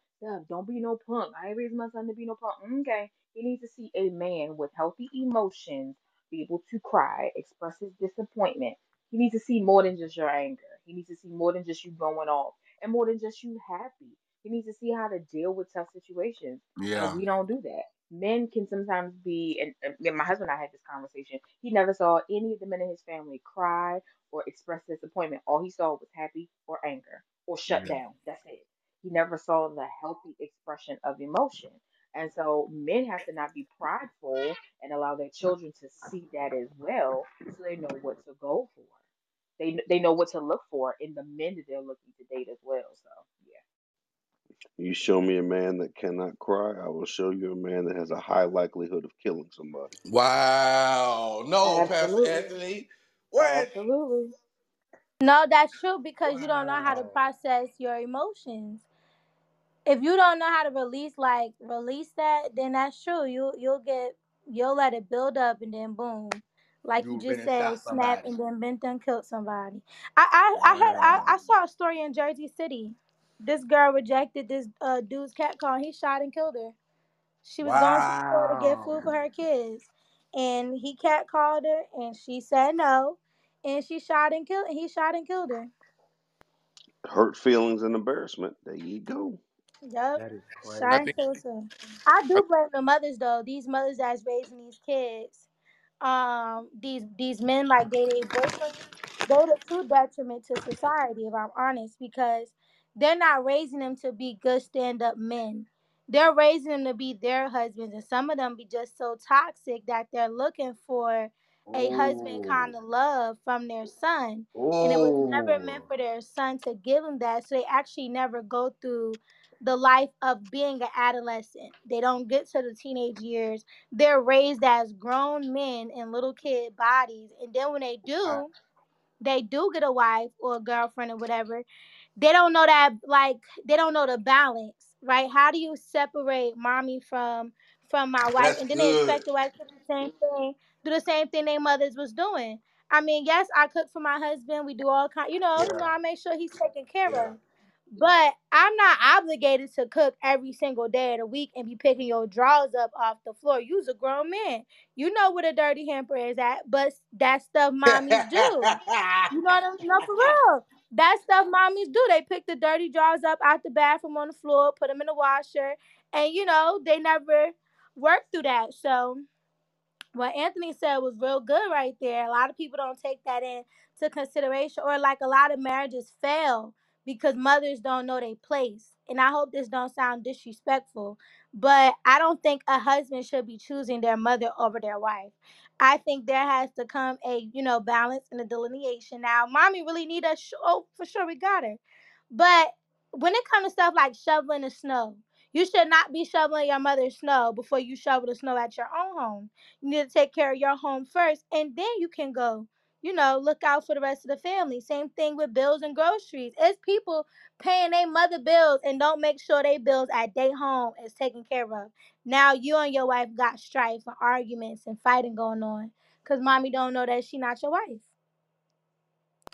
Don't be no punk. I ain't raising my son to be no punk. Okay. He needs to see a man with healthy emotions be able to cry, express his disappointment. He needs to see more than just your anger. He needs to see more than just you going off and more than just you happy. He needs to see how to deal with tough situations. And
Yeah.
we don't do that. Men can sometimes be, and, and my husband and I had this conversation. He never saw any of the men in his family cry or express disappointment. All he saw was happy or anger or shut down. That's it. He never saw the healthy expression of emotion. And so men have to not be prideful and allow their children to see that as well so they know what to go for. They they know what to look for in the men that they're looking to date as well. So.
You show me a man that cannot cry, I will show you a man that has a high likelihood of killing somebody.
Wow. No, Pastor
Absolutely.
Anthony. What?
Absolutely.
No, that's true because you don't know how to process your emotions. If you don't know how to release like release that, then that's true. You you'll get you'll let it build up and then boom. Like you
You
just said, snap and then been done killed somebody. I I, I had I, I saw a story in Jersey City. This girl rejected this uh dude's cat call. He shot and killed her. She was going to the store to get food for her kids, and he cat called her, and she said no, and she shot and killed. He shot and killed her.
Hurt feelings and embarrassment. There you go.
Yep, shot and killed her. I do blame the mothers though. These mothers that's raising these kids. Um, these these men like they they boyfriends. they're the true detriment to society, if I'm honest, because they're not raising them to be good stand up men. They're raising them to be their husbands, and some of them be just so toxic that they're looking for a husband kind of love from their son. And it was never meant for their son to give them that. So they actually never go through the life of being an adolescent. They don't get to the teenage years. They're raised as grown men in little kid bodies. And then when they do, they do get a wife or a girlfriend or whatever, they don't know that like they don't know the balance, right? How do you separate mommy from from my wife
That's
and then they expect the wife to do the same thing, do the same thing their mothers was doing. I mean, yes, I cook for my husband. We do all kind, you know, you know, I make sure he's taken care
Yeah.
of. But I'm not obligated to cook every single day of the week and be picking your drawers up off the floor. You's a grown man. You know where the dirty hamper is at, but that stuff mommies do. You know what I'm no for real. That stuff mommies do. They pick the dirty drawers up out the bathroom on the floor, put them in the washer, and you know, they never work through that. So what Anthony said was real good right there. A lot of people don't take that into consideration, or like a lot of marriages fail because mothers don't know their place. And I hope this don't sound disrespectful, but I don't think a husband should be choosing their mother over their wife. I think there has to come a you know balance and a delineation. Now, mommy really need us. Sh- oh, for sure we got her, but when it comes to stuff like shoveling the snow, you should not be shoveling your mother's snow before you shovel the snow at your own home. You need to take care of your home first, and then you can go, you know, look out for the rest of the family. Same thing with bills and groceries. It's people paying their mother bills and don't make sure they bills at their home is taken care of. Now you and your wife got strife and arguments and fighting going on because mommy don't know that she not your wife.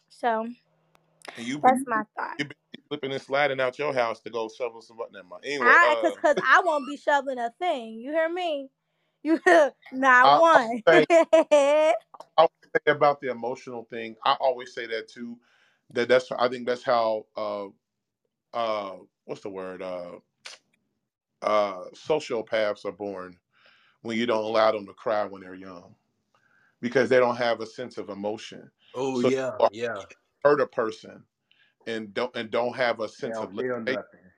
So
And you
that's my thought.
you be flipping and sliding out your house to go shovel some never mind. Anyway,
I
uh,
I won't be shoveling a thing. You hear me? You not
I,
one.
I I say about the emotional thing. I always say that too. That that's I think that's how uh uh what's the word uh uh sociopaths are born when you don't allow them to cry when they're young because they don't have a sense of emotion.
Oh
So
yeah, yeah.
hurt a person and don't and don't have a sense
don't
of
feel
limitation.
nothing.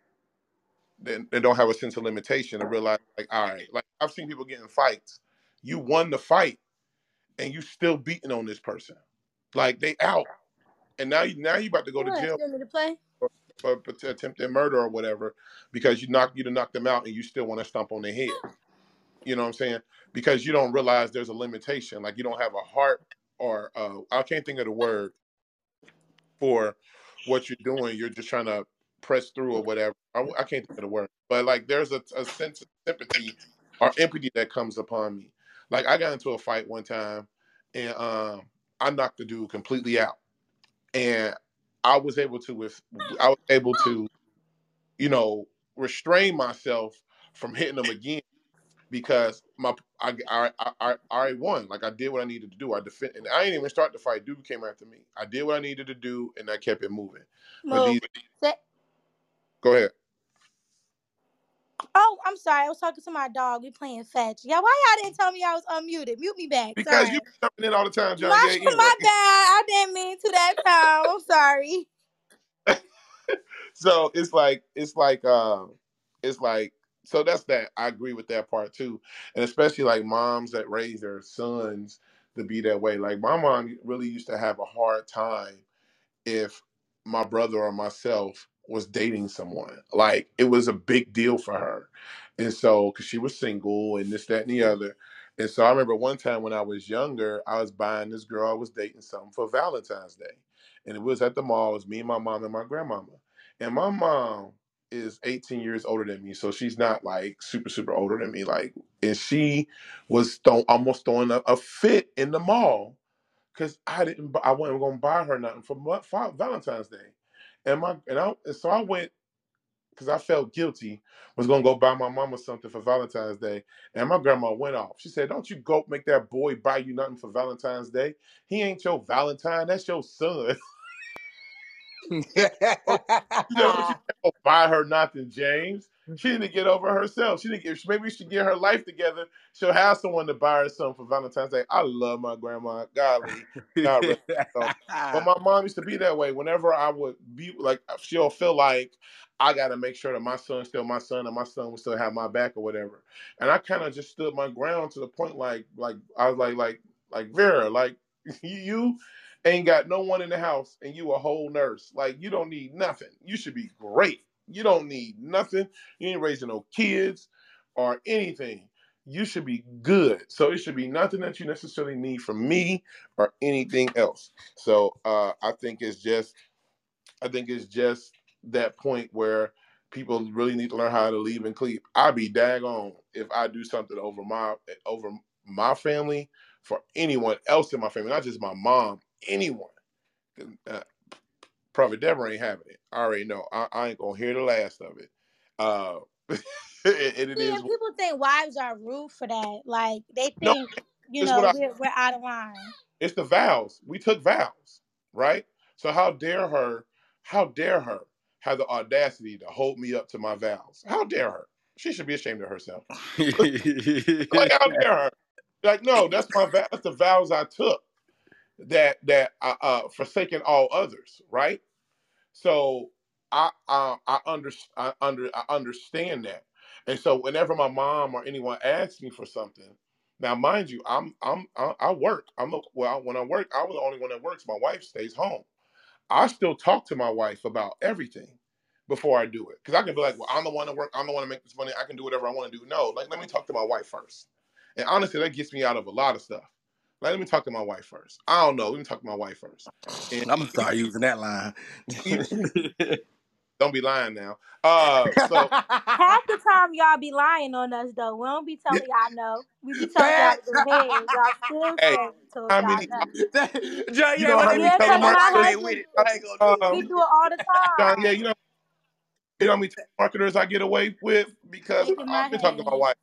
They, they don't have a sense of limitation and realize like all right, like I've seen people get in fights. You won the fight and you still beating on this person. Like they out. And now you now you about to go to jail
You want me to play?
for, for attempted murder or whatever because you knock you to knock them out and you still want to stomp on their head. You know what I'm saying? Because you don't realize there's a limitation. Like you don't have a heart or uh, I can't think of the word for what you're doing. You're just trying to press through or whatever. I, I can't think of the word, but like there's a, a sense of sympathy or empathy that comes upon me. Like I got into a fight one time and um, I knocked the dude completely out, and I was able to with I was able to you know restrain myself from hitting him again because my I I I, I won. Like I did what I needed to do. I defend, and I didn't even start the fight. Dude came after me. I did what I needed to do, and I kept it moving.
Move.
these, go ahead.
Oh, I'm sorry. I was talking to my dog. We playing fetch. Yeah, why y'all didn't tell me I was unmuted? Mute me back.
Because
sorry.
you jumping in all the time, John.
my,
Yeah,
my bad. I didn't mean to that time. I'm sorry.
so it's like it's like um it's like so that's that i agree with that part too and especially like moms that raise their sons to be that way like my mom really used to have a hard time if my brother or myself was dating someone like it was a big deal for her and so because she was single and this that and the other and so i remember one time when i was younger i was buying this girl i was dating something for valentine's day and it was at the mall it was me and my mom and my grandmama and my mom is 18 years older than me, so she's not like super, super older than me. Like, and she was th- almost throwing a, a fit in the mall because I didn't, I wasn't gonna buy her nothing for, for Valentine's Day. And my, and I, and so I went because I felt guilty. Was gonna go buy my mama something for Valentine's Day, and my grandma went off. She said, "Don't you go make that boy buy you nothing for Valentine's Day? He ain't your Valentine. That's your son." You know, "Oh, buy her nothing, James. She didn't get over herself. She didn't get, maybe she should get her life together. She'll have someone to buy her something for Valentine's Day. I love my grandma. Golly, God. But my mom used to be that way. Whenever I would be like, she'll feel like I got to make sure that my son's still my son and my son will still have my back or whatever. And I kind of just stood my ground to the point like, like I was like, like, like Vera, like you ain't got no one in the house and you a whole nurse. Like you don't need nothing. You should be great. You don't need nothing. You ain't raising no kids or anything. You should be good. So it should be nothing that you necessarily need from me or anything else. So uh, I think it's just, I think it's just that point where people really need to learn how to leave and cleave. I'd be daggone if I do something over my over my family for anyone else in my family, not just my mom, anyone. Uh, Prophet Deborah ain't having it. I already know. I, I ain't gonna hear the last of it. Uh, and it
Yeah,
is.
people think wives are rude for that. Like they
No,
think, you know, we're, we're out of line.
It's the vows. We took vows, right? So how dare her? How dare her have the audacity to hold me up to my vows? How dare her? She should be ashamed of herself. Like how dare her? Like no, that's my vow. That's the vows I took. That that uh, uh forsaken all others, right? So I I I under I under I understand that, and so whenever my mom or anyone asks me for something, now mind you, I'm I'm I, I work. I'm a, well when I work, I was the only one that works. My wife stays home. I still talk to my wife about everything before I do it because I can be like, well, I'm the one to work. I'm the one to make this money. I can do whatever I want to do. No, like let me talk to my wife first. And honestly, that gets me out of a lot of stuff. Like, let me talk to my wife first. I don't know. Let me talk to my wife first. And
I'm gonna start using that line.
don't be lying now. Uh, so
Half the time y'all be lying on us though. We don't be telling y'all no. We be telling y'all
Facts.
to go ahead. Y'all still
Hey,
saying to us
how
y'all
many?
know.
John,
You
you
know
ain't
how
let
many
me
Yeah,
tell
cause
my
my
I
telemarketers?
ain't with it. I ain't do it.
he do it all the
John, yeah, you know, you know how many telemarketers I get away with because I've been talking to my wife.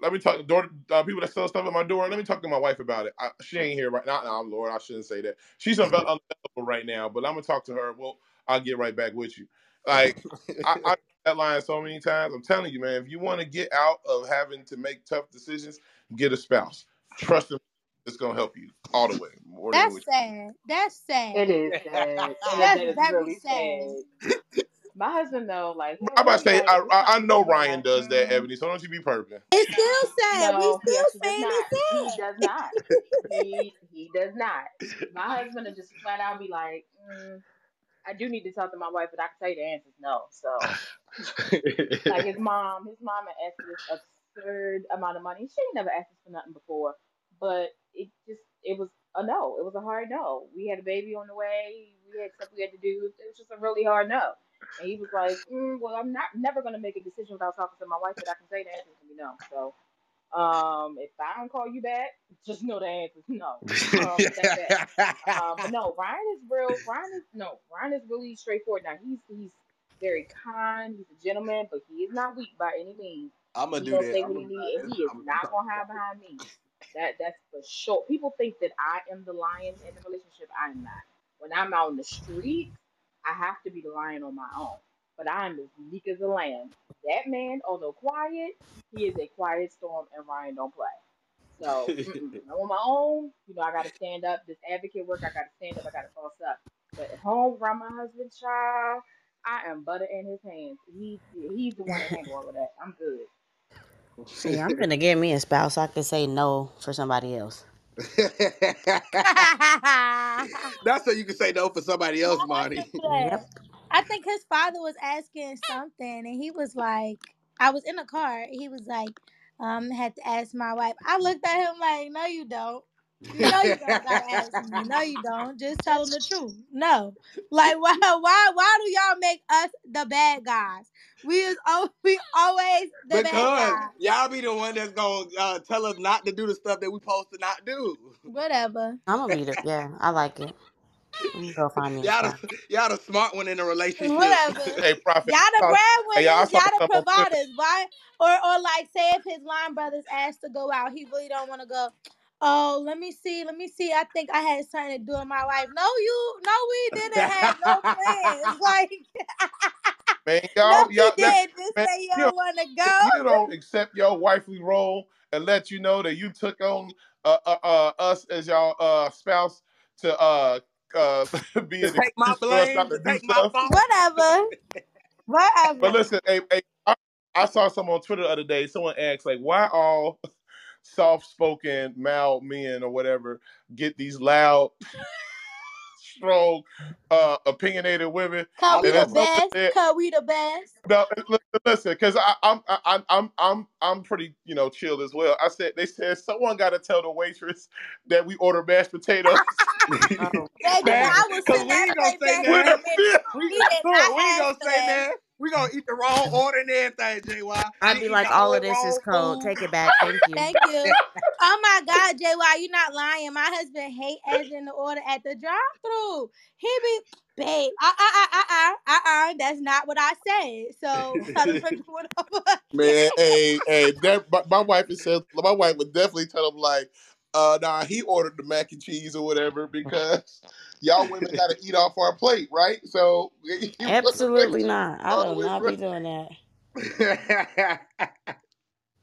Let me talk to door uh, people that sell stuff at my door. Let me talk to my wife about it. I, she ain't here right now. No, Lord, I shouldn't say that. She's unavailable right now, but I'm gonna talk to her. Well, I'll get right back with you. Like I, I that line so many times. I'm telling you, man. If you want to get out of having to make tough decisions, get a spouse. Trust them. It's gonna help you all the way. More
That's
which.
sad. That's sad.
It is sad. That is,
That's
that is
very
really
sad.
sad. My husband though, like
I'm about to say I, I I know Ryan does that, Ebony. So don't you be perfect.
It's still sad. We
no, he
still
actually does
saying
not. He does not. He he does not. My husband will just flat out be like, mm, I do need to talk to my wife, but I can tell you the answer is no. So like his mom, his mom had asked for this absurd amount of money. She ain't never asked us for nothing before, but it just it was a no. It was a hard no. We had a baby on the way. We had stuff we had to do. It was just a really hard no. And he was like, mm, "Well, I'm not never gonna make a decision without talking to my wife, but I can say the answer gonna be no." So, um, if I don't call you back, just know the answer is no. Um, but that's that. Um, but no, Ryan is real. Ryan is no. Ryan is really straightforward. Now he's he's very kind. He's a gentleman, but he is not weak by any means.
I'm gonna
He
do
gonna
that.
say
I'm
what he
gonna,
need, and he is
I'm
not gonna hide behind me. That that's for sure. People think that I am the lion in the relationship. I'm not. When I'm out in the streets, I have to be the lion on my own. But I'm as meek as a lamb. That man, although quiet, he is a quiet storm, and Ryan don't play. So I'm on my own, you know, I gotta stand up. This advocate work, I gotta stand up. I gotta boss up. But at home around my husband's child, I am butter in his hands. He he's the one that handle all of that. I'm good.
See, I'm gonna get me a spouse so I can say no for somebody else.
That's so you can say no for somebody else,
husband
Monty.
Yep.
I think his father was asking something, and he was like, I was in the car. He was like, um, had to ask my wife. I looked at him like, no, you don't. No, you don't gotta ask me. No, you don't. Just tell him the truth. No, like why, why, why do y'all make us the bad guys? We is oh, we always the bad
because
guys.
y'all be the one that's gonna uh, tell us not to do the stuff that we supposed to not do.
Whatever.
I'm gonna be the yeah. I like it. Let me go find me
Y'all
spouse.
the, y'all the smart one in a relationship.
Whatever.
Hey, prophet.
Y'all the
I saw, hey, y'all, I
breadwinners,
saw
y'all the
something on Twitter.
providers. Why? Or or like say if his line brothers asked to go out, he really don't want to go. Oh, let me see, let me see. I think I had something to do with my wife. No, you no, we didn't have no plans. Like
Man,
No,
y'all,
he
y'all, that,
did. Just
man,
say you
you
don't want to go.
you don't accept your wifely role and let you know that you took on uh, uh, uh, us as y'all uh, spouse to uh, be
to
an
take my
excuse for us
blame,
not
to
to
take my fault.
Whatever.
But listen, hey, hey, I, I saw someone on Twitter the other day. Someone asked, like, why all soft-spoken male men or whatever get these loud, strong, uh, opinionated women?
Cause we the
love
then
them.
someone
best.
said,
Cause we the best.
No, listen, because I'm I'm I'm I'm I'm I'm pretty you know chilled as well. I said they said someone got to tell the waitress that we order mashed potatoes
Oh,
Baby,
man,
I will
cause
send
we
that
ain't gonna
plate
say
back
with
in
a
a
that. We
We did not
we ain't gonna
for
say
that.
That. We gonna eat the wrong order and everything, JY.
I'd be like,
the
all of this is cold.
food.
Take it back. Thank you.
Thank you. Oh my God, JY, you're not lying. My husband hate entering the order at the drive-through. He be, babe, uh uh uh uh uh uh. That's not what I said. So tell him to do it over.
Man, hey, hey, that my, my wife is said my wife would definitely tell him like, uh, nah, he ordered the mac and cheese or whatever because y'all women got to eat off our plate, right? So you put the
absolutely not. I will not
right.
be doing that.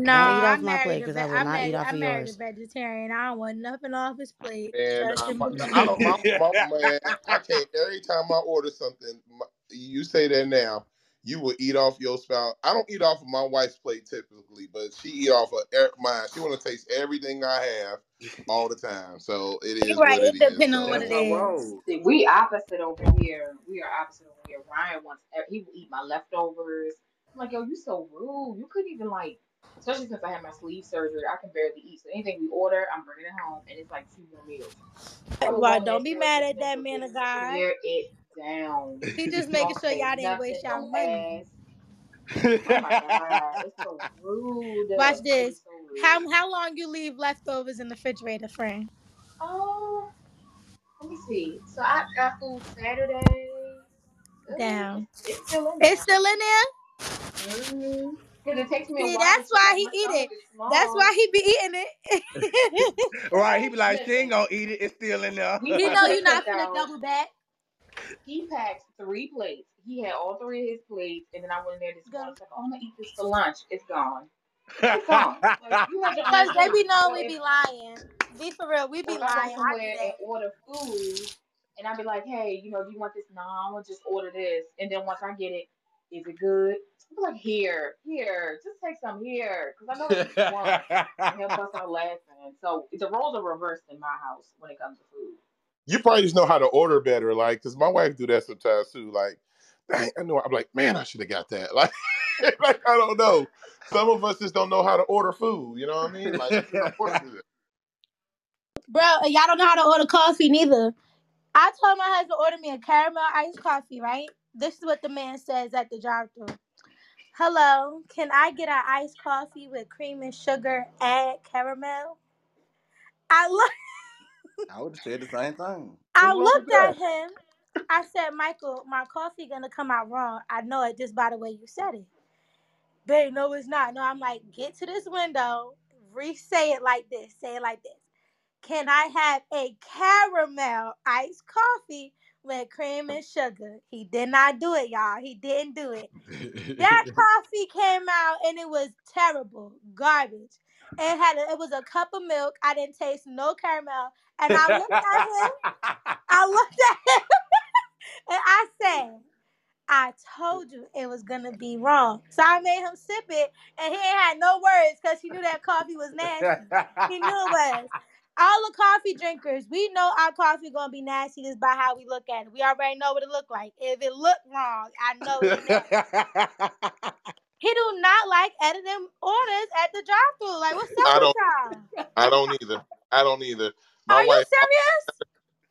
No,
Don't eat off
I
my plate because I will
I
not eat off
I
of
married a
yours.
vegetarian. I don't want nothing off his plate.
And
Trust and
my,
believe.
I don't, my, my man, I can't. Every time I order something, my, you say that now. You will eat off your spouse. I don't eat off of my wife's plate typically, but she eat off of er- mine. She want to taste everything I have all the time. So it is You're
right.
what it
It
is.
depends on
So
what
That's
it
my
is.
road.
See, we opposite over here. We are opposite over here. Ryan wants he will eat my leftovers. I'm like, yo, you so rude. You couldn't even like, especially since I had my sleeve surgery, I can barely eat. So anything we order, I'm bringing it home, and it's like two more meals. I
Well,
go in there
don't be mad at that man of
just
God.
tear it down.
He just making sure y'all didn't waste y'all money.
Oh my God, it's so rude.
Watch this.
so rude.
How how long you leave leftovers in the refrigerator, friend?
Oh, let me see. So I got food Saturday. Uh,
Down.
it's, it's still in
It's
there.
still in there.
Mm-hmm. Because it takes me a
See,
while
that's why he eat it. That's why he be eating it.
right, he be like, she ain't gonna eat it. It's still in there.
he
he
he
know you
have
not gonna
out.
double back.
He packed three plates. He had all three of his plates, and then I went in there this
Go.
morning. I was like, "Oh, I'm gonna eat this for lunch." It's gone. It's gone. Like you had your own
Cause they be
food.
knowing we be lying. Be for real, we be
if
lying. I do
somewhere and order food, and I be like, "Hey, you know, do you want this?" No, I'm gonna just order this. And then once I get it, is it good? I'm like, "Here, here, just take some here," because I know what you want. And he'll bust out laughing. So the roles are reversed in my house when it comes to food.
You probably just know how to order better, like because my wife do that sometimes too. Like, dang, I know. I'm like, man, I should have got that. Like, like I don't know. Some of us just don't know how to order food. You know what I mean? Like, you know, order good.
Bro, uh, y'all don't know how to order coffee neither. I told my husband order me a caramel iced coffee, right? This is what the man says at the drive-thru. Hello, can I get an iced coffee with cream and sugar and caramel? I look
I would have said the same thing.
I
What's wrong with
looked at him. I said, Michael, my coffee gonna come out wrong. I know it just by the way you said it. Babe, no, it's not. No, I'm like, get to this window, re-say it like this. Say it like this. Can I have a caramel iced coffee with cream and sugar? He did not do it, y'all. He didn't do it. That coffee came out and it was terrible, garbage. It had a, it was a cup of milk. I didn't taste no caramel, and I looked at him. I looked at him and I said, I told you it was gonna be wrong. So I made him sip it, and he ain't had no words because he knew that coffee was nasty. He knew it was. All the coffee drinkers, we know our coffee gonna be nasty just by how we look at it. We already know what it look like. If it look wrong, I know nasty. He do not like editing orders at the drive-thru. Like, what's up
I don't.
y'all?
I don't either. I don't either. My
Are you serious?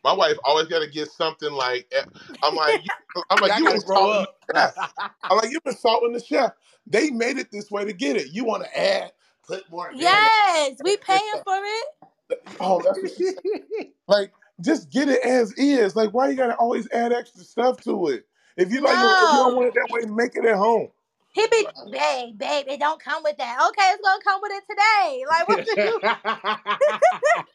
My wife always got to get something like. eh, I'm like, you, I'm like,
Y'all
you
grow
insulting
up.
the chef. I'm like, you insulting the chef. They made it this way to get it. You want to add, put more.
Yes, we paying for it.
Oh, that's what she said. Like, just get it as is. Like, why you gotta always add extra stuff to it? If you like, your, if you don't want
No.
it that way, make it at home.
He be, babe, babe, it don't come with that. Okay, it's gonna come with it today. Like, what do you?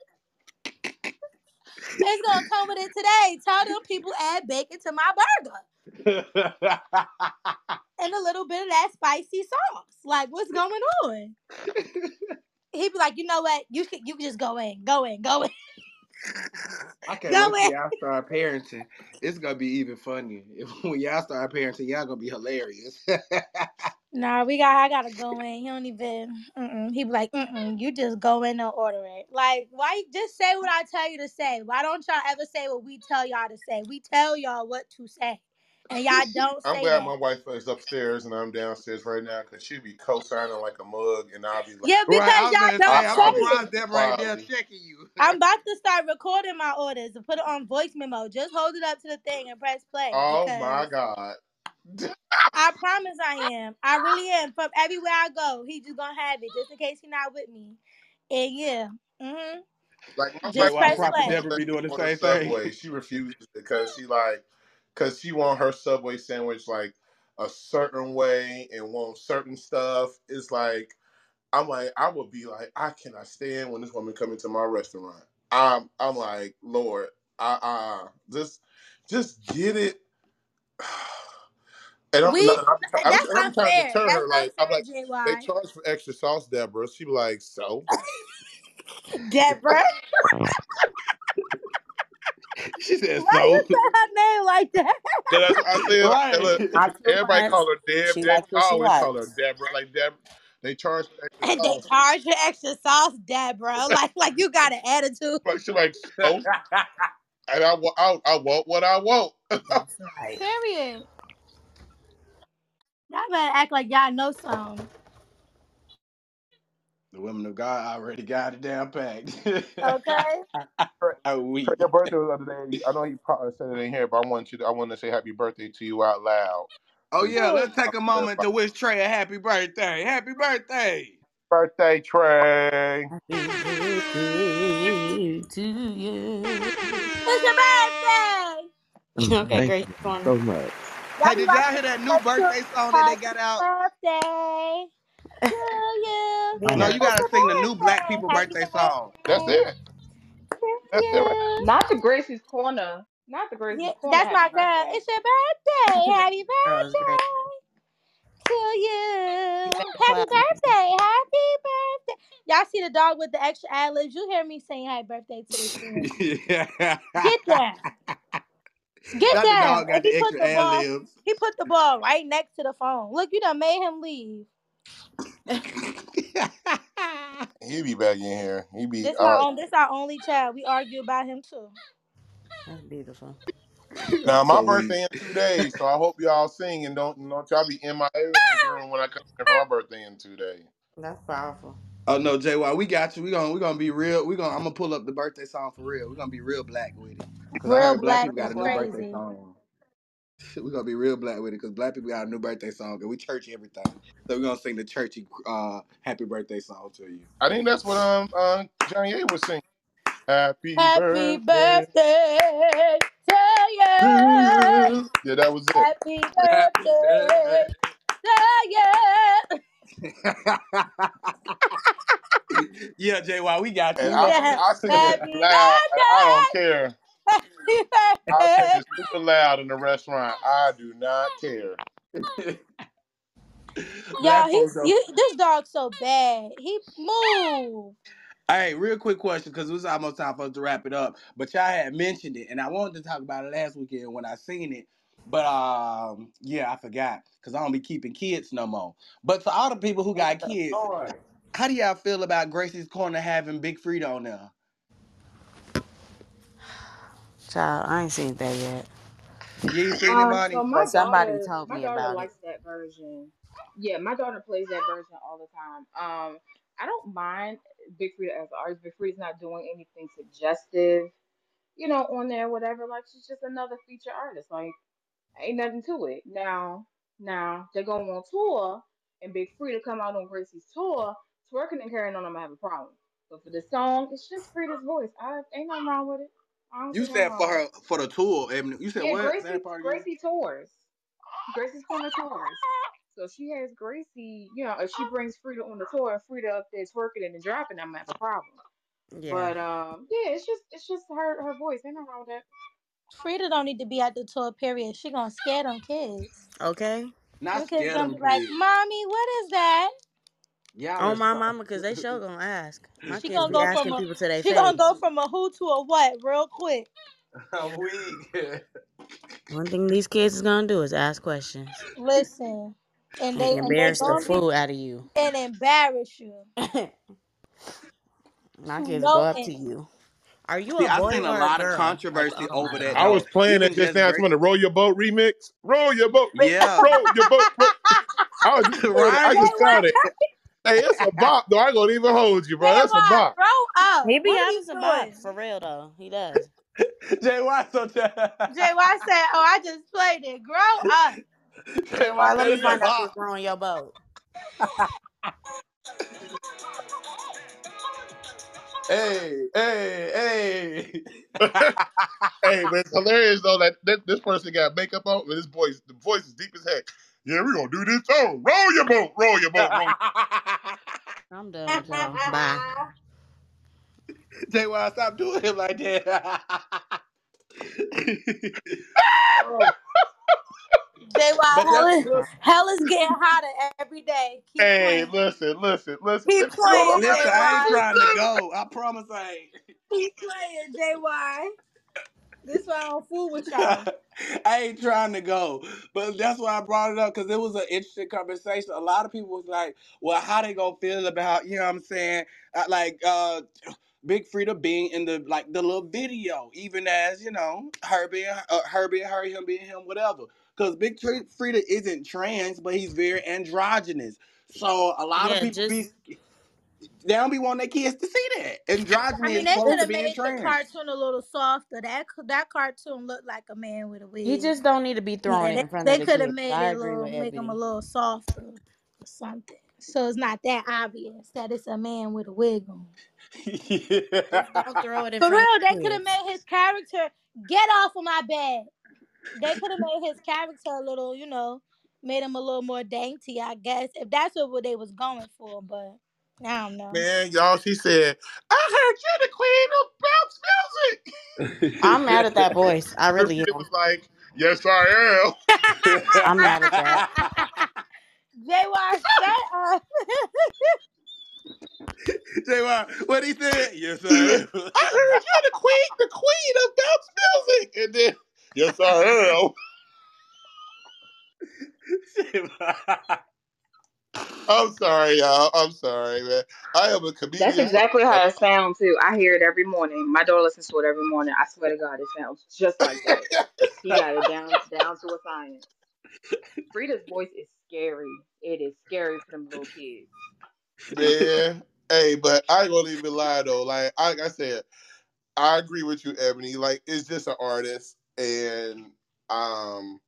It's gonna come with it today. Tell them people add bacon to my burger. and a little bit of that spicy sauce. Like, what's going on? He'd be like, you know what? You can you can just go in, go in, go in.
I can't
Go
wait y'all start parenting. It's gonna be even funnier. If, when y'all start parenting, y'all gonna be hilarious.
Nah, we got. I gotta go in. He don't even. Mm-mm. He be like, mm-mm, you just go in and order it. Like, why? Just say what I tell you to say. Why don't y'all ever say what we tell y'all to say? We tell y'all what to say, and y'all don't
I'm
say
glad
that.
my wife is upstairs and I'm downstairs right now because she'd be co-signing like a mug, and I'll be like,
Yeah,
right, I
because
was
y'all
gonna
don't
say, I'm
I'll
say
be
surprised that right there
quietly.
checking you.
I'm about to start recording my orders and put it on voice memo. Just hold it up to the thing and press play
Oh
because
my god!
I promise I am. I really am. From everywhere I go, he just gonna have it just in case he not with me. And yeah, hmm
Like my
just
wife
why
press
Prophet
play.
Deborah be doing the
on the
same thing?
subway. She refuses because she like, cause she want her subway sandwich like a certain way and want certain stuff. It's like I'm like I would be like I cannot stand when this woman come into my restaurant. I'm I'm like Lord, uh uh just just get it. And I'm, and
We
I'm, I'm,
that's
and I'm trying to
unfair.
deter
That's
her. Like I'm like
unfair,
they charge for extra sauce, Deborah. She be like, so.
Deborah.
She said
Why
so.
you say her name like that?
So that's I said. And
right.
look,
Not too
everybody
much.
call her Deb.
She
Deb.
likes
I
what she
always call her
likes.
Deborah. Like Deb, they charge for extra
And they charge you extra sauce, Deborah. Like like you got an attitude.
Like she like so, and I, wa- I I want what I want.
That's right.
Period. Y'all better act like y'all know something.
The women of God already got it down packed.
Okay.
Are we?
Your birthday was the other day. I know you probably said it in here, but I want you to. I want to say happy birthday to you out loud.
Oh yeah, let's take a moment to wish Trey a happy birthday. Happy birthday.
birthday, Trey.
Happy birthday to you.
It's your birthday.
okay,
Thank
Grace
you so much.
Hey, did y'all hear that new birthday song that they got out?
birthday to you.
I
No, you gotta sing the new black people birthday song.
That's it.
to
That's it. Right.
Not the Gracie's Corner. Not the Gracie's
Yeah,
Corner.
that's my girl.
birthday.
It's your birthday. Happy
Girl, it's great.
birthday to
You
you.
better
Happy
clap.
birthday. Happy birthday. Y'all see the dog with the extra ad libs? You hear me saying happy birthday to this man.
yeah.
Get that. Get
that. the
down.
dog
And
got
he put the ball. He put the ball right next to the phone. Look, you done made him leave.
He be back in here. He be
This
all
my This our only child. We argue about him too.
That's beautiful.
Now
I'm so
my
weak.
birthday in two days, so I hope y'all sing and don't don't y'all be in my in room when I come for my birthday in two days.
That's powerful.
Oh no, JY, we got you. We gonna we gonna be real. We gonna I'm gonna pull up the birthday song for real. We're gonna be real black with it. Cause I
Real
black
black
people
is
got
Real
a new birthday
crazy.
song. We're gonna be real black with it because black people got a new birthday song and we church everything. So we're gonna sing the churchy uh happy birthday song to you.
I think that's what um um Johnny A was singing. Happy
Happy
birthday.
birthday to you.
Yeah, that was it.
Happy
Happy
birthday to you.
yeah, JY, we got you.
And I
Yeah.
I sing it loud. I, I don't care.
Happy
I sing
birthday.
it super loud in the restaurant. I do not care.
Y'all, he's you, this dog's so bad. He move.
Hey, real quick question, because it was almost time for us to wrap it up. But y'all had mentioned it, and I wanted to talk about it last weekend when I seen it. But um, yeah, I forgot because I don't be keeping kids no more. But to all the people who got kids, how do y'all feel about Gracie's Corner having Big Freedia on there?
Child, I ain't seen that yet.
You ain't seen it,
Um, so my
But somebody
daughter,
told
my
me
daughter
about it.
likes that version. Yeah, my daughter plays that version all the time. Um, I don't mind Big Freedia as an artist. Big Freedia's not doing anything suggestive, you know, on there, whatever. Like she's just another feature artist. Like ain't nothing to it. Now, now they're going on tour, and Big Freedia come out on Gracie's tour, twerking and carrying on. I'm gonna have a problem. But for the song, it's just Freedia's voice. I ain't nothing wrong with it. I don't
You said for her for the tour. Ebony. You said
Yeah,
what? Say
Gracie
that part again.
Gracie tours. Gracie's Corner tours. So she has Gracie, you know, if she brings Freedia on the tour and Freedia up there twerking and dropping, I'm gonna have a problem.
Yeah.
But um, yeah, it's just it's just her her voice. Ain't nothing wrong with that.
Freedia don't need to be at the tour. Period. She gonna scare them kids.
Okay.
Not
Them kids
scared
gonna
them
be like, "Mommy, what is that?"
Y'all
On my mama, because they sure gonna ask. My
She
kids
gonna
be
go
asking
from a
people to
she
face.
gonna go from a who to a what real quick.
I'm weak.
One thing these kids is gonna do is ask questions.
Listen, and they
And
and they
embarrass the fool out of you.
and embarrass you.
My
To
kids
no
go up to you. Are you
See,
a
I've seen a lot
a
of controversy
Like, oh
over that.
I was playing
Even
that just now. It's
Grace-
when the Roll Your Boat remix. Roll your boat.
Yeah.
Roll your boat. Roll. I was just playing it. I just found it. Hey, it's a bop, though. I ain't gonna even hold you, bro. That's a
Jay,
bop.
Grow up.
He be
What are
having
you
some bops for real though. He does.
Jay White so
JY said, "Oh, I just played it. Grow up."
Jay
All right, let me
said
find out
a
who's throwing your boat.
Hey, hey, hey.
hey, but it's hilarious though that, that this person got makeup on, but his voice, the voice is deep as heck. Yeah, we're gonna do this. Oh, roll your boat, roll your boat, roll.
I'm done with y'all. Bye.
Jay White, stop doing him like that.
JY,
But
hell is, hell is getting hotter every day. Keep
Hey,
playing.
listen, listen, listen.
Keep playing,
Listen, I ain't trying to go. I promise I ain't.
Keep playing, JY. This why I don't fool with y'all.
I ain't trying to go, but that's why I brought it up because it was an interesting conversation. A lot of people was like, "Well, how they gonna feel about you know what I'm saying?" Uh, like uh, Big Freedia being in the like the little video, even as you know her being uh, her being her, him being him, whatever. Because Big Tri- Freedia isn't trans, but he's very androgynous. So a lot of
Yeah,
people
just
be they don't be wanting their kids to see that. Androgyny
I mean,
is
they
supposed
could
to
have
be in
made the
trans.
cartoon a little softer. That that cartoon looked like a man with a wig.
he just don't need to be throwing
yeah,
it
they,
in front
they
of the
could have made it a little, make him a little softer or something. So it's not that obvious that it's a man with a wig on.
Just don't throw it in
For real, they could have made his character get off of my bed. They could have made his character a little, you know, made him a little more dainty, I guess, if that's what they was going for. But I don't know.
Man, y'all, she said, I heard you're the queen of bounce music.
I'm mad at that voice. I really
It
am.
was like, yes, I am.
I'm mad at that.
JY, shut up.
Jay White, what he said? Yes, I
I heard you the queen, the queen of bounce music. And then, yes, I am. I'm sorry, y'all. I'm sorry, man. I am a comedian.
That's exactly how it sounds too. I hear it every morning. My daughter listens to it every morning. I swear to God, it sounds just like that. He got it down down to a science. Freedia's voice is scary. It is scary for them little kids.
man. Hey, but I ain't gonna even lie though. Like, like I said, I agree with you, Ebony. Like, it's just an artist, and um,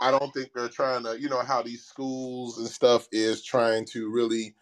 I don't think they're trying to, you know, how these schools and stuff is trying to really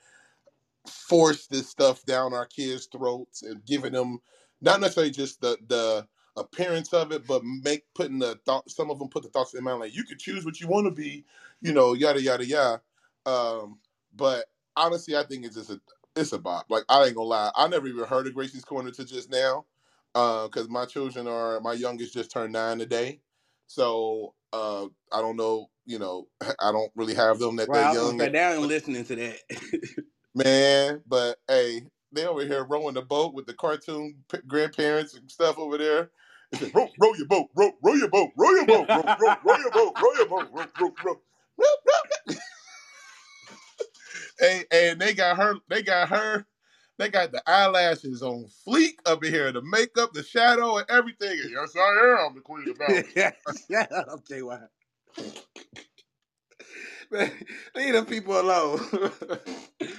force this stuff down our kids' throats and giving them not necessarily just the the appearance of it, but make putting the thought. Some of them put the thoughts in their mind like you could choose what you want to be, you know, yada yada yada. Um, but honestly, I think it's just a it's a bop. Like I ain't gonna lie, I never even heard of Gracie's Corner to just now, because my children are my youngest just turned nine today, so uh, I don't know. You know, I don't really have them that
Right, I
they're young.
say, they ain't listening to that.
Man, but hey, they over here rowing the boat with the cartoon p- grandparents and stuff over there. Row, row your boat, row, row your boat, row your boat, row, your boat, row, row your boat, row your boat, row, row, row. row, row. and, and they got her, they got her, they got the eyelashes on fleek up in here, the makeup, the shadow, and everything. And yes, I am the queen of balance.
Shut up, JY. Man, leave them people alone.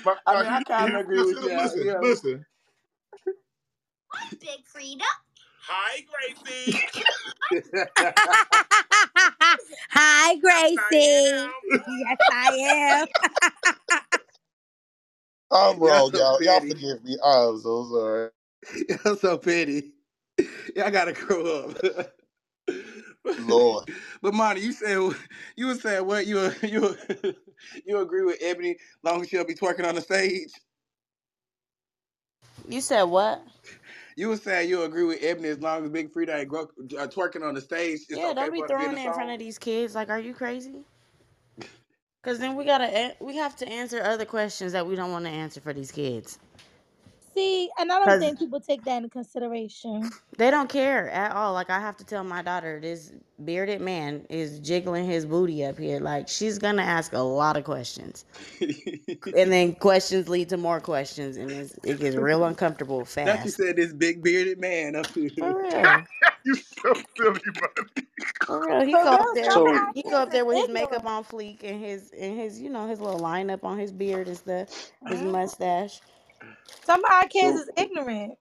But,
I mean, I
you-
kind
you-
of agree with you.
Listen,
yeah.
listen.
Big Freedia.
Hi, Gracie.
Hi, Gracie. Yes, I am.
I'm
Y'all
wrong,
so
y'all. Y'all
petty.
forgive me. I'm so sorry.
Y'all so petty. Y'all gotta grow up.
Lord.
But Monty, you said you were saying what you you you agree with Ebony long as she'll be twerking on the stage.
You said what?
You were saying you agree with Ebony as long as Big Freedia ain't grow, uh, twerking on the stage. It's
yeah,
okay
don't be
for her to be in
throwing
the
it in front
song.
of these kids. Like, are you crazy? Cause then we gotta we have to answer other questions that we don't want to answer for these kids.
See, and I don't think people take that into consideration.
they don't care at all. Like I have to tell my daughter this bearded man is jiggling his booty up here. Like she's gonna ask a lot of questions, and then questions lead to more questions, and it's, it gets real uncomfortable
Now she
you
said this big bearded man up here.
For real.
you so silly, buddy.
For real, he go up there.
So
He go up there with his makeup on fleek and his and his you know his little lineup on his beard and stuff, his
Mhm.
mustache.
Some of our kids
so
is ignorant.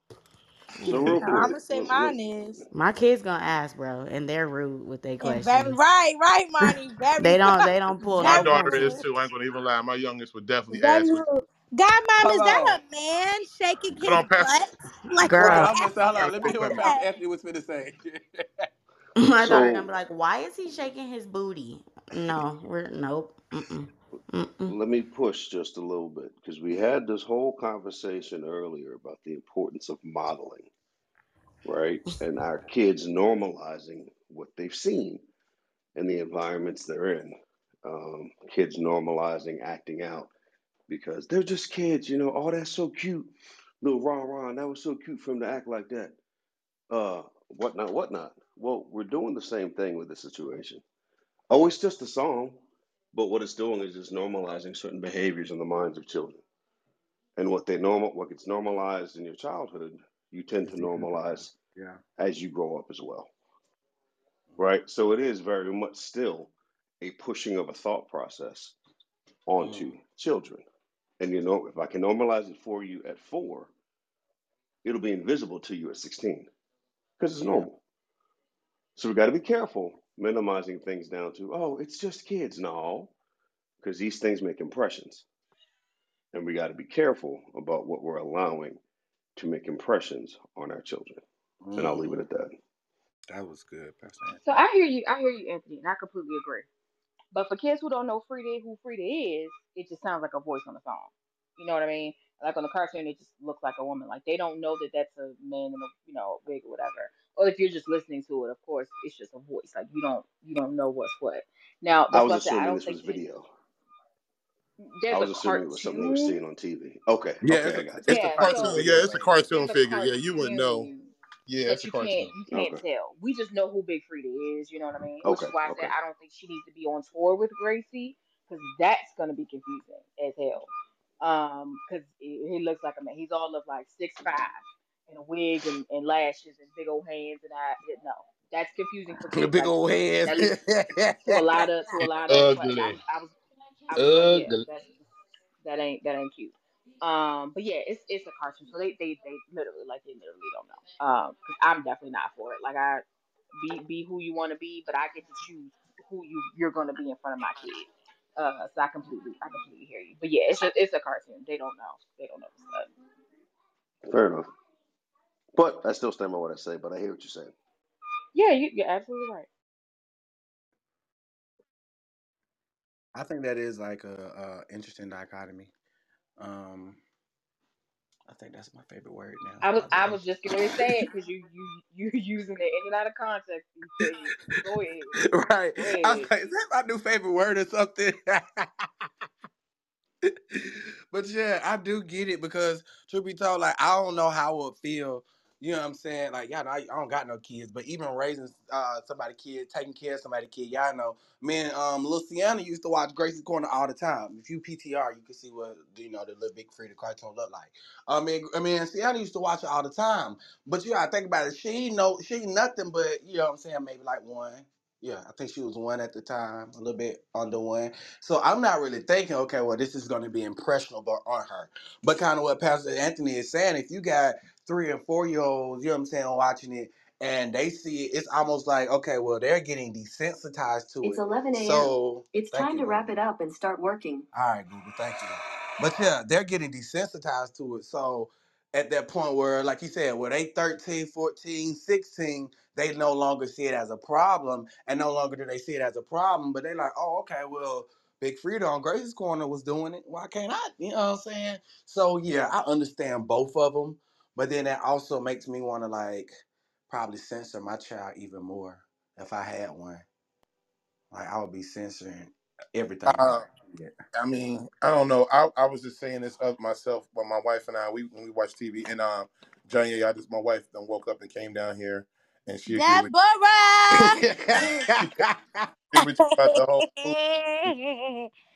so real
Now, I'm gonna say
Let, let,
mine is.
My kids gonna ask, bro, and they're rude with their
And very
questions.
right, right, Monty. Very
They don't they don't pull
My
no
very
daughter is
rude.
punches.
too. I ain't gonna even lie. My youngest would definitely
Very
ask me.
rude. Godmom, is
Hold
that
on.
a man shaking
Hold
his
on, Pastor.
butt? Like
Right,
who
Girl,
I'm gonna say, hold on. Let me hear what
like
Pastor.
Pastor
that?
Anthony was finna say.
my daughter gonna
so
be like, "Why is he shaking his booty?" No, we're nope. Mm-mm. Mm-mm.
let me push just a little bit because we had this whole conversation earlier about the importance of modeling, right? And our kids normalizing what they've seen in the environments they're in. Um, kids normalizing acting out because they're just kids, you know. Oh, that's so cute, little rah rah. That was so cute for him to act like that. Uh, whatnot, whatnot. Well, we're doing the same thing with the situation. Oh, it's just a song, but what it's doing is just normalizing certain behaviors in the minds of children. And what they normal, what gets normalized in your childhood, you tend to normalize
Yeah.
as you grow up as well, right? So it is very much still a pushing of a thought process onto
Mm.
children. And you know, if I can normalize it for you at four, it'll be invisible to you at 16 because it's normal. So we got to be careful minimizing things down to, oh, it's just kids. No, because these things make impressions. And we got to be careful about what we're allowing to make impressions on our children. And I'll leave it
Mm.
at that.
That was good, Pastor
So I hear you. I hear you, Anthony, and I completely agree. But for kids who don't know Freedia, who Freedia is, it just sounds like a voice on a song. You know what I mean? Like on the cartoon, it just looks like a woman. Like they don't know that that's a man in a you know wig or whatever. Or if you're just listening to it, of course, it's just a voice. Like you don't you don't know what's what. Now
I was
why I said I
assuming
don't
this was
think that
video. I
there's a
was assuming it was something they were seeing on TV. Okay,
Yeah,
okay,
it's
I
a it's a
Yeah,
I thought
cartoon
so
Cartoon. Yeah,
video
video,
it's a
was.
man.
cartoon
a
figure. Yeah, you wouldn't know. Yeah, it's
but
a
you can't
cartoon.
you can't
Okay,
tell. We just know who Big Freedia is, you know what I mean? Which
okay,
is why I said. I don't think she needs to be on tour with Gracie because that's gonna be confusing as hell. Um, because he he looks like a man. He's all of like six five and a wig and, and lashes and big old hands and I no, that's confusing for
The
kids
big
like
old heads.
at to a lot of to a lot of like I
ugly.
I was I was like yeah
Ugly.
that ain't that ain't cute. Um, but yeah, it's it's a cartoon, so they they they literally like they literally don't know. Um, 'cause I'm definitely not for it. Like I be be who you want to be, but I get to choose who you you're going to be in front of my kid. Uh, so I completely I completely hear you. But yeah, it's just it's a cartoon. They don't know. They don't know stuff.
Fair enough. But I still stand by what I say, but I hear what you're saying.
Yeah, you, you're absolutely right.
I think that is like a, a interesting dichotomy. Um, I think that's my favorite word now.
I was
By
I was just gonna say it because you you you using it in and out of context these. Go ahead.
right?
Go
I was like, is that my new favorite word or something? but yeah, I do get it because truth be told, like I don't know how it would feel. You know what I'm saying? Like y'all know I, I don't got no kids, but even raising uh somebody kid, taking care of somebody kid, y'all know. Me and um Luciana used to watch Gracie's Corner all the time. If you PTR, you can see what you know the little big Freedia cartoon look like. I mean, I mean, Sienna used to watch it all the time. But you gotta think about it. She no, she nothing but you know what I'm saying, maybe like one. Yeah, I think she was one at the time, a little bit under one. So I'm not really thinking, okay, well, this is going to be impressionable on her. But kind of what Pastor Anthony is saying, if you got three and four year olds, you know what I'm saying, watching it, and they see it, it's almost like, okay, well, they're getting desensitized to it. It's it. 11 a.m. So It's thank time you, to wrap it up and start working. All right, Google, thank you. But yeah, they're getting desensitized to it. So at that point where, like you said, where they 13, 14, 16, they no longer see it as a problem, and no longer do they see it as a problem, but they're like, oh, okay, well, Big Freedia on Grace's Corner was doing it. Why can't I? You know what I'm saying? So yeah, I understand both of them, but then that also makes me want to like probably censor my child even more if I had one. Like I would be censoring. everything.
Uh, I mean, I don't know. I, I was just saying this of myself, but my wife and I, we when we watch TV, and um, Johnny, I just my wife then woke up and came down here, and she agreed with,
Deborah!
agreed with about the whole food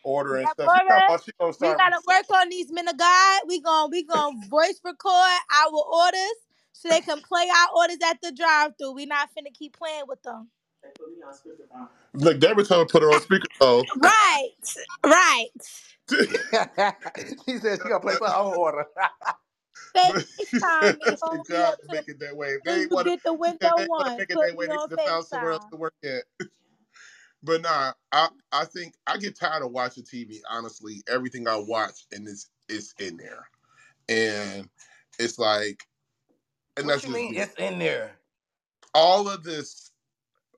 order and stuff. She,
Deborah,
talking about she gonna
we gotta work on these men of God. We gon' we gon' voice record our orders so they can play our orders at the drive-through. We not finna keep playing with them.
Look, Deborah told me to put her on speakerphone.
Right, right.
she said she gonna play for her order.
But
FaceTime me,
it's
hold me
job
up
to
to
make it that way. If
the,
they want to,
get the window
want to
one.
make it
Put
that way.
me
They
on
should have found somewhere else to work at. But nah, I I think I get tired of watching TV. Honestly, everything I watch and it's it's in there, and it's like, and
What
that's
you
just
mean it's in there?
all of this.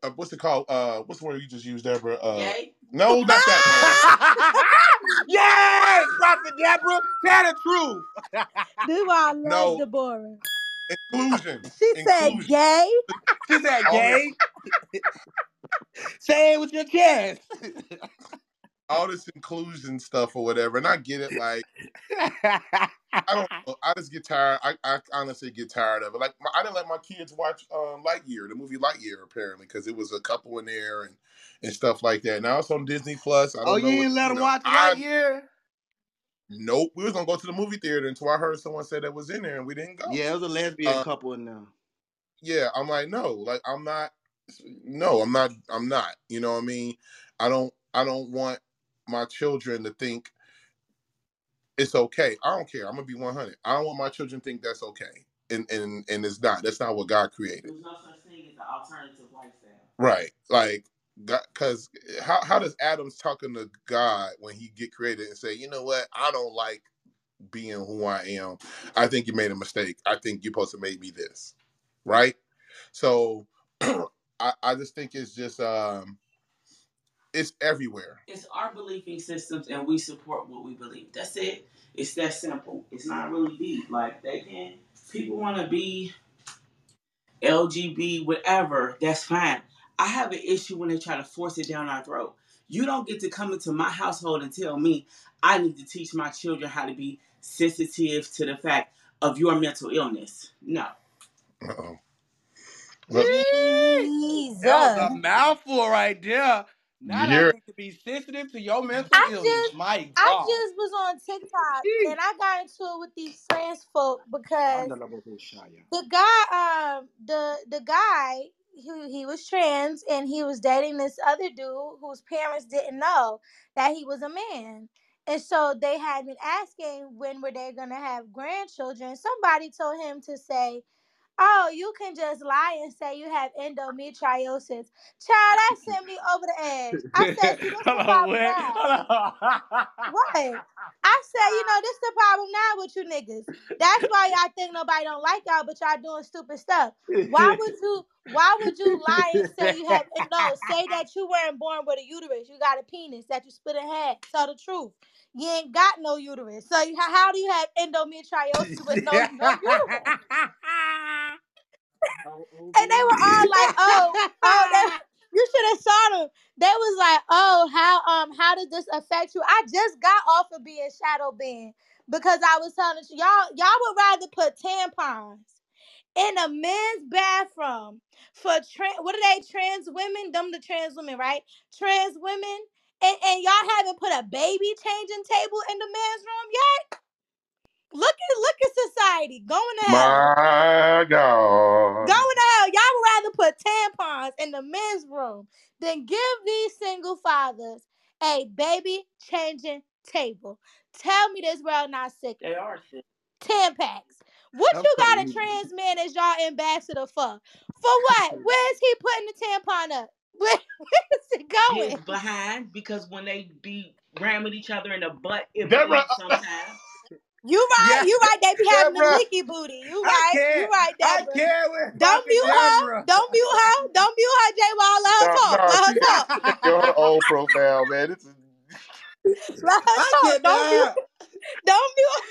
Uh, what's it called? Uh, what's the word you just used, Deborah? Uh,
Yay.
no, not that.
yes, Prophet Deborah, tell the truth.
Do I love
No.
Deborah.
Inclusion.
She said gay.
She said gay. Say it with your chest.
all this inclusion stuff or whatever, and I get it. Like I don't know. I just get tired. I, I honestly get tired of it. Like my, I didn't let my kids watch um, Lightyear, the movie Lightyear, apparently, because it was a couple in there and, and stuff like that. Now it's on Disney Plus. I don't
oh, you didn't let him
know,
watch
I-
Lightyear?
Nope. We was gonna go to the movie theater until I heard someone say that was in there, and we didn't go.
Yeah, it was a lesbian
Uh,
couple in there.
yeah, I'm like, no, like I'm not no, I'm not I'm not. You know what I mean? I don't I don't want my children to think it's okay. I don't care. I'm gonna be 100. I don't want my children to think that's okay. And and and it's not. That's not what God created.
There's no such thing as an alternative lifestyle.
Right. Like because how how does Adam's talking to God when he get created and say, you know what, I don't like being who I am. I think you made a mistake. I think you're supposed to make me this. Right? So I, I just think it's just um it's everywhere.
It's our believing systems, and we support what we believe. That's it. It's that simple. It's not really deep. Like they can, people want to be LGB, whatever. That's fine. I have an issue when they try to force it down our throat. You don't get to come into my household and tell me I need to teach my children how to be sensitive to the fact of your mental illness. No.
Uh-oh.
Jesus.
That was a mouthful right there. Not
You hear
I to be sensitive to your mental
I
illness.
just-
My
I just was on TikTok and I got into it with these trans folk because the guy, um, the the guy, he he was trans and he was dating this other dude whose parents didn't know that he was a man. And so they had been asking when were they gonna have grandchildren. Somebody told him to say, "Oh, you can just lie and say you have endometriosis." Child, that sent me over the edge. I said, "See, this the problem
what?
now." Right. I said, you know, this is the problem now with you niggas. That's why y'all think nobody don't like y'all, but y'all doing stupid stuff. Why would you why would you lie and say you have no, say that you weren't born with a uterus, you got a penis that you split in half. Tell the truth. You ain't got no uterus. So you, how do you have endometriosis with no, no uterus? And they were all like, oh, oh, they, you should have saw them. They was like, oh, how um how did this affect you? I just got off of being shadow banned because I was telling you, y'all y'all would rather put tampons in a men's bathroom for trans what are they trans women? Them the trans women, right? Trans women. And, and y'all haven't put a baby changing table in the men's room yet? Look at look at society going to hell.
My God.
Going to hell. Y'all would rather put tampons in the men's room than give these single fathers a baby changing table. Tell me this world not sick.
They are sick.
Tampax. What
I'm
you got a
telling you.
trans man as y'all ambassador for? For what? Where's he putting the tampon up? Where, where's it going?
His behind because when they be ramming each other in the butt, it
Deborah,
bleeds sometimes.
You right,
Yeah.
you right. They be having the
Deborah,
leaky booty. You right, you right,
I can't
Don't
Prophet
mute her.
Deborah.
Don't mute her. Don't mute her, J Wall. Let her talk. Let her talk.
You're her old profile, man. This is
Let her talk. Don't mute.
cannot.
Don't mute.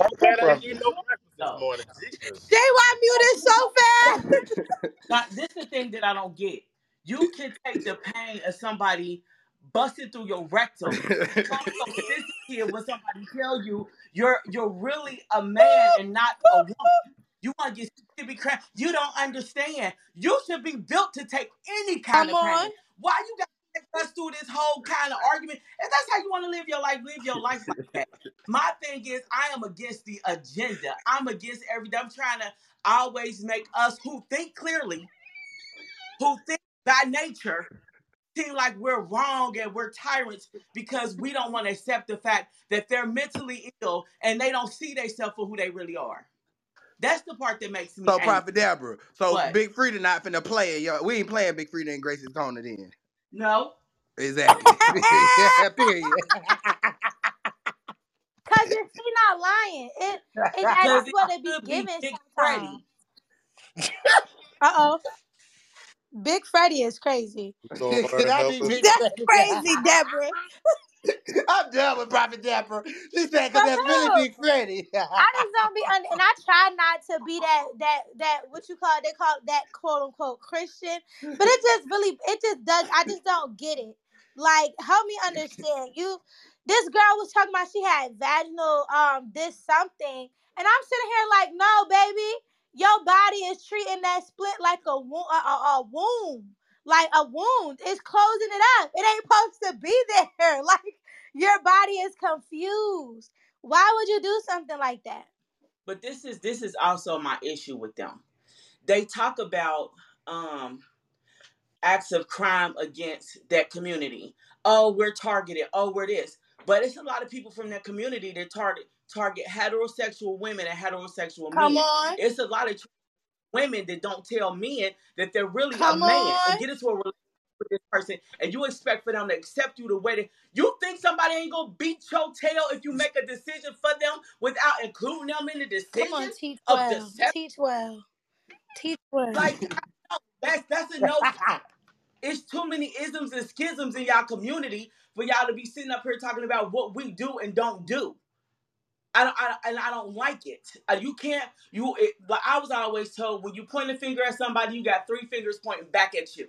I'm glad I didn't eat no breakfast this morning.
JY muted so fast.
Now, this is the thing that I don't get.
You can take the pain of somebody busting through your rectum. Come so sensitive when somebody tell you you're you're really a man and not a woman. You want to get to be crazy. You don't understand. You should be built to take any kind
Come
of pain.
on.
Why you got to take us through this whole kind of argument? If that's how you want to live your life, live your life like that. My thing is, I am against the agenda. I'm against everything. I'm trying to always make us who think clearly, who think by nature, seem like we're wrong and we're tyrants because we don't want to accept the fact that they're mentally ill and they don't see themselves for who they really are. That's the part that makes me
So
angry.
Prophet Deborah. So
What?
Big Freedia not finna play it. Yo, we ain't playing Big Freedia and Gracie's Corner then.
No,
Exactly. Period.
Cause if she not lying, it, it
because
that's
it
what it be
should be
given
Big
sometimes.
Freddie.
Uh oh. Big Freddy is crazy.
Lord help us.
That's
Freddie?
crazy, Deborah.
I'm done with Prophet Deborah. She said,
For
because that's really. Big Freddy.
I just don't be under, and I try not to be that that that what you call it, they call it that quote unquote Christian, but it just really it just does. I just don't get it. Like, help me understand. You, this girl was talking about she had vaginal um this something, and I'm sitting here like, no, baby, your body is treating that split like a wo- a, a, a wound, like a wound. It's closing it up. It ain't supposed to be there. Like your body is confused. Why would you do something like that?
But this is this is also my issue with them. They talk about um acts of crime against that community. Oh, we're targeted. Oh, we're this. But it's a lot of people from that community that target target heterosexual women and heterosexual
Come
men.
on.
It's a lot of women that don't tell men that they're really a man
on.
and get into a relationship with this person, and you expect for them to accept you the way that you think somebody ain't gonna beat your tail if you make a decision for them without including them in the decision.
Come on, teach
of
well.
deception.
Teach well. Teach well.
Like that's that's a no. It's too many isms and schisms in y'all community for y'all to be sitting up here talking about what we do and don't do. I don't, I, and I don't like it. Uh, you can't. You. It, like I was always told, when you point a finger at somebody, you got three fingers pointing back at you.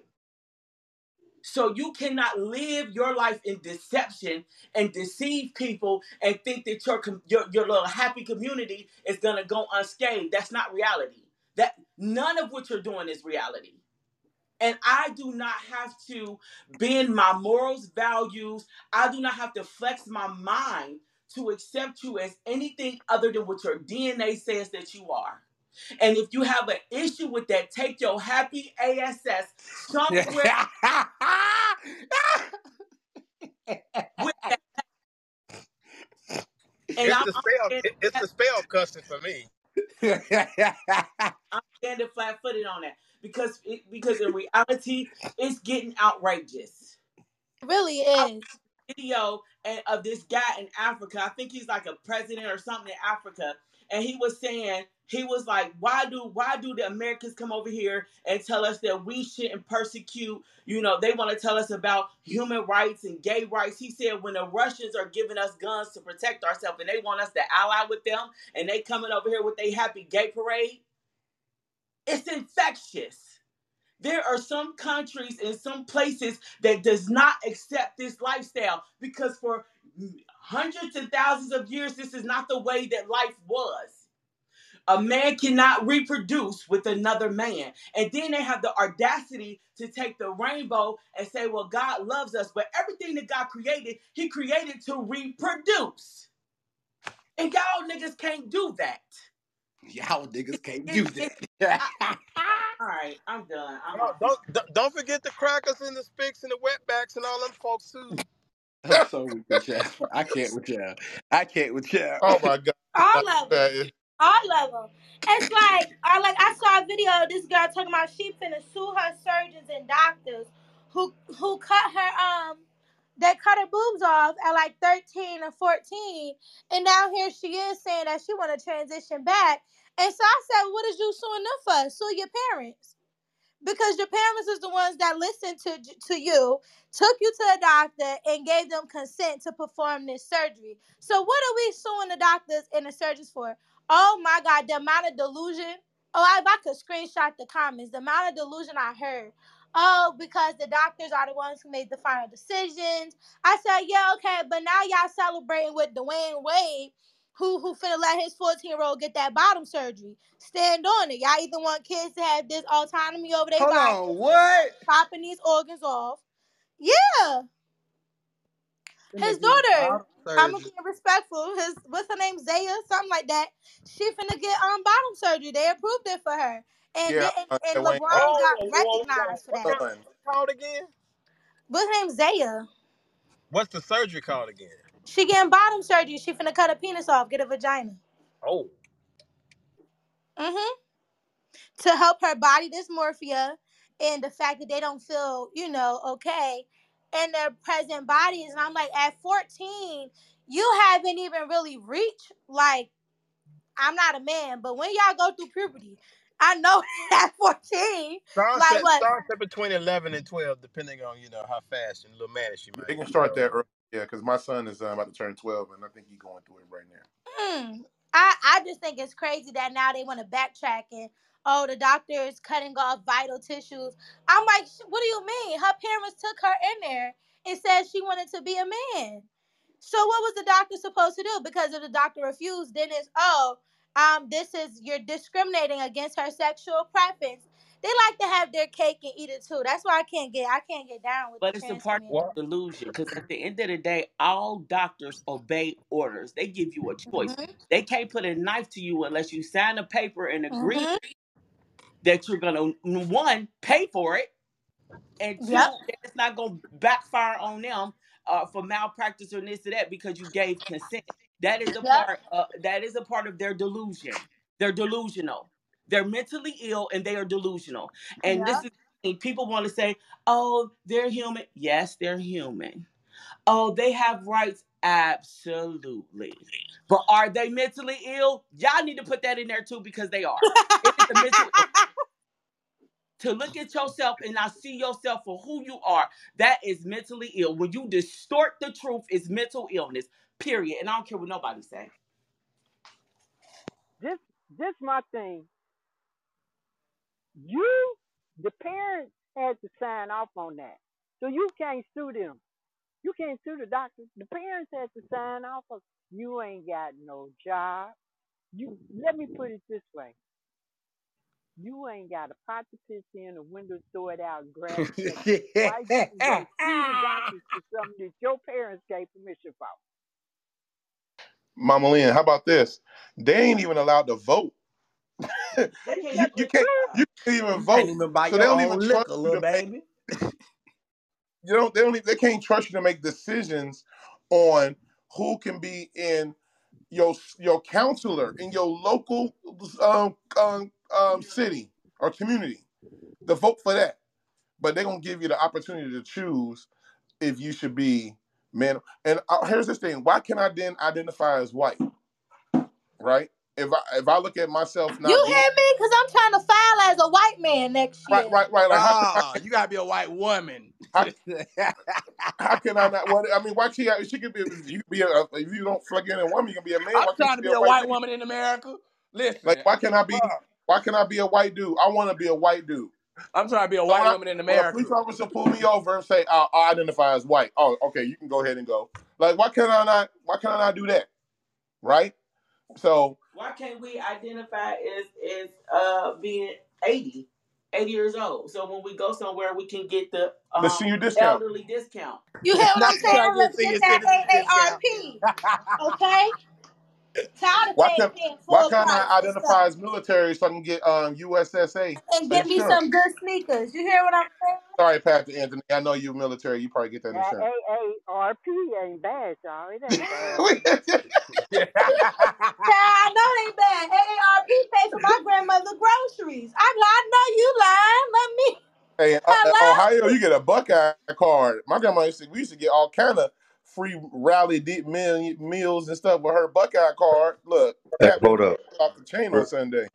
So you cannot live your life in deception and deceive people and think that your your your little happy community is gonna go unscathed. That's not reality. That none of what you're doing is reality. And I do not have to bend my morals, values. I do not have to flex my mind to accept you as anything other than what your DNA says that you are. And if you have an issue with that, take your happy ASS somewhere with that. And
It's
I'm,
the spell.
standing,
It's the spell cussing for me.
I'm standing flat footed on that because it, because in reality, it's getting outrageous.
It really
I
is.
Video of this guy in Africa. I think he's like a president or something in Africa, and he was saying he was like, "Why do why do the Americans come over here and tell us that we shouldn't persecute? You know, they want to tell us about human rights and gay rights." He said, "When the Russians are giving us guns to protect ourselves, and they want us to ally with them, and they coming over here with a happy gay parade, it's infectious." There are some countries and some places that does not accept this lifestyle because for hundreds and thousands of years this is not the way that life was. A man cannot reproduce with another man. And then they have the audacity to take the rainbow and say, well, God loves us. But everything that God created, He created to reproduce. And y'all niggas can't do that.
Y'all niggas can't
It,
do that.
All right, I'm done. I'm
Don't, don't don't- don't forget the crackers and the spicks and the wetbacks and all them folks too.
I'm so with you, Jasper. I can't with y'all. I can't with y'all.
Oh my God.
All of them.
That is-
All of them. It's like, I like I saw a video of this girl talking about she finna sue her surgeons and doctors who who cut her um they cut her boobs off at like 13 or 14 and now here she is saying that she want to transition back. And so i said what is you suing them for? Sue your parents. Because your parents is the ones that listened to to you took you to a doctor and gave them consent to perform this surgery. So what are we suing the doctors and the surgeons for? Oh my god the amount of delusion. Oh if i could screenshot the comments the amount of delusion i heard oh, because the doctors are the ones who made the final decisions. I said, yeah, okay, but now y'all celebrating with Dwyane Wade, who who finna let his 14 year old get that bottom surgery. Stand on it. Y'all either want kids to have this autonomy over their
Hold
body,
on, what?
popping these organs off. Yeah, his daughter. I'm gonna respectful. His what's her name, Zaya, something like that. She finna get um bottom surgery. They approved it for her, and
Yeah,
then,
uh,
and LeBron
Oh,
got
whoa, whoa,
recognized for that.
kind- called again?
What's her name, Zaya?
What's the surgery called again?
She getting bottom surgery. She finna cut her penis off, get a vagina.
Oh,
Mm-hmm. To help her body dysmorphia and the fact that they don't feel, you know, okay in their present bodies. And I'm like, at 14, you haven't even really reached like I'm not a man, but when y'all go through puberty, I know at 14,
Sean
Like
said,
what?
Sean said between 11 and 12, depending on, you know, how fast and little mannish she might
They
be.
can start that early, yeah, because my son is uh, about to turn 12, and I think he's going through it right now.
Mm. I, I just think it's crazy that now they want to backtrack and oh the doctor is cutting off vital tissues. I'm like, what do you mean? Her parents took her in there and said she wanted to be a man. So what was the doctor supposed to do? Because if the doctor refused, then it's oh, um, this is you're discriminating against her sexual preference. They like to have their cake and eat it too. That's why I can't get I can't get down with
But
the
it's a part of the delusion because at the end of the day, all doctors obey orders. They give you a choice.
Mhm.
They can't put a knife to you unless you sign a paper and agree
Mhm.
that you're gonna one pay for it, and two
Yep.
it's not gonna backfire on them uh, for malpractice or this or that because you gave consent. That is a part. Uh, that is a part of their delusion. They're delusional. They're mentally ill and they are delusional. And this is people want to say, "Oh, they're human." Yes, they're human. Oh, they have rights. Absolutely. But are they mentally ill? Y'all need to put that in there too because they are. To look at yourself and not see yourself for who you are. That is mentally ill. When you distort the truth, it's mental illness. Period. And I don't care what nobody say.
this this my thing. You the parents had to sign off on that. So you can't sue them. You can't sue the doctors. The parents had to sign off on you ain't got no job. You let me put it this way. You ain't got a pot to piss in, a window to throw it out, grass. Why you gonna sue the doctors for something that your parents gave permission for?
Mama Lynn, how about this? They ain't even allowed to vote. You,
can't
you can't you can't even vote.
can't even
So they don't
own
even
liquor,
trust you
little
to make
baby.
you don't they don't e- they can't trust you to make decisions on who can be in your your counselor in your local um, um, um city or community to vote for that. But they're gonna give you the opportunity to choose if you should be man. And uh, here's this thing: why can I then identify as white? Right? If I if I look at myself now,
You
not
hear me? Cause I'm trying to file as a white man next year.
right, right, right. Like how
Ah, you gotta be a white woman.
How- how can I not? What I mean, why can't she she could be you could be a, if you don't plug in a woman, you can be a man.
I'm
why
trying to be a
white
white woman in America. Listen,
Like why can I be? Why can I be a white dude? I want to be a white dude.
I'm trying to be a
So
white
when, I,
woman in
when a
America.
police officer pull me over and say I, I identify as white, oh, okay, you can go ahead and go. Like, why can I not? Why can I not do that? Right? So
Why can't we identify as as uh being 80, 80 years old? So when we go somewhere, we can get the
the
um
senior discount.
elderly discount.
You hear what
Now
I'm saying? Let's
get
get
senior
that
discount.
AARP. Okay? Tired of
Why
paying,
can
paying
why
full
can't
price
I
for
identify
stuff.
as military so I can get um USAA
And get me
insurance?
some good sneakers. You hear what I'm saying?
Sorry, Pastor Anthony. I know you're military. You probably get that
That
insurance.
AARP ain't bad, y'all. It ain't bad.
Child, I know they bad. AARP pay for my grandmother groceries. I'm I know you lying. Let me.
hey, in, uh, in
Hello?
Ohio, you get a Buckeye card. My grandma used to. We used to get all kind of free rally deep meal, meals and stuff with her Buckeye card. Look,
Hey,
that
hold up,
off the chain on
real,
Sunday.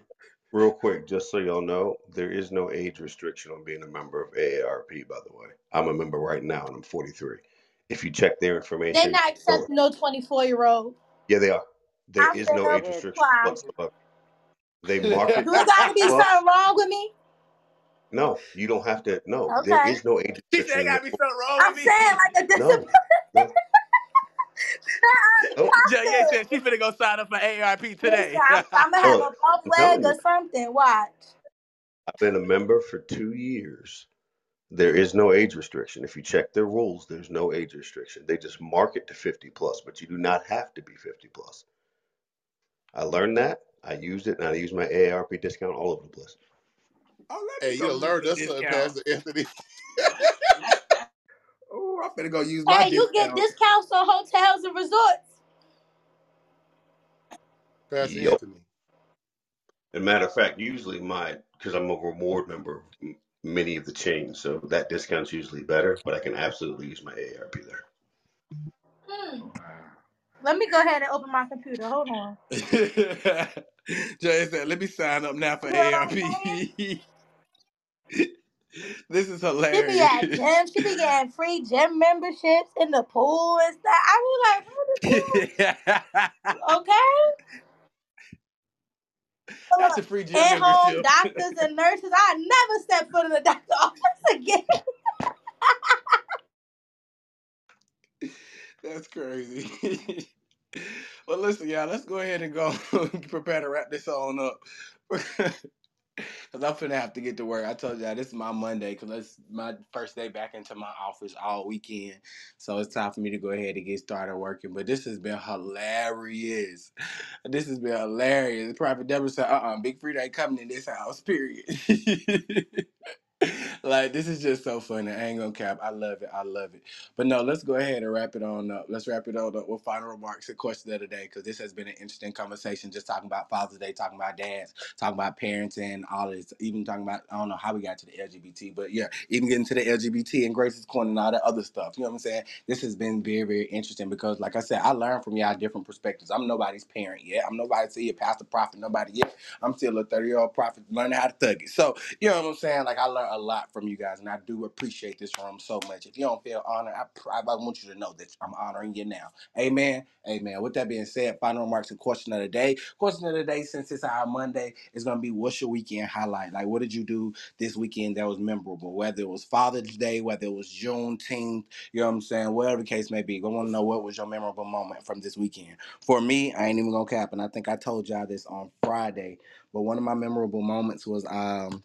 real quick, just so y'all know, there is no age restriction on being a member of AARP. By the way, I'm a member right now, and I'm 43. If you check their information,
They
information,
not accepting no 24 year old.
yeah, they are. There
I'm
is no age restriction
Why?
whatsoever. They market
Do it gotta be
club.
something wrong with me?
No, you don't have to. No, there
Okay.
is no age
She said,
restriction.
"Gotta be something wrong
I'm
with me."
saying like a
No,
disability.
no, no.
Oh, Jay said she finna go sign up for AARP today.
I'm, I'm gonna have a
Look,
bump leg or something. Watch.
I've been a member for two years. There is no age restriction. If you check their rules, there's no age restriction. They just mark it to 50 plus, but you do not have to be 50 plus. I learned that. I used it, and I use my AARP discount all over the place.
oh,
Hey, you
go
done
use
learned
the
us something,
discount.
Pastor Anthony.
Oh, go use my
Hey, you get
discount.
discounts on hotels and resorts.
Pastor
Yup.
Anthony.
As a matter of fact, usually my, because I'm a reward member, m- many of the chains, so that discount's usually better, but I can absolutely use my AARP there.
Hmm. Let me go ahead and open my computer. Hold on.
Jay said, "Let me sign up now for
You know what I'm
AARP." This is hilarious.
She be at gym. She be getting free gym memberships in the pool and stuff. I was like, what is? Okay.
That's a free gym
And home doctors and nurses. I never step foot in the doctor's office again.
That's crazy. well, listen, y'all. Let's go ahead and go prepare to wrap this on up. Cause I'm finna have to get to work. I told y'all this is my Monday, cause it's my first day back into my office all weekend. So it's time for me to go ahead and get started working. But this has been hilarious. This has been hilarious. Prophet Deborah said, "Uh, uh Big Freedia ain't coming in this house." Period. like this is just so funny. I ain't gonna cap. I love it. I love it. But no, let's go ahead and wrap it on up. Let's wrap it on up with final remarks and questions of the day, because this has been an interesting conversation. Just talking about Father's Day, talking about dads, talking about parents, and all this. Even talking about I don't know how we got to the LGBT, but yeah, even getting to the LGBT and Grace's corner and all that other stuff. You know what I'm saying? This has been very, very interesting because, like I said, I learned from y'all different perspectives. I'm nobody's parent yet. I'm nobody's a pastor, prophet, nobody yet. I'm still a 30 year old prophet learning how to thug it. So you know what I'm saying? Like I learned a lot from you guys, and I do appreciate this room so much. If you don't feel honored, I, I want you to know that I'm honoring you now. Amen. Amen. With that being said, final remarks and question of the day. Question of the day, since it's our Monday, is gonna be what's your weekend highlight? Like, what did you do this weekend that was memorable? Whether it was Father's Day, whether it was Juneteenth, you know what I'm saying? Whatever the case may be, I want to know what was your memorable moment from this weekend. For me, I ain't even gonna cap, and I think I told y'all this on Friday. But one of my memorable moments was um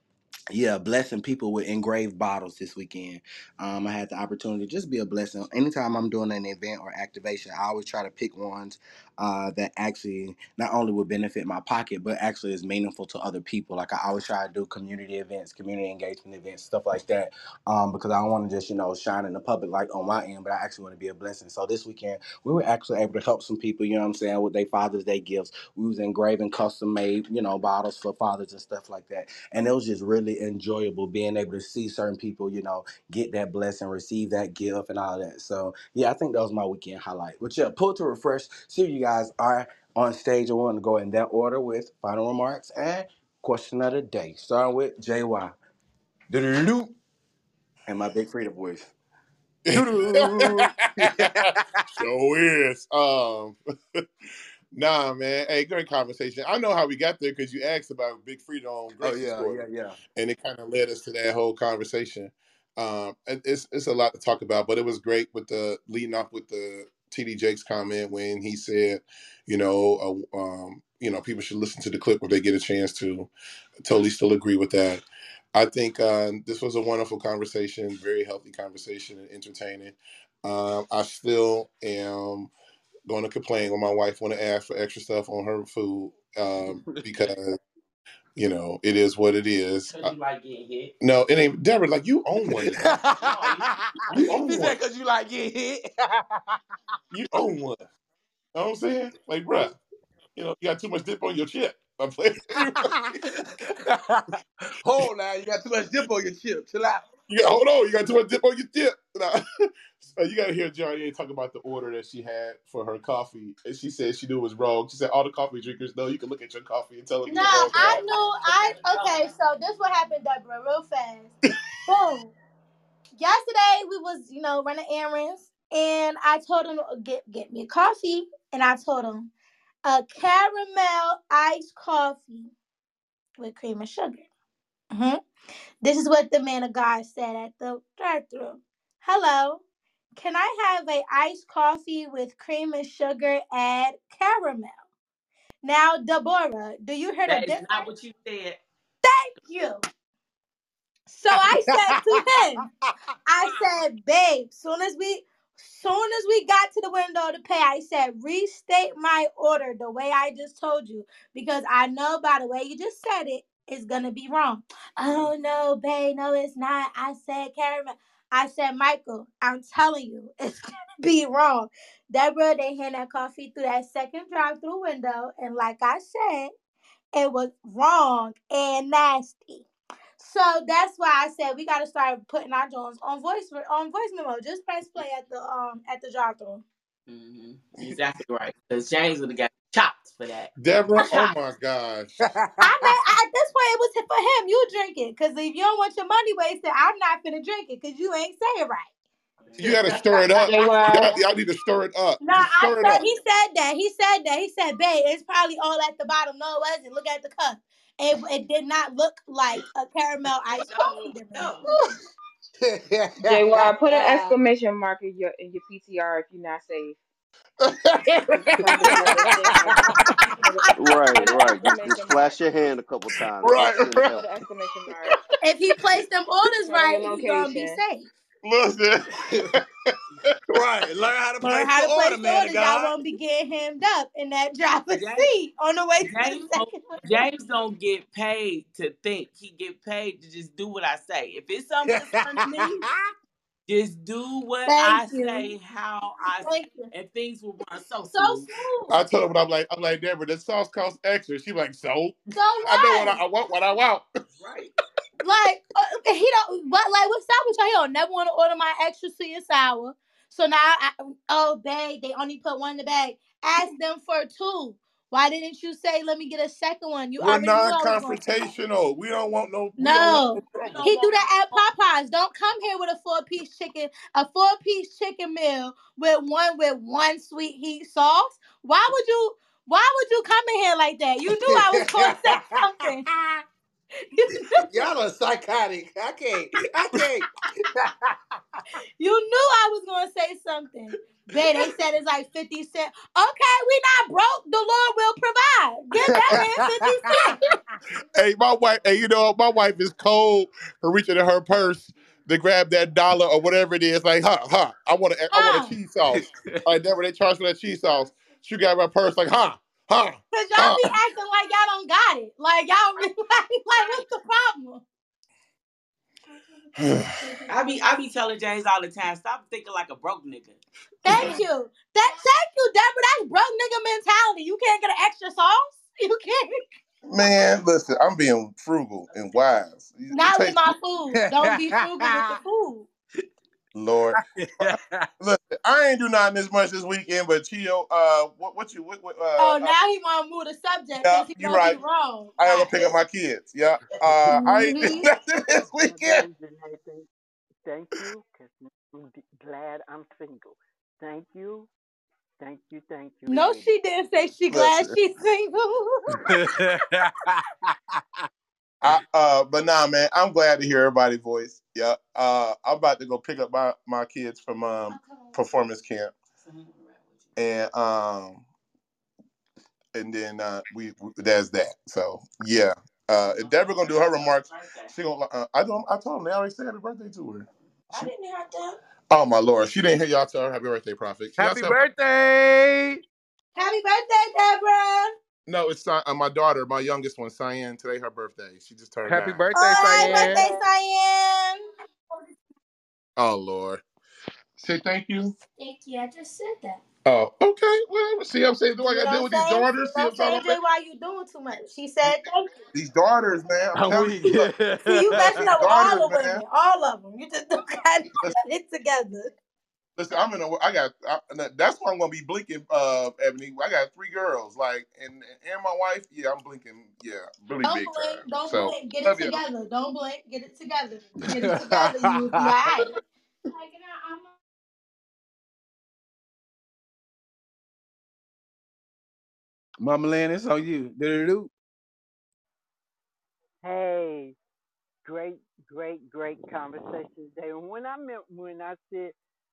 yeah, blessing people with engraved bottles this weekend. Um, I had the opportunity to just be a blessing. Anytime I'm doing an event or activation, I always try to pick ones uh, that actually not only would benefit my pocket, but actually is meaningful to other people. Like I always try to do community events, community engagement events, stuff like that, um, because I don't want to just you know shine in the public light on my end, but I actually want to be a blessing. So this weekend we were actually able to help some people. You know what I'm saying with their Father's Day gifts. We was engraving custom made you know bottles for fathers and stuff like that and it was just really enjoyable being able to see certain people, you know, get that blessing, receive that gift, and all that. So yeah, I think that was my weekend highlight. But yeah, pull to refresh. See you guys are on stage. I want to go in that order with final remarks and question of the day, starting with JY. Do-do-do-do. And my big Freedia voice. Do-do.
so is. Um, nah, man. Hey, great conversation. I know how we got there because you asked about Big Freedia on
oh
Grace's
yeah, yeah, yeah.
and it kind of led us to that whole conversation. Um, and it's it's a lot to talk about, but it was great with the leading off with the TD Jakes comment when he said, you know, uh, um, you know, people should listen to the clip when they get a chance to. Totally, still agree with that. I think uh, this was a wonderful conversation, very healthy conversation and entertaining. Um, I still am going to complain when my wife want to ask for extra stuff on her food um, because you know it is what it is.
Cause you like getting hit.
No, it ain't. Deborah, like you own one now. You own
he
one.
said because you like get hit.
You own one. You know what I'm saying? Like, bruh, you know, you got too much dip on your chip. I'm playing.
hold now, you got too much dip on your chip. Chill out.
You got hold on. You got too much dip on your dip. Nah. You got to hear Johnny talk about the order that she had for her coffee, and she said she knew it was wrong. She said all the coffee drinkers know you can look at your coffee and tell them
No. I knew. I okay. So this what happened, Deborah, real fast. Boom. Yesterday we was, you know, running errands, and I told him get get me a coffee, and I told him a caramel iced coffee with cream and sugar. Hmm This is what the man of God said at the drive-through. Hello, can I have a iced coffee with cream and sugar and caramel? Now, Deborah, do you hear the
That is
difference?
not what you said.
Thank you. So I said to him, I said, babe, soon as we soon as we got to the window to pay, I said, restate my order the way I just told you. Because I know by the way you just said it, it's gonna be wrong. Oh no, babe, no, it's not. I said caramel. I said, Michael, I'm telling you, it's gonna be wrong. Deborah, they hand that coffee through that second drive-through window, and like I said, it was wrong and nasty. So that's why I said we gotta start putting our Jones on voice on voice memo. Just press play at the um at the drive through.
hmm Exactly right. Because James would have got chopped for that.
Deborah, oh my gosh.
I mean, at this point it was for him. You drink it, cause if you don't want your money wasted, I'm not gonna drink it, cause you ain't say it right.
You got to stir it up. Y'all, y'all need to stir it up.
No, I
stir it
said
up.
he said that. He said that. He said, babe, it's probably all at the bottom. No, it wasn't. Look at the cup. It, it did not look like a caramel ice coffee to me.
No.
Jay Wise, put an exclamation mark in your in your PTR if you're not safe.
Right, right. Just, just flash your hand a couple times.
Right, right.
help.
Put an exclamation mark.
If he placed them orders
Show
right,
your
he's gonna be safe.
Listen.
right. Learn how to play
Learn
place
how to place
order,
the
man of
orders. Y'all won't be getting hemmed up in that driver's
James-
seat on the way to the
James don't,
second one.
James don't get paid to think. He get paid to just do what I say. If it's something concerning me, just do what
Thank
I
you.
say, how I say,
Thank you.
and things will run so
So
smooth.
smooth.
I told her what I'm like. I'm like, Deborah, the sauce costs extra. She like, so?
So
I know what
what?
I, I want. What I want.
Right.
Like uh, he don't. But like, what's up with y'all? He don't never want to order my extra sweet and sour. So now, I, oh babe, they only put one in the bag. Ask them for two. Why didn't you say, let me get a second one? You
We're
already knew I was going
non-confrontational. We don't want no.
No,
want no
he do that at Popeyes. Don't come here with a four piece chicken, a four piece chicken meal with one with one sweet heat sauce. Why would you? Why would you come in here like that? You knew I was going to say something. You knew,
Y'all are psychotic. I can't. I can't.
you knew I was going to say something. Babe, they said it's like fifty cent. Okay, we not broke. The Lord will provide. Get that man fifty cent.
Hey, my wife. Hey, you know my wife is cold for reaching in her purse to grab that dollar or whatever it is. Like, huh, huh. I want a, I want a cheese sauce. Like, Deborah, they charge for that cheese sauce. She got my purse. Like, huh, huh.
Cause y'all be acting like y'all don't got it. Like y'all be like, like what's the problem?
I be I be telling James all the time, stop thinking like a broke nigga.
Thank you. That thank you, Deborah. That's broke nigga mentality. You can't get an extra sauce. You can't.
Man, listen, I'm being frugal and wise. You- you
Not with my food. Don't be frugal with the food.
Lord, look, I ain't do nothing this much this weekend, but Chio, uh, what, what you, what, what, uh,
Oh,
uh,
now he want to move the subject
Yeah,
he
you
gonna
right.
wrong.
I gotta pick up my kids. Yeah, uh, I ain't do
Mhm.
nothing this weekend.
Nathan, thank you, because I'm glad I'm single. Thank you, thank you, thank you.
No,
ladies.
she didn't say she glad
Listen.
she's single.
I, uh, but nah, man, I'm glad to hear everybody's voice. Yeah, uh, I'm about to go pick up my, my kids from um performance camp, and um, and then uh, we, we there's that. So yeah, uh, if Deborah gonna do her remarks, she gonna. Uh, I don't. I told them they already said happy birthday to her.
I didn't hear that.
Oh my lord, she didn't hear y'all tell her happy birthday, prophet. She
Happy
also-
birthday.
Happy birthday, Deborah.
No, it's not, uh, my daughter, my youngest one, Cyan. Today her birthday. She just turned.
Happy
nine.
birthday,
Oh, happy
Cyan.
birthday, Cyan.
Oh lord. Say thank you.
Thank you. I just said that.
Oh, okay. Well, see, I'm saying, do I
You
got to deal with these daughters? See, I'm
Don't say,
talking
Jay,
about
why you doing too much? She said thank you.
these daughters, man. I'm,
I'm
telling you. Look,
See, you messing up all
daughters,
the
man.
women, all of them. You just don't got it together.
Listen, I'm in a. I got. I, that's why I'm gonna be blinking, uh, Ebony. I got three girls, like, and and my wife. Yeah, I'm blinking. Yeah, really
Don't
big
blink.
time.
Don't
so,
blink. Get it
love you.
together. Don't blink. Get it together. Get it together. You will be all right.
Mama Lynn, it's on you. Do-do-do.
Hey, great, great, great conversation today. And when I meant when I said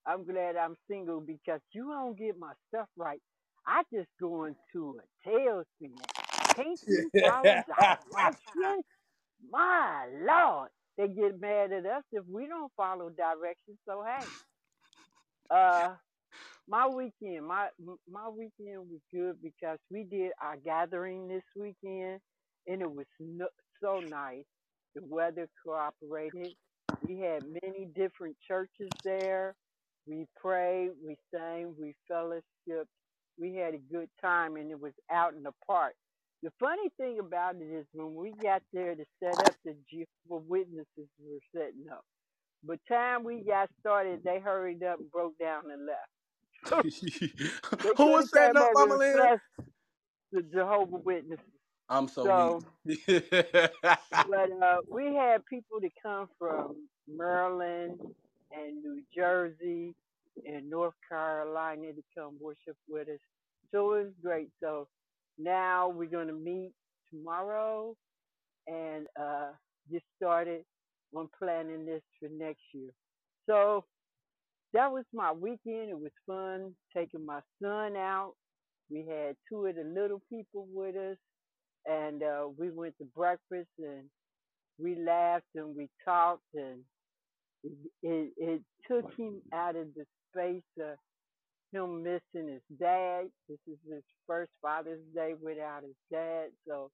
I'm glad I'm single because you don't get my stuff right, I just go into a tailspin. Can't you follow directions? My Lord, they get mad at us if we don't follow directions. So hey, uh, my weekend, my my weekend was good because we did our gathering this weekend, and it was no, so nice. The weather cooperated. We had many different churches there. We prayed, we sang, we fellowshiped. We had a good time, and it was out in the park. The funny thing about it is when we got there to set up, the Jehovah Witnesses were setting up. But time we got started, they hurried up and broke down and left.
Who was setting up, Mama Lynn?
the Jehovah Witnesses.
I'm so
So, but uh, we had people to come from Maryland and New Jersey and North Carolina to come worship with us. So it was great. So now we're going to meet tomorrow and uh, get started on planning this for next year. So that was my weekend. It was fun taking my son out. We had two of the little people with us, and uh, we went to breakfast and we laughed and we talked, and it, it, took him out of the space of him missing his dad. This is his first Father's Day without his dad, so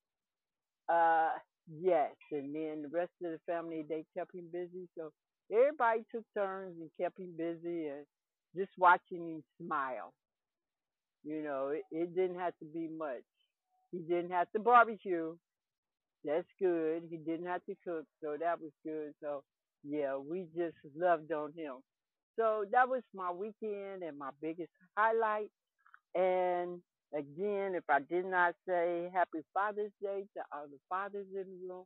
uh, yes. And then the rest of the family they kept him busy, so everybody took turns and kept him busy and just watching him smile. You know, it, it didn't have to be much. He didn't have to barbecue. That's good. He didn't have to cook, so that was good. So yeah, we just loved on him. So that was my weekend and my biggest highlight. And again, if I did not say Happy Father's Day to all the fathers in the room,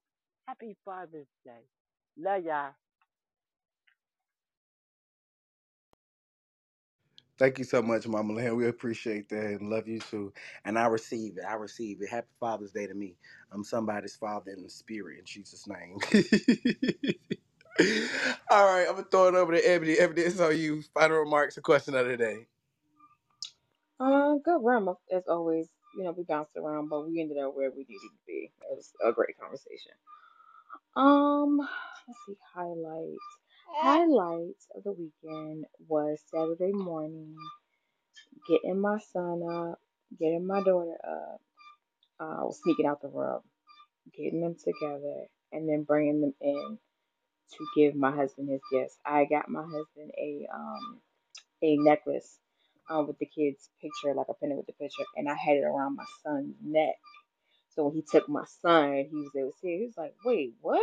Happy Father's Day. Love y'all.
Thank you so much, Mama Lynn. We appreciate that and love you too. And I receive it. I receive it. Happy Father's Day to me. I'm somebody's father in the spirit in Jesus' name. All right, I'm gonna throw it over to Ebony. Ebony, it's on you. Final remarks, a question of the day.
Um, good room as always. You know, we bounced around, but we ended up where we needed to be. It was a great conversation. Um, let's see, highlights. Highlights of the weekend was Saturday morning, getting my son up, getting my daughter up, uh, sneaking out the room, getting them together, and then bringing them in to give my husband his gifts. I got my husband a um a necklace um with the kid's picture, like a pin with the picture, and I had it around my son's neck. So when he took my son, he was able to see it. He was like, "Wait, what?"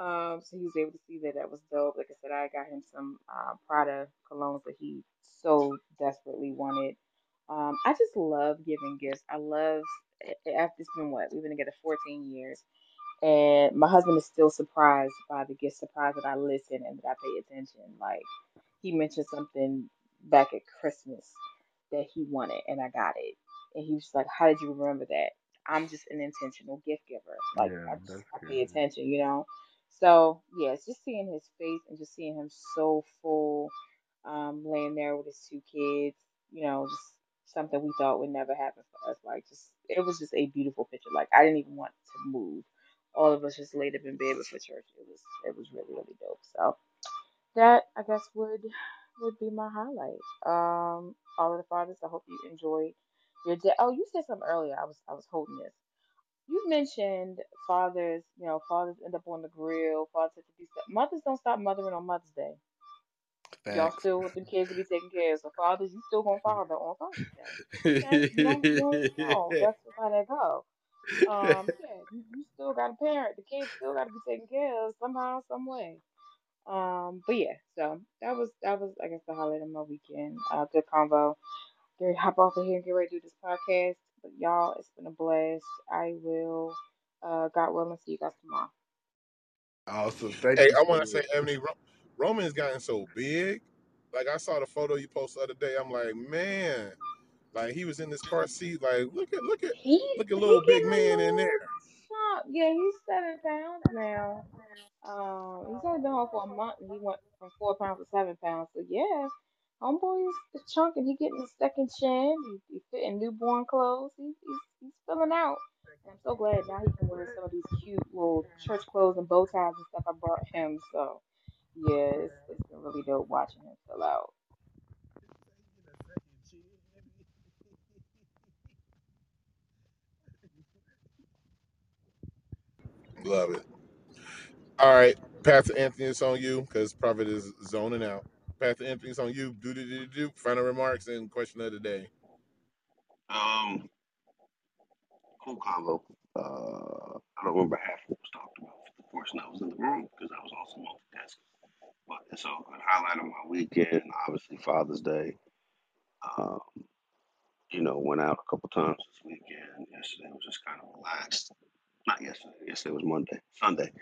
Um, so he was able to see that that was dope. Like I said, I got him some uh, Prada colognes that he so desperately wanted. Um, I just love giving gifts. I love after it's been what we've been together 14 years, and my husband is still surprised by the gift, surprised that I listen and that I pay attention. Like he mentioned something back at Christmas that he wanted, and I got it, and he was like, "How did you remember that?" I'm just an intentional gift giver. Like
Yeah,
I just I pay attention, you know. So yes, just seeing his face and just seeing him so full, um, laying there with his two kids, you know, just something we thought would never happen for us. Like just it was just a beautiful picture. Like I didn't even want to move. All of us just laid up in bed before church. It was it was really really dope. So that I guess would would be my highlight. Um, all of the fathers. I hope you enjoyed your day. Oh, you said something earlier. I was I was holding this. You mentioned fathers. You know, fathers end up on the grill. Fathers have to do stuff. Mothers don't stop mothering on Mother's Day. Y'all still want the kids to be taken care of. So fathers, you still gonna father on Father's Day. Okay, you don't you don't even. That's how that go. Um, yeah, you, you still got a parent. The kids still got to be taken care of somehow, some way. Um, but yeah, so that was that was I guess the highlight of my weekend. Uh, good convo. Gary, hop off of here and get ready to do this podcast. But y'all, it's been a blast. I will, uh, God willing, see you guys tomorrow.
awesome. Thank
Hey,
you
I want to say,
much.
Ebony, Ro- Roman's gotten so big. Like I saw the photo you posted the other day. I'm like, man, like he was in this car seat. Like, look at, look at,
He
look at little big man in there.
Uh, yeah, he's seven pounds now. Um, he's only been home for a month, and he went from four pounds to seven pounds. So yeah, homeboy is, chunking. He getting a second chin. He, he fitting newborn clothes. He, he's he's filling out. And I'm so glad now he can wear some of these cute little church clothes and bow ties and stuff I brought him. So yeah, it's, it's been really dope watching him fill out.
Love it. All right, Pastor Anthony, it's on you because Prophet is zoning out. Pastor Anthony, it's on you. Do do do do. Final remarks and question of the day.
Um, cool convo. Uh, I don't remember half of what was talked about for the portion I was in the room because I was also multitasking. But it's all good. Highlight of my weekend, obviously Father's Day. Um, you know, went out a couple times this weekend. Yesterday was just kind of relaxed. Not yesterday. Yesterday was Monday. Sunday.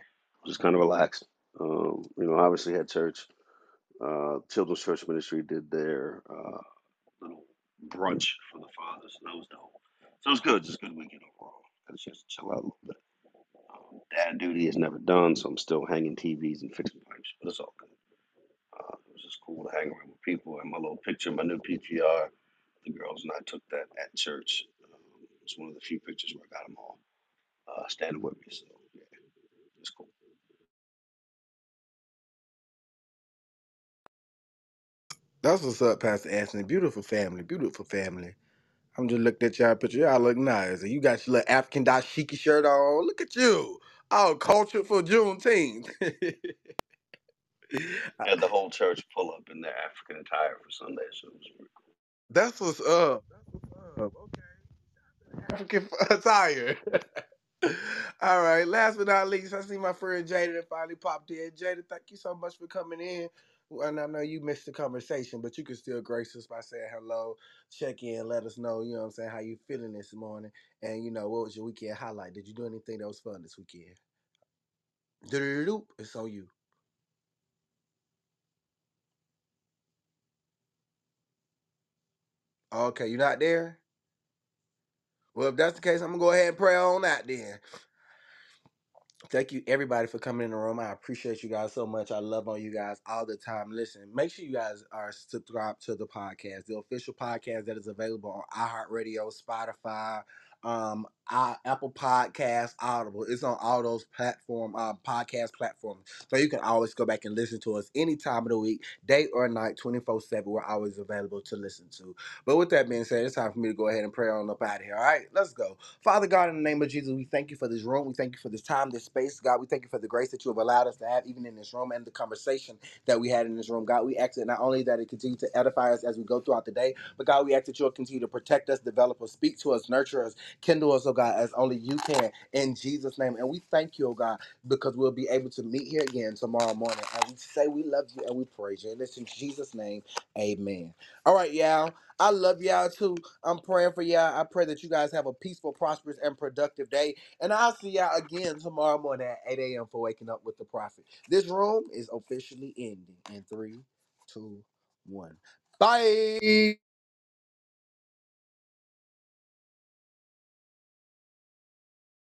just kind of relaxed. Um, you know, obviously had church. Uh, Children's Church Ministry did their uh, little brunch for the fathers. and That was dope. So it was good. Just a good weekend overall. Chance to chill out a little bit. Um, dad duty is never done, so I'm still hanging TVs and fixing pipes, but it's all good. Uh, it was just cool to hang around with people. And my little picture, my new PTR, the girls and I took that at church. Um, it's one of the few pictures where I got them all uh, standing with me. So yeah, it's cool.
That's what's up, Pastor Anthony. Beautiful family, beautiful family. I'm just looking at y'all picture. Y'all look nice. And you got your little African dashiki shirt on. Look at you. All cultured for Juneteenth.
I- Had the whole church pull up in their African attire for Sunday, so it was really cool.
That's what's up. That's what's up. Okay. African attire. All right. Last but not least, I see my friend Jada that finally popped in. Jada, thank you so much for coming in. And I know you missed the conversation, but you can still grace us by saying hello, check in, let us know, you know what I'm saying, how you feeling this morning. And you know, what was your weekend highlight? Did you do anything that was fun this weekend? Do-do-do-do. It's on you. Okay, you not there? Well, if that's the case, I'm gonna go ahead and pray on that then. Thank you everybody for coming in the room. I appreciate you guys so much. I love on you guys all the time. Listen, make sure you guys are subscribed to the podcast, the official podcast that is available on iHeartRadio, Spotify, um, I, Apple Podcasts, Audible. It's on all those platform uh, podcast platforms, so you can always go back and listen to us any time of the week, day or night, twenty four seven. We're always available to listen to. But with that being said, it's time for me to go ahead and pray on up out of here. All right, let's go. Father God, in the name of Jesus, we thank you for this room. We thank you for this time, this space. God, we thank you for the grace that you have allowed us to have, even in this room, and the conversation that we had in this room. God, we ask that not only that it continue to edify us as we go throughout the day, but God, we ask that you'll continue to protect us, develop us, speak to us, nurture us, kindle us, oh God, as only you can. In Jesus' name. And we thank you, oh God, because we'll be able to meet here again tomorrow morning. And we say we love you and we praise you. And it's in Jesus' name. Amen. All right, y'all. I love y'all too. I'm praying for y'all. I pray that you guys have a peaceful, prosperous, and productive day. And I'll see y'all again tomorrow morning at 8 a.m. for waking up with the prophet. This room is officially ending in three, two, one. Bye.